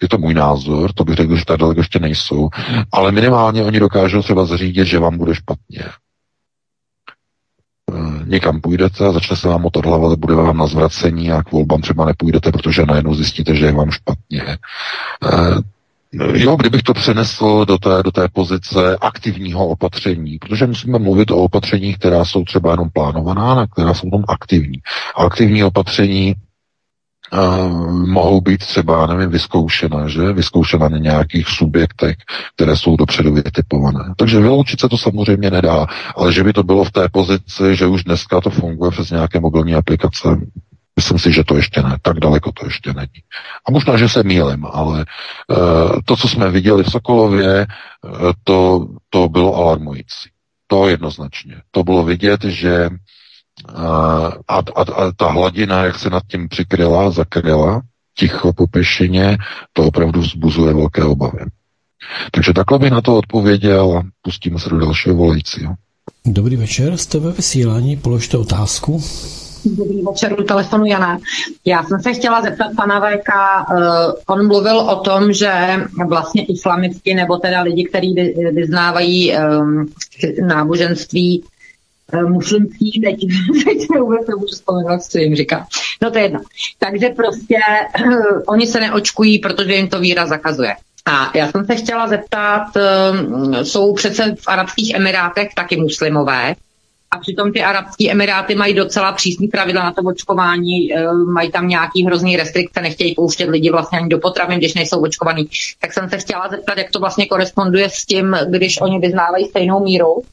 Je to můj názor, to bych řekl, že tak daleko ještě nejsou, ale minimálně oni dokážou třeba zařídit, že vám bude špatně Eh, někam půjdete a začne se vám motor hlava, bude vám na zvracení a k volbám třeba nepůjdete, protože najednou zjistíte, že je vám špatně. Eh, jo, kdybych to přenesl do té, do té pozice aktivního opatření, protože musíme mluvit o opatřeních, která jsou třeba jenom plánovaná, na která jsou tam aktivní. Aktivní opatření mohou být třeba, nevím, vyzkoušena, že? Vyzkoušena na nějakých subjektech, které jsou dopředu vytipované. Takže vyloučit se to samozřejmě nedá, ale že by to bylo v té pozici, že už dneska to funguje přes nějaké mobilní aplikace, Myslím si, že to ještě ne, tak daleko to ještě není. A možná, že se mýlim, ale uh, to, co jsme viděli v Sokolově, uh, to, to bylo alarmující. To jednoznačně. To bylo vidět, že a, a, a ta hladina, jak se nad tím přikryla, zakryla, ticho po pešině, to opravdu vzbuzuje velké obavy. Takže takhle bych na to odpověděl a pustíme se do dalšího volajícího. Dobrý večer, jste ve vysílání, položte otázku. Dobrý večer, u telefonu Jana. Já jsem se chtěla zeptat pana VK, uh, on mluvil o tom, že vlastně islamisti, nebo teda lidi, kteří vyznávají um, náboženství muslimský, teď, teď vůbec nemůžu vzpomenout, co jim říká. No to je jedno. Takže prostě uh, oni se neočkují, protože jim to víra zakazuje. A já jsem se chtěla zeptat, uh, jsou přece v Arabských Emirátech taky muslimové, a přitom ty Arabské Emiráty mají docela přísný pravidla na to očkování, eh, mají tam nějaký hrozný restrikce, nechtějí pouštět lidi vlastně ani do potravin, když nejsou očkovaní. Tak jsem se chtěla zeptat, jak to vlastně koresponduje s tím, když oni vyznávají stejnou míru,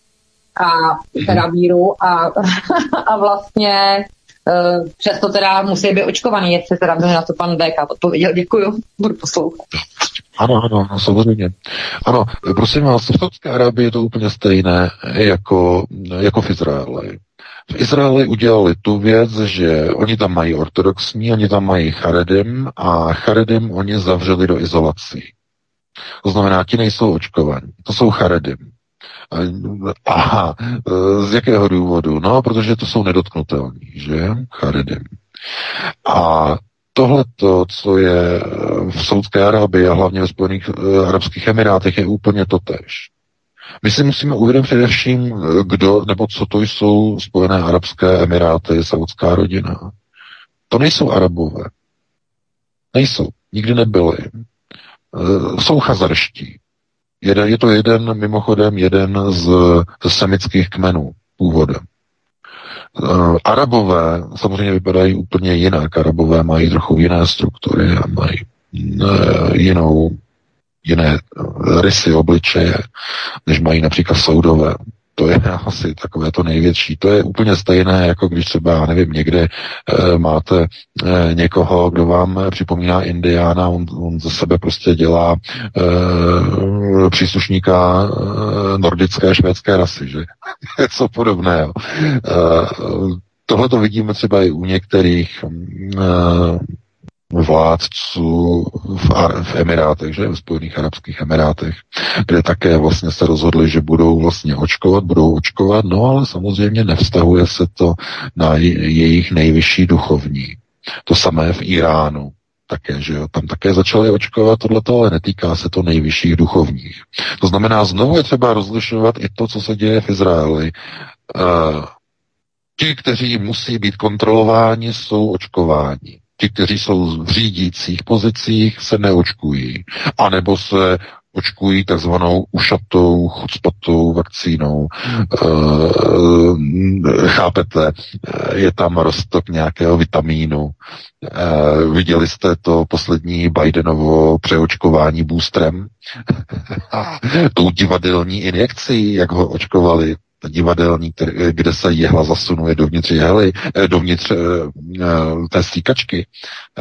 a teda míru a, a vlastně uh, přesto teda musí být očkovaný, jestli teda by na to pan BK odpověděl. Děkuju, budu poslouchat. Ano, ano, no, samozřejmě. Ano, prosím vás, v Saudské Arábii je to úplně stejné jako, jako v Izraeli. V Izraeli udělali tu věc, že oni tam mají ortodoxní, oni tam mají charedim a charedim oni zavřeli do izolací. To znamená, ti nejsou očkovaní. To jsou charedim. Aha, z jakého důvodu? No, protože to jsou nedotknutelní, že? Charedim. A tohle, co je v Saudské Arábii a hlavně ve Spojených uh, Arabských Emirátech, je úplně totéž. My si musíme uvědomit především, kdo nebo co to jsou Spojené Arabské Emiráty, saudská rodina. To nejsou Arabové. Nejsou. Nikdy nebyli. Jsou chazarští. Jeden, je to jeden, mimochodem, jeden z, z semických kmenů původem. Uh, Arabové samozřejmě vypadají úplně jinak. Arabové mají trochu jiné struktury a mají uh, jinou, jiné rysy obličeje, než mají například Soudové to je asi takové to největší. To je úplně stejné, jako když třeba, nevím, někde e, máte e, někoho, kdo vám připomíná Indiána, on, on ze sebe prostě dělá e, příslušníka e, nordické švédské rasy, že? Co podobného. E, Tohle to vidíme třeba i u některých vládců v, v Emirátech, že v Spojených Arabských Emirátech, kde také vlastně se rozhodli, že budou vlastně očkovat, budou očkovat, no ale samozřejmě nevztahuje se to na jejich nejvyšší duchovní. To samé v Iránu také, že jo, tam také začali očkovat tohleto, ale netýká se to nejvyšších duchovních. To znamená, znovu je třeba rozlišovat i to, co se děje v Izraeli. Uh, ti, kteří musí být kontrolováni, jsou očkováni ti, kteří jsou v řídících pozicích, se neočkují. A nebo se očkují takzvanou ušatou, chucpatou vakcínou. E, chápete, je tam roztok nějakého vitamínu. E, viděli jste to poslední Bidenovo přeočkování boostrem? Tou divadelní injekcí, jak ho očkovali divadelní, kde se jehla zasunuje dovnitř jehly, eh, dovnitř uh, té stříkačky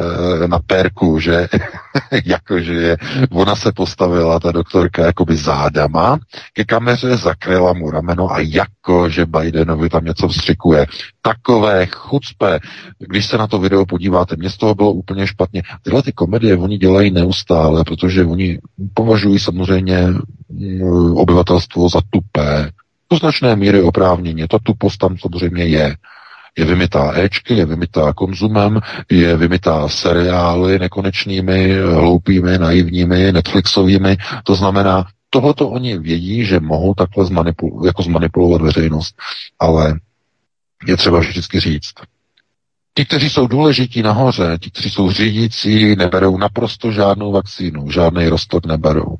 uh, na pérku, že jakože je, ona se postavila, ta doktorka, jakoby zádama ke kameře, zakryla mu rameno a jako, že Bidenovi tam něco vstřikuje. Takové chucpe, když se na to video podíváte, mě z toho bylo úplně špatně. Tyhle ty komedie oni dělají neustále, protože oni považují samozřejmě mm, obyvatelstvo za tupé, do značné míry oprávněně. Ta tupost tam samozřejmě je. Je vymitá Ečky, je vymitá konzumem, je vymitá seriály nekonečnými, hloupými, naivními, Netflixovými. To znamená, tohoto oni vědí, že mohou takhle zmanipul- jako zmanipulovat veřejnost. Ale je třeba vždycky říct, Ti, kteří jsou důležití nahoře, ti, kteří jsou řídící, neberou naprosto žádnou vakcínu, žádný rostok neberou.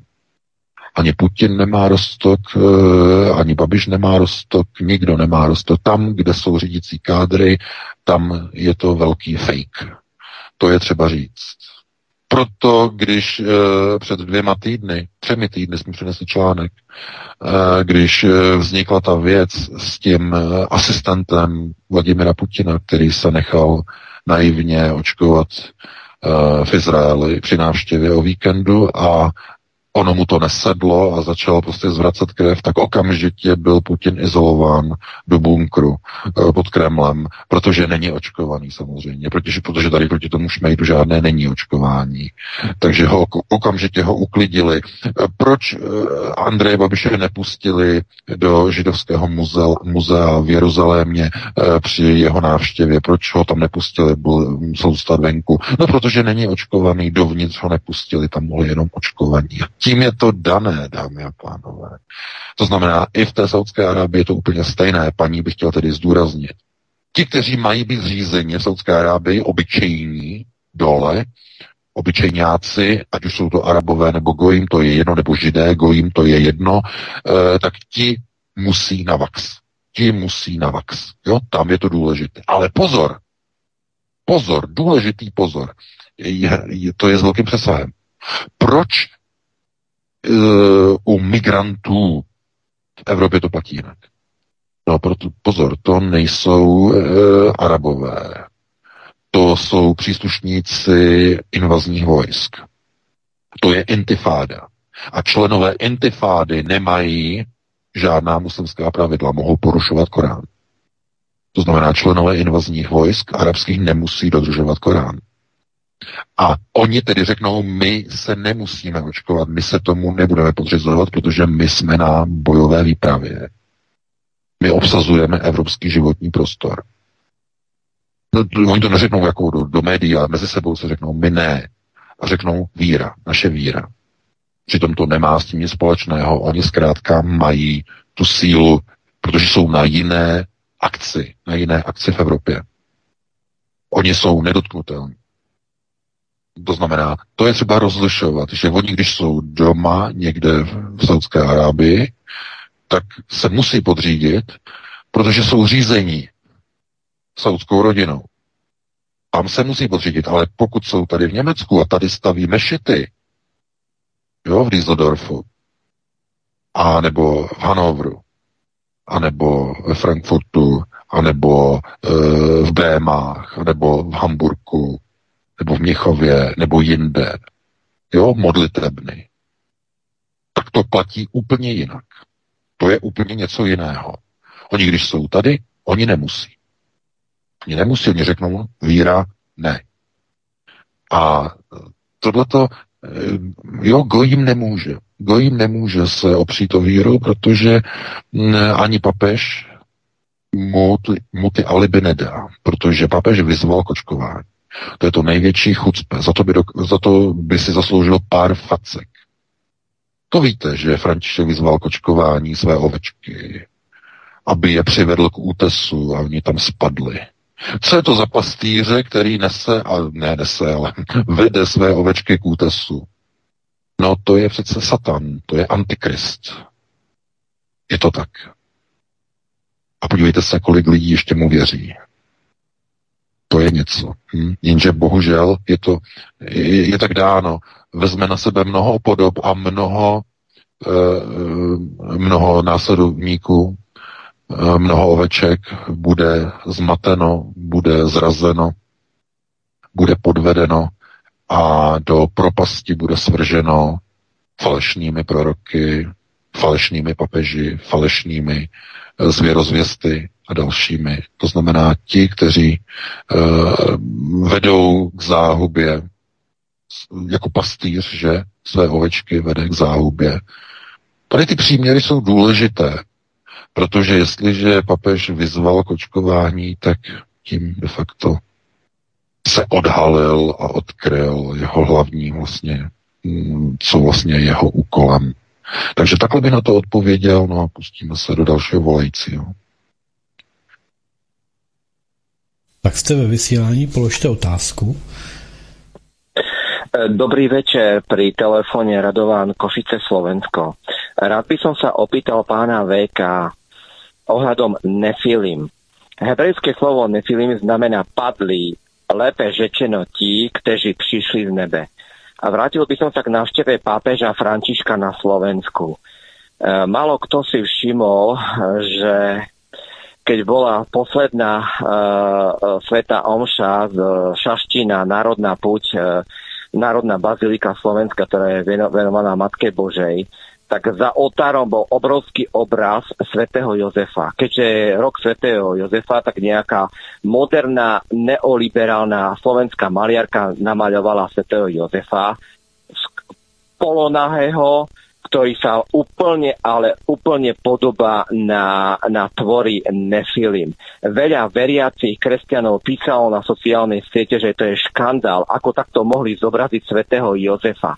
Ani Putin nemá rostok, eh, ani Babiš nemá rostok, nikdo nemá rostok. Tam, kde jsou řídící kádry, tam je to velký fake. To je třeba říct. Proto, když e, před dvěma týdny, třemi týdny jsme přinesli článek, e, když e, vznikla ta věc s tím asistentem Vladimira Putina, který se nechal naivně očkovat e, v Izraeli při návštěvě o víkendu a ono mu to nesedlo a začal prostě zvracet krev, tak okamžitě byl Putin izolován do bunkru eh, pod Kremlem, protože není očkovaný samozřejmě, protože, protože tady proti tomu šmejdu žádné není očkování. Takže ho okamžitě ho uklidili. Eh, proč eh, Andreje Babiše nepustili do židovského muzea, muzea v Jeruzalémě při jeho návštěvě? Proč ho tam nepustili? Byl, musel zůstat venku. No, protože není očkovaný, dovnitř ho nepustili, tam mohli jenom očkovaní tím je to dané, dámy a pánové. To znamená, i v té Saudské Arábii je to úplně stejné. Paní bych chtěl tedy zdůraznit. Ti, kteří mají být zřízeni v Saudské Arábii, obyčejní, dole, obyčejňáci, ať už jsou to arabové nebo gojím, to je jedno, nebo židé, gojím, to je jedno, e, tak ti musí na vax. Ti musí na vax. Jo, tam je to důležité. Ale pozor, pozor, důležitý pozor, je, je, to je s velkým přesahem. Proč u migrantů v Evropě to platí jinak. No proto pozor, to nejsou e, arabové. To jsou příslušníci invazních vojsk. To je intifáda. A členové intifády nemají žádná muslimská pravidla, mohou porušovat Korán. To znamená, členové invazních vojsk arabských nemusí dodržovat Korán. A oni tedy řeknou, my se nemusíme očkovat, my se tomu nebudeme podřizovat, protože my jsme na bojové výpravě. My obsazujeme evropský životní prostor. No, oni to neřeknou jako do, do médií, ale mezi sebou se řeknou, my ne. A řeknou víra, naše víra. Přitom to nemá s tím nic společného. Oni zkrátka mají tu sílu, protože jsou na jiné akci, na jiné akci v Evropě. Oni jsou nedotknutelní. To znamená, to je třeba rozlišovat, že oni, když jsou doma někde v Saudské Arábii, tak se musí podřídit, protože jsou řízení saudskou rodinou. Tam se musí podřídit, ale pokud jsou tady v Německu a tady staví mešity, jo, v Düsseldorfu, a nebo v Hanovru, a nebo ve Frankfurtu, a nebo e, v Bémách, a nebo v Hamburku, nebo v Měchově, nebo jinde, jo, modlitebny, tak to platí úplně jinak. To je úplně něco jiného. Oni, když jsou tady, oni nemusí. Oni nemusí, oni řeknou, víra ne. A tohleto, eh, jo, Gojím nemůže. Gojím nemůže se opřít o víru, protože mm, ani papež mu ty, mu ty alibi nedá, protože papež vyzval kočkování. To je to největší chucpe. Za to by, do, za to by si zasloužil pár facek. To víte, že František vyzval kočkování své ovečky, aby je přivedl k útesu a oni tam spadli. Co je to za pastýře, který nese, a ne nese, ale vede své ovečky k útesu? No to je přece Satan, to je Antikrist. Je to tak. A podívejte se, kolik lidí ještě mu věří. To je něco. Hm? Jenže bohužel je to je, je tak dáno. Vezme na sebe mnoho podob a mnoho, e, mnoho následovníků, e, mnoho oveček bude zmateno, bude zrazeno, bude podvedeno a do propasti bude svrženo falešnými proroky, falešnými papeži, falešnými zvěrozvěsty, a dalšími. To znamená ti, kteří uh, vedou k záhubě jako pastýř, že své ovečky vede k záhubě. Tady ty příměry jsou důležité, protože jestliže papež vyzval k očkování, tak tím de facto se odhalil a odkryl jeho hlavní vlastně, mm, co vlastně je jeho úkolem. Takže takhle by na to odpověděl, no a pustíme se do dalšího volajícího. Tak jste ve vysílání, položte otázku. Dobrý večer, pri telefóne Radován Košice Slovensko. Rád by som sa opýtal pána VK ohľadom nefilim. Hebrejské slovo nefilim znamená padlí, lépe řečeno tí, kteří přišli z nebe. A vrátil by som sa k návšteve pápeža Františka na Slovensku. E, Malo kto si všimol, že keď bola posledná uh, sveta omša z Šaština, Národná puť uh, Národná bazilika Slovenska, ktorá je venovaná Matke Božej, tak za oltárom bol obrovský obraz svätého Jozefa. Keďže je rok svätého Jozefa, tak nejaká moderná neoliberálna slovenská maliarka namaľovala svätého Jozefa polonahého, ktorý sa úplne, ale úplne podobá na, na tvory Nefilim. Veľa veriacich kresťanov písalo na sociálnej siete, že to je škandál, ako takto mohli zobraziť svätého Jozefa.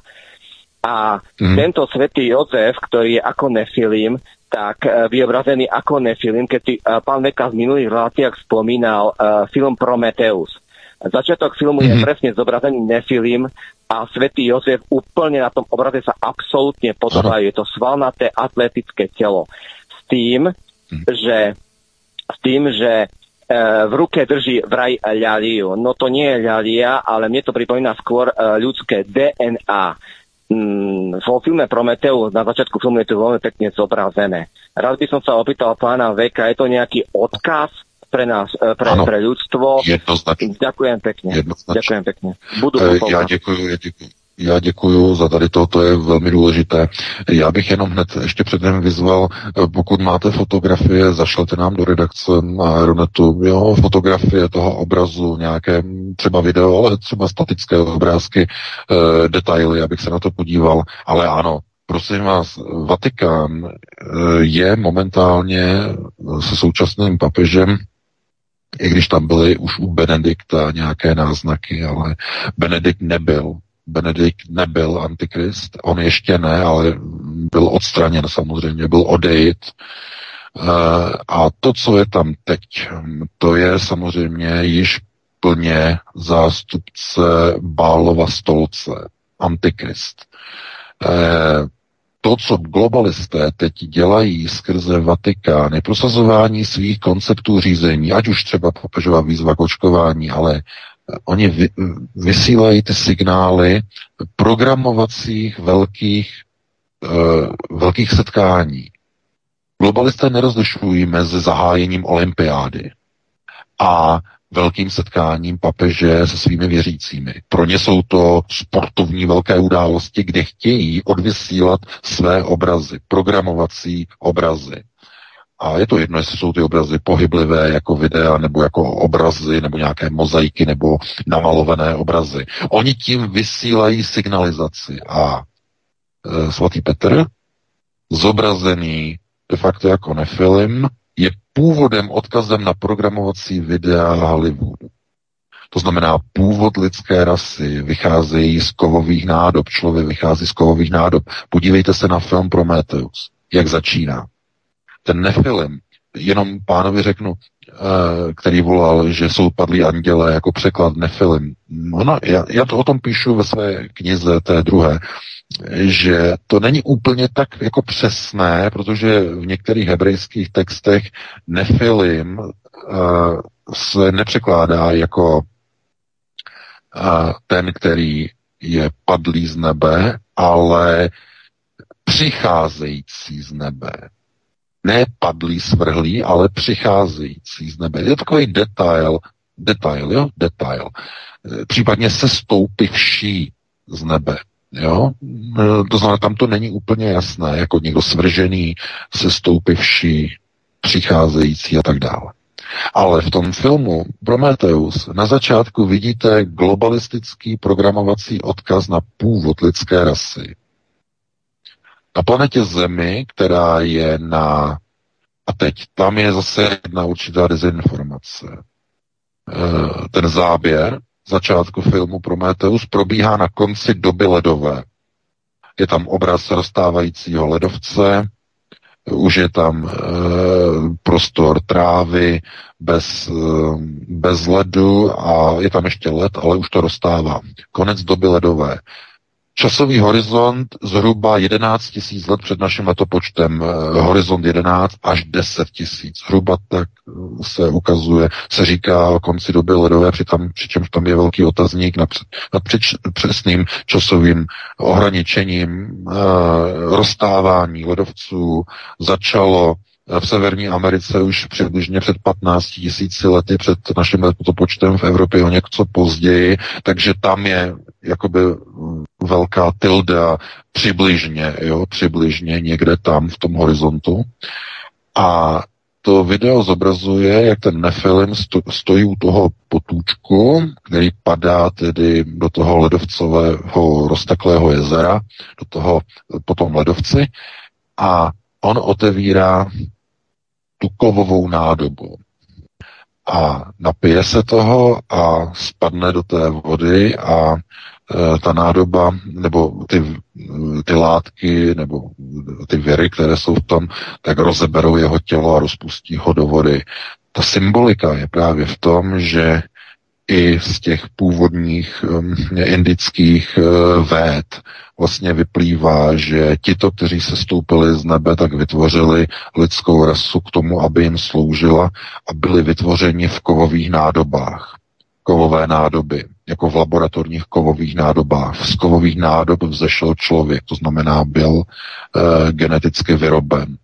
A mm. tento svätý Jozef, ktorý je ako nefilim, tak uh, vyobrazený ako nefilim, keď si uh, pán Veka v minulých reláciách spomínal uh, film Prometeus. Začiatok filmu mm-hmm. je mhm. presne zobrazený nefilim a svätý Jozef úplne na tom obraze sa absolútne podobá. Je to svalnaté atletické telo. S tým, mm. že, s tým, že v ruke drží vraj ľaliu. No to nie je ľalia, ale mne to pripomína skôr ľudské DNA mm, vo filme Prometeu, na začiatku filmu je to veľmi pekne zobrazené. Rád by som sa opýtal pána Veka, je to nejaký odkaz pre nás, e, pre, ano, pre ľudstvo? Jednoznačne. Ďakujem pekne. Jednoznačne. Ďakujem pekne. Budu e, Já děkuji, já děkuji. Já děkuji za tady to, to je velmi důležité. Já bych jenom hned ještě předem vyzval, pokud máte fotografie, zašlete nám do redakce na Aeronetu, jo, fotografie toho obrazu, nějaké třeba video, ale třeba statické obrázky, e, detaily, abych se na to podíval, ale ano, prosím vás, Vatikán je momentálně se současným papežem i když tam byly už u Benedikta nějaké náznaky, ale Benedikt nebyl Benedikt nebyl antikrist, on ještě ne, ale byl odstraněn samozřejmě, byl odejit. Eh, a to, co je tam teď, to je samozřejmě již plně zástupce Bálova stolce, antikrist. Eh, to, co globalisté teď dělají skrze Vatikán, prosazování svých konceptů řízení, ať už třeba papežová výzva k očkování, ale oni vy, vysílají ty signály programovacích velkých, uh, velkých setkání. Globalisté nerozlišují mezi zahájením olympiády a velkým setkáním papeže se svými věřícími. Pro ně jsou to sportovní velké události, kde chtějí odvysílat své obrazy, programovací obrazy. A je to jedno, jestli jsou ty obrazy pohyblivé jako videa, nebo jako obrazy, nebo nějaké mozaiky, nebo namalované obrazy. Oni tím vysílají signalizaci. A e, svatý Petr, zobrazený de facto jako nefilim, je původem odkazem na programovací videa Hollywoodu. To znamená, původ lidské rasy vycházejí z kovových nádob. Člověk vychází z kovových nádob. Podívejte se na film Prometheus, jak začíná ten nefilim, jenom pánovi řeknu, eh, který volal, že jsou padlí anděle jako překlad nefilim. No, já, já to o tom píšu ve své knize, té druhé, že to není úplně tak jako přesné, protože v některých hebrejských textech nefilim uh, se nepřekládá jako uh, ten, který je padlý z nebe, ale přicházející z nebe ne padlý, svrhlý, ale přicházející z nebe. Je takový detail, detail, jo, detail. E, případně se stoupivší z nebe. Jo? E, to znamená, tam to není úplně jasné, jako někdo svržený, se stoupivší, přicházející a tak dále. Ale v tom filmu Prometheus na začátku vidíte globalistický programovací odkaz na původ lidské rasy. Na planetě Zemi, která je na... A teď, tam je zase jedna určitá dezinformace. E, ten záběr začátku filmu Prometheus probíhá na konci doby ledové. Je tam obraz rozstávajícího ledovce, už je tam e, prostor trávy bez, e, bez ledu a je tam ještě led, ale už to rozstává. Konec doby ledové. Časový horizont zhruba 11 tisíc let před naším letopočtem, eh, horizont 11 až 10 tisíc. Zhruba tak eh, se ukazuje, se říká o konci doby ledové, přitom, přičemž tam je velký otazník nad, nad přič, přesným časovým ohraničením. E, rozstávání ledovců začalo v Severní Americe už přibližně před 15 tisíci lety před naším letopočtem v Evropě o něco později, takže tam je jakoby velká tilda přibližně, jo, přibližně někde tam v tom horizontu. A to video zobrazuje, jak ten Nefilim stojí u toho potůčku, který padá tedy do toho ledovcového rozteklého jezera, do toho potom ledovci a on otevírá tu kovovou nádobu a napije se toho a spadne do té vody a ta nádoba, nebo ty, ty látky, nebo ty věry, které jsou v tom, tak rozeberou jeho tělo a rozpustí ho do vody. Ta symbolika je právě v tom, že i z těch původních um, indických véd vlastně vyplývá, že tito, kteří se stoupili z nebe, tak vytvořili lidskou rasu k tomu, aby jim sloužila a byli vytvořeni v kovových nádobách. Kovové nádoby, jako v laboratorních kovových nádobách. Z kovových nádob vzešel člověk, to znamená byl uh, geneticky vyroben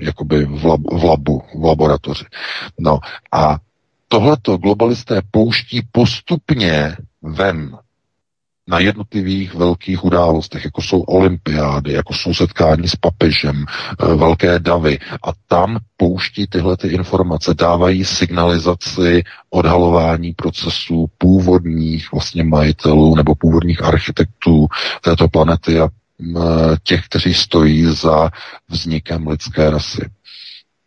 jakoby v, lab, v labu, v laboratoři. No a tohleto globalisté pouští postupně ven na jednotlivých velkých událostech, jako jsou olympiády, jako jsou setkání s papežem, e, velké davy. A tam pouští tyhle ty informace, dávají signalizaci odhalování procesů původních vlastně majitelů nebo původních architektů této planety a těch, kteří stojí za vznikem lidské rasy.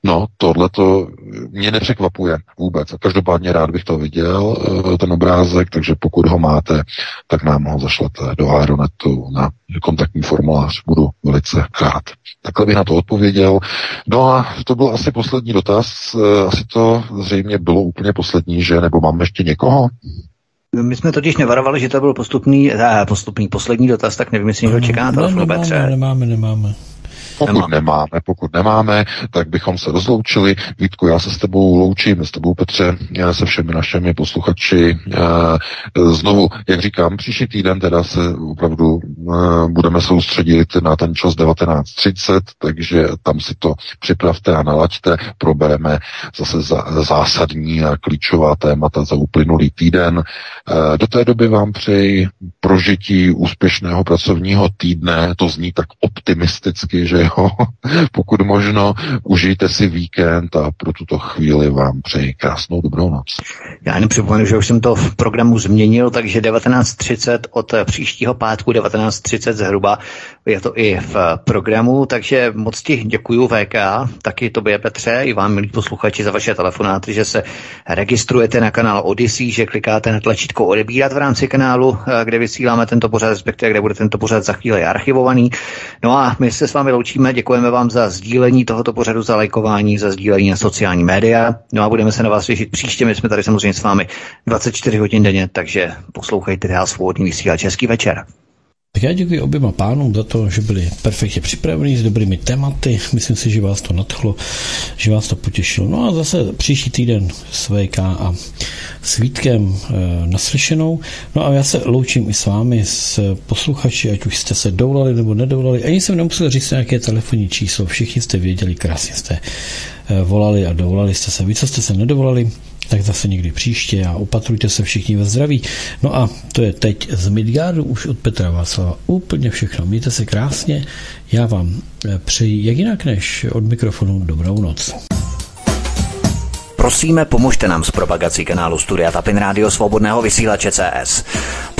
No, tohle to mě nepřekvapuje vůbec. A každopádně rád bych to viděl, eh, ten obrázek, takže pokud ho máte, tak nám ho zašlete do Aeronetu na kontaktní formulář. Budu velice rád. Takhle bych na to odpověděl. No a to byl asi poslední dotaz. Eh, asi to zřejmě bylo úplně poslední, že? Nebo máme ještě někoho? My jsme totiž nevarovali, že to byl postupný, eh, postupný poslední dotaz, tak nevím, jestli někdo čeká telefonu, ne, nemáme, nemáme, nemáme. Pokud nemáme. nemáme, pokud nemáme, tak bychom se rozloučili. Vítku, já se s tebou loučím, s tebou Petře, já se všemi našimi posluchači. Znovu, jak říkám, příští týden teda se opravdu budeme soustředit na ten čas 19.30, takže tam si to připravte a nalaďte, probereme zase zásadní a klíčová témata za uplynulý týden. Do té doby vám přeji prožití úspěšného pracovního týdne, to zní tak optimisticky, že jo, pokud možno, užijte si víkend a pro tuto chvíli vám přeji krásnou dobrou noc. Já jenom připomenu, že už jsem to v programu změnil, takže 19.30 od příštího pátku 19.30 zhruba je to i v programu, takže moc ti děkuju VK, taky tobě Petře, i vám milí posluchači za vaše telefonáty, že se registrujete na kanál Odyssey, že klikáte na tlačítko odebírat v rámci kanálu, kde vysíláme tento pořad, respektive kde bude tento pořad za chvíli archivovaný. No a my se s vámi loučíme, děkujeme vám za sdílení tohoto pořadu, za lajkování, za sdílení na sociální média. No a budeme se na vás těšit příště. My jsme tady samozřejmě s vámi 24 hodin denně, takže poslouchejte dál svobodný vysílač. Hezký večer. Tak já děkuji oběma pánům za to, že byli perfektně připraveni s dobrými tématy. Myslím si, že vás to nadchlo, že vás to potěšilo. No a zase příští týden s VK a s Vítkem e, naslyšenou. No a já se loučím i s vámi, s posluchači, ať už jste se dovolali nebo nedovolali. Ani jsem nemusel říct nějaké telefonní číslo. Všichni jste věděli, krásně jste e, volali a dovolali jste se. Vy, co jste se nedovolali, tak zase někdy příště a opatrujte se všichni ve zdraví. No a to je teď z Midgardu už od Petra Václava úplně všechno. Mějte se krásně, já vám eh, přeji jak jinak než od mikrofonu dobrou noc. Prosíme, pomožte nám s propagací kanálu Studia Tapin Rádio Svobodného vysílače CS.